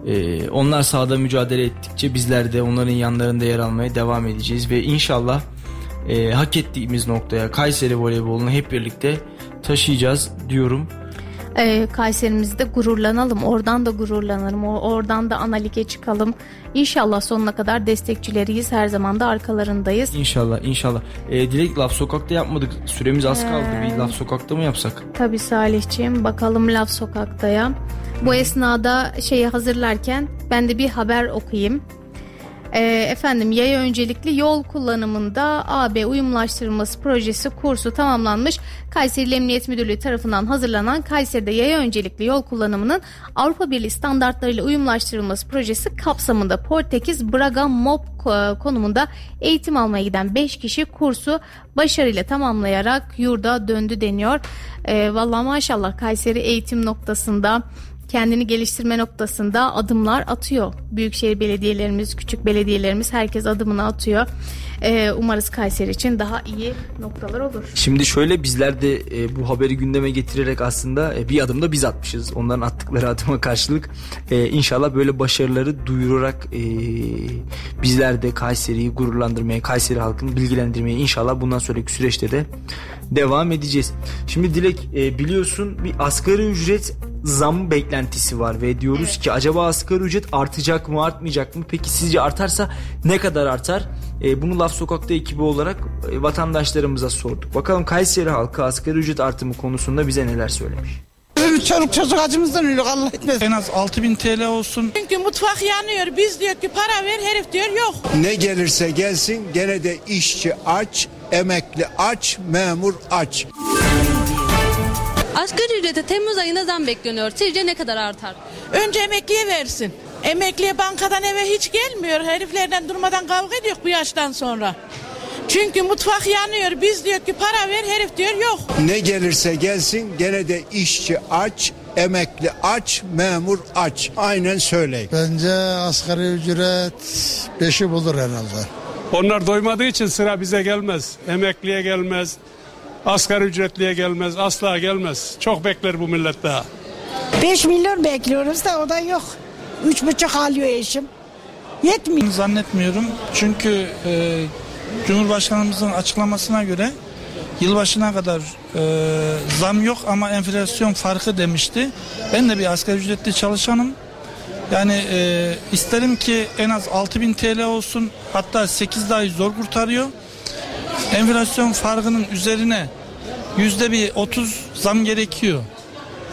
Ee, onlar sahada mücadele ettikçe bizler de onların yanlarında yer almaya devam edeceğiz ve inşallah e, hak ettiğimiz noktaya Kayseri voleybolunu hep birlikte taşıyacağız diyorum. Ee, Kayserimizde gururlanalım. Oradan da gururlanalım. Oradan da ana lige çıkalım. İnşallah sonuna kadar destekçileriyiz. Her zaman da arkalarındayız. İnşallah inşallah. Ee, Dilek laf sokakta yapmadık. Süremiz az kaldı. Bir laf sokakta mı yapsak? Tabii Salihciğim bakalım laf sokaktaya. Bu esnada şeyi hazırlarken ben de bir haber okuyayım. Ee, efendim yaya öncelikli yol kullanımında AB uyumlaştırılması projesi kursu tamamlanmış. Kayseri Emniyet Müdürlüğü tarafından hazırlanan Kayseri'de yaya öncelikli yol kullanımının Avrupa Birliği standartlarıyla uyumlaştırılması projesi kapsamında Portekiz Braga MOP ko- konumunda eğitim almaya giden 5 kişi kursu başarıyla tamamlayarak yurda döndü deniyor. Ee, vallahi maşallah Kayseri eğitim noktasında kendini geliştirme noktasında adımlar atıyor. Büyükşehir belediyelerimiz, küçük belediyelerimiz herkes adımını atıyor. Ee, umarız Kayseri için daha iyi noktalar olur. Şimdi şöyle bizler de e, bu haberi gündeme getirerek aslında e, bir adım da biz atmışız. Onların attıkları adıma karşılık e, inşallah böyle başarıları duyurarak e, bizler de Kayseri'yi gururlandırmaya, Kayseri halkını bilgilendirmeye inşallah bundan sonraki süreçte de devam edeceğiz. Şimdi Dilek e, biliyorsun bir asgari ücret zam beklentisi var ve diyoruz ki acaba asgari ücret artacak mı artmayacak mı? Peki sizce artarsa ne kadar artar? E, bunu Laf Sokak'ta ekibi olarak e, vatandaşlarımıza sorduk. Bakalım Kayseri halkı asgari ücret artımı konusunda bize neler söylemiş. Çoluk çocuk acımızdan ölüyor Allah etmez. En az 6000 TL olsun. Çünkü mutfak yanıyor. Biz diyor ki para ver herif diyor yok. Ne gelirse gelsin gene de işçi aç, emekli aç, memur aç. Asgari ücrete Temmuz ayında zam bekleniyor. Sizce ne kadar artar? Önce emekliye versin. Emekliye bankadan eve hiç gelmiyor. Heriflerden durmadan kavga ediyor bu yaştan sonra. Çünkü mutfak yanıyor. Biz diyor ki para ver herif diyor yok. Ne gelirse gelsin gene de işçi aç, emekli aç, memur aç. Aynen söyleyin. Bence asgari ücret 5'i bulur herhalde. Onlar doymadığı için sıra bize gelmez. Emekliye gelmez. Asgari ücretliye gelmez. Asla gelmez. Çok bekler bu millet daha. 5 milyon bekliyoruz da o da yok. Üç buçuk alıyor eşim. Yetmiyor. Zannetmiyorum. Çünkü e, Cumhurbaşkanımızın açıklamasına göre yılbaşına kadar e, zam yok ama enflasyon farkı demişti. Ben de bir asgari ücretli çalışanım. Yani e, isterim ki en az 6000 TL olsun hatta 8 dahi zor kurtarıyor. Enflasyon farkının üzerine yüzde bir 30 zam gerekiyor.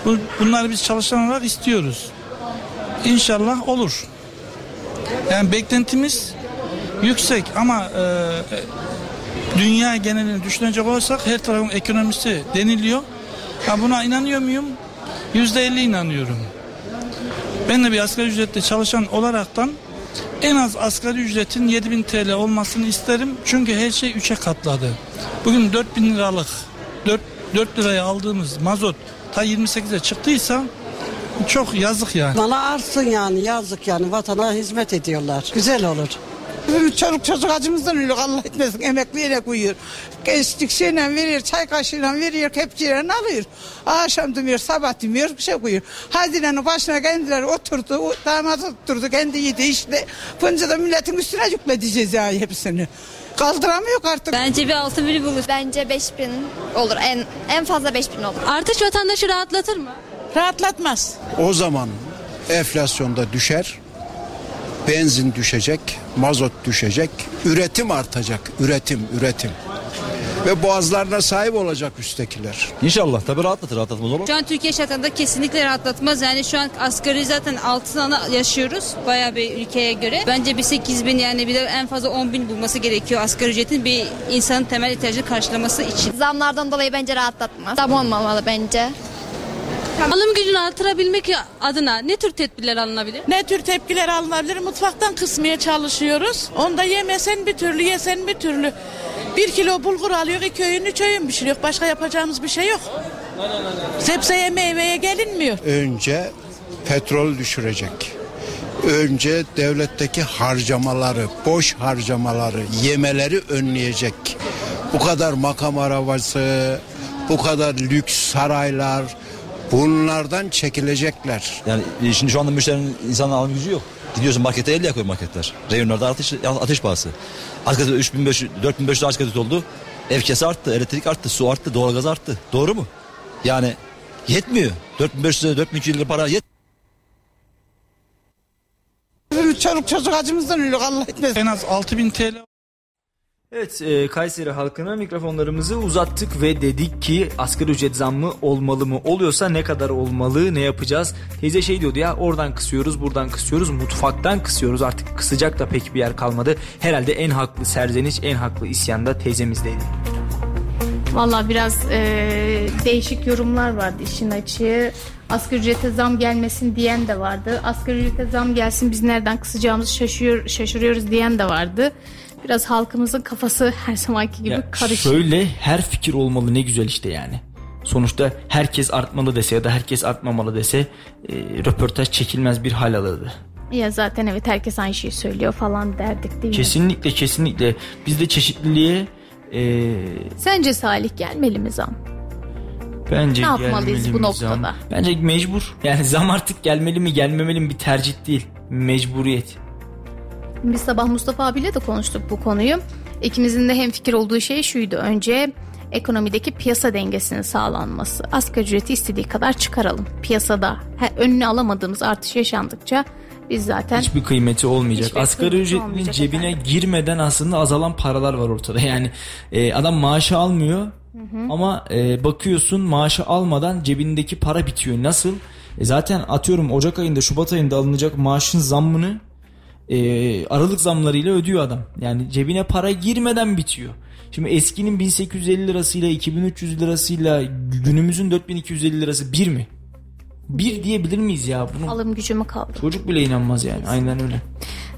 Bu, bunları biz çalışan olarak istiyoruz. İnşallah olur. Yani beklentimiz yüksek ama e, dünya genelini düşünecek olursak her tarafın ekonomisi deniliyor. Ha buna inanıyor muyum? Yüzde elli inanıyorum. Ben de bir asgari ücretli çalışan olaraktan en az asgari ücretin 7000 TL olmasını isterim. Çünkü her şey 3'e katladı. Bugün 4000 liralık 4, 4 liraya aldığımız mazot ta 28'e çıktıysa çok yazık yani. Bana artsın yani yazık yani vatana hizmet ediyorlar. Güzel olur. Çoluk çocuk acımızdan ölüyor Allah etmesin. Emekliye koyuyor. Geçtik şeyle veriyor, çay kaşığıyla veriyor, kepçeyle alıyor. Akşam demiyor, sabah demiyor, bir şey koyuyor. Haziran'ın başına kendileri oturdu, o damat oturdu, kendi yedi işte. Bunca da milletin üstüne yükledeceğiz ya hepsini. Kaldıramıyor artık. Bence bir altı biri bulur. Bence 5000 olur. En en fazla 5000 olur. Artış vatandaşı rahatlatır mı? Rahatlatmaz. O zaman enflasyonda düşer, benzin düşecek, mazot düşecek, üretim artacak, üretim, üretim. Ve boğazlarına sahip olacak üsttekiler. İnşallah tabii rahatlatır rahatlatmaz olur. Şu an Türkiye şartlarında kesinlikle rahatlatmaz. Yani şu an asgari zaten altına yaşıyoruz. Bayağı bir ülkeye göre. Bence bir 8 bin yani bir de en fazla 10 bin bulması gerekiyor asgari ücretin bir insanın temel ihtiyacını karşılaması için. Zamlardan dolayı bence rahatlatmaz. Zam olmamalı bence. Alım gücünü artırabilmek adına ne tür tedbirler alınabilir? Ne tür tepkiler alınabilir? Mutfaktan kısmaya çalışıyoruz. Onda yemesen bir türlü, yesen bir türlü. Bir kilo bulgur alıyor, iki öğün, üç öğün pişiriyor. Başka yapacağımız bir şey yok. Sebzeye, meyveye gelinmiyor. Önce petrol düşürecek. Önce devletteki harcamaları, boş harcamaları, yemeleri önleyecek. Bu kadar makam arabası, bu kadar lüks saraylar, Bunlardan çekilecekler. Yani e, şimdi şu anda müşterinin insanın alım gücü yok. Gidiyorsun markete 50 yakıyor marketler. Reyonlarda ateş, ateş pahası. Asgari 3500, 4500 asgari oldu. Ev kesi arttı, elektrik arttı, su arttı, doğalgaz arttı. Doğru mu? Yani yetmiyor. 4500 lira, 4200 lira para yet. Çoluk çocuk acımızdan ölüyor Allah etmesin. En az 6000 TL Evet e, Kayseri halkına mikrofonlarımızı uzattık ve dedik ki asgari ücret zammı olmalı mı? Oluyorsa ne kadar olmalı? Ne yapacağız? Teyze şey diyordu ya oradan kısıyoruz buradan kısıyoruz mutfaktan kısıyoruz artık kısacak da pek bir yer kalmadı. Herhalde en haklı serzeniş en haklı isyan da teyzemizdeydi. Valla biraz e, değişik yorumlar vardı işin açığı. Asgari ücrete zam gelmesin diyen de vardı. Asgari ücrete zam gelsin biz nereden kısacağımızı şaşıyor, şaşırıyoruz diyen de vardı. Biraz halkımızın kafası her zamanki gibi Ya karışık. Şöyle her fikir olmalı ne güzel işte yani. Sonuçta herkes artmalı dese ya da herkes artmamalı dese e, röportaj çekilmez bir hal alırdı. Ya zaten evet herkes aynı şeyi söylüyor falan derdik değil mi? Kesinlikle kesinlikle biz de çeşitliliğe e, Sence Salih gelmeli mi zam? bence Ne yapmalıyız bu noktada? zam? Bence mecbur. Yani zam artık gelmeli mi gelmemeli mi bir tercih değil. Mecburiyet. Biz sabah Mustafa abiyle de konuştuk bu konuyu. İkimizin de hemfikir olduğu şey şuydu. Önce ekonomideki piyasa dengesinin sağlanması. Asgari ücreti istediği kadar çıkaralım. Piyasada he, önüne alamadığımız artış yaşandıkça biz zaten Hiçbir kıymeti olmayacak. Hiçbir Asgari kıymeti olmayacak cebine girmeden aslında azalan paralar var ortada. Yani e, adam maaşı almıyor ama e, bakıyorsun maaşı almadan cebindeki para bitiyor. Nasıl? E, zaten atıyorum Ocak ayında Şubat ayında alınacak maaşın zammını e, Aralık zamlarıyla ödüyor adam. Yani cebine para girmeden bitiyor. Şimdi eskinin 1850 lirasıyla 2300 lirasıyla günümüzün 4250 lirası bir mi? Bir diyebilir miyiz ya? Bunu alım gücümü kaldı. çocuk bile inanmaz yani. Aynen öyle.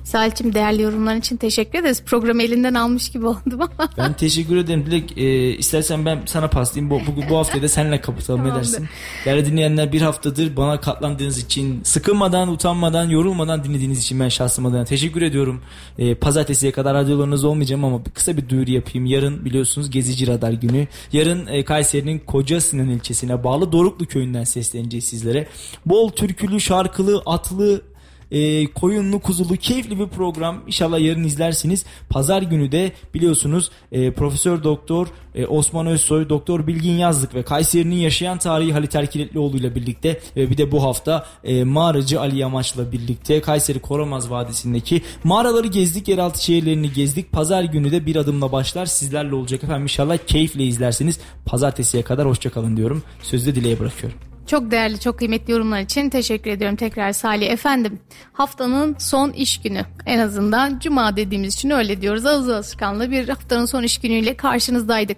Salih'cim değerli yorumların için teşekkür ederiz. Programı elinden almış gibi oldum ama. Ben teşekkür ederim. Dilek e, istersen ben sana paslayayım. Bu, bu, bu haftayı da seninle kapatalım ne Tamamdır. dersin? Değerli dinleyenler bir haftadır bana katlandığınız için, sıkılmadan, utanmadan, yorulmadan dinlediğiniz için ben şahsım adına teşekkür ediyorum. E, pazartesiye kadar radyolarınız olmayacağım ama bir- kısa bir duyuru yapayım. Yarın biliyorsunuz Gezici Radar günü. Yarın e, Kayseri'nin Koca Sinan ilçesine bağlı Doruklu köyünden sesleneceğiz sizlere. Bol türkülü, şarkılı, atlı, e, koyunlu kuzulu keyifli bir program İnşallah yarın izlersiniz. Pazar günü de biliyorsunuz e, Profesör Doktor e, Osman Özsoy, Doktor Bilgin Yazlık ve Kayseri'nin yaşayan tarihi Halit Erkiletlioğlu ile birlikte ve bir de bu hafta e, mağaracı Ali Yamaç'la birlikte Kayseri Koramaz Vadisi'ndeki mağaraları gezdik, yeraltı şehirlerini gezdik. Pazar günü de bir adımla başlar sizlerle olacak efendim İnşallah keyifle izlersiniz. Pazartesiye kadar hoşçakalın diyorum. Sözü de dileğe bırakıyorum. Çok değerli, çok kıymetli yorumlar için teşekkür ediyorum tekrar Salih. Efendim haftanın son iş günü en azından cuma dediğimiz için öyle diyoruz. Ağız alışkanlığı bir haftanın son iş günüyle karşınızdaydık.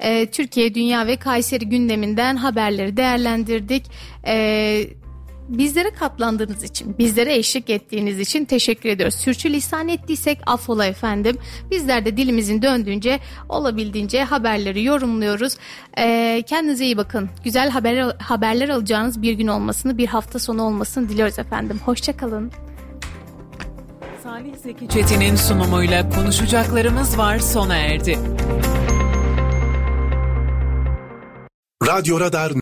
Ee, Türkiye, dünya ve Kayseri gündeminden haberleri değerlendirdik. Ee, Bizlere katlandığınız için, bizlere eşlik ettiğiniz için teşekkür ediyoruz. Sürçülisan ettiysek affola efendim. Bizler de dilimizin döndüğünce olabildiğince haberleri yorumluyoruz. Ee, kendinize iyi bakın. Güzel haber, haberler alacağınız bir gün olmasını, bir hafta sonu olmasını diliyoruz efendim. Hoşçakalın. Salih Zeki Çetin'in sunumuyla konuşacaklarımız var sona erdi. Radyo Radar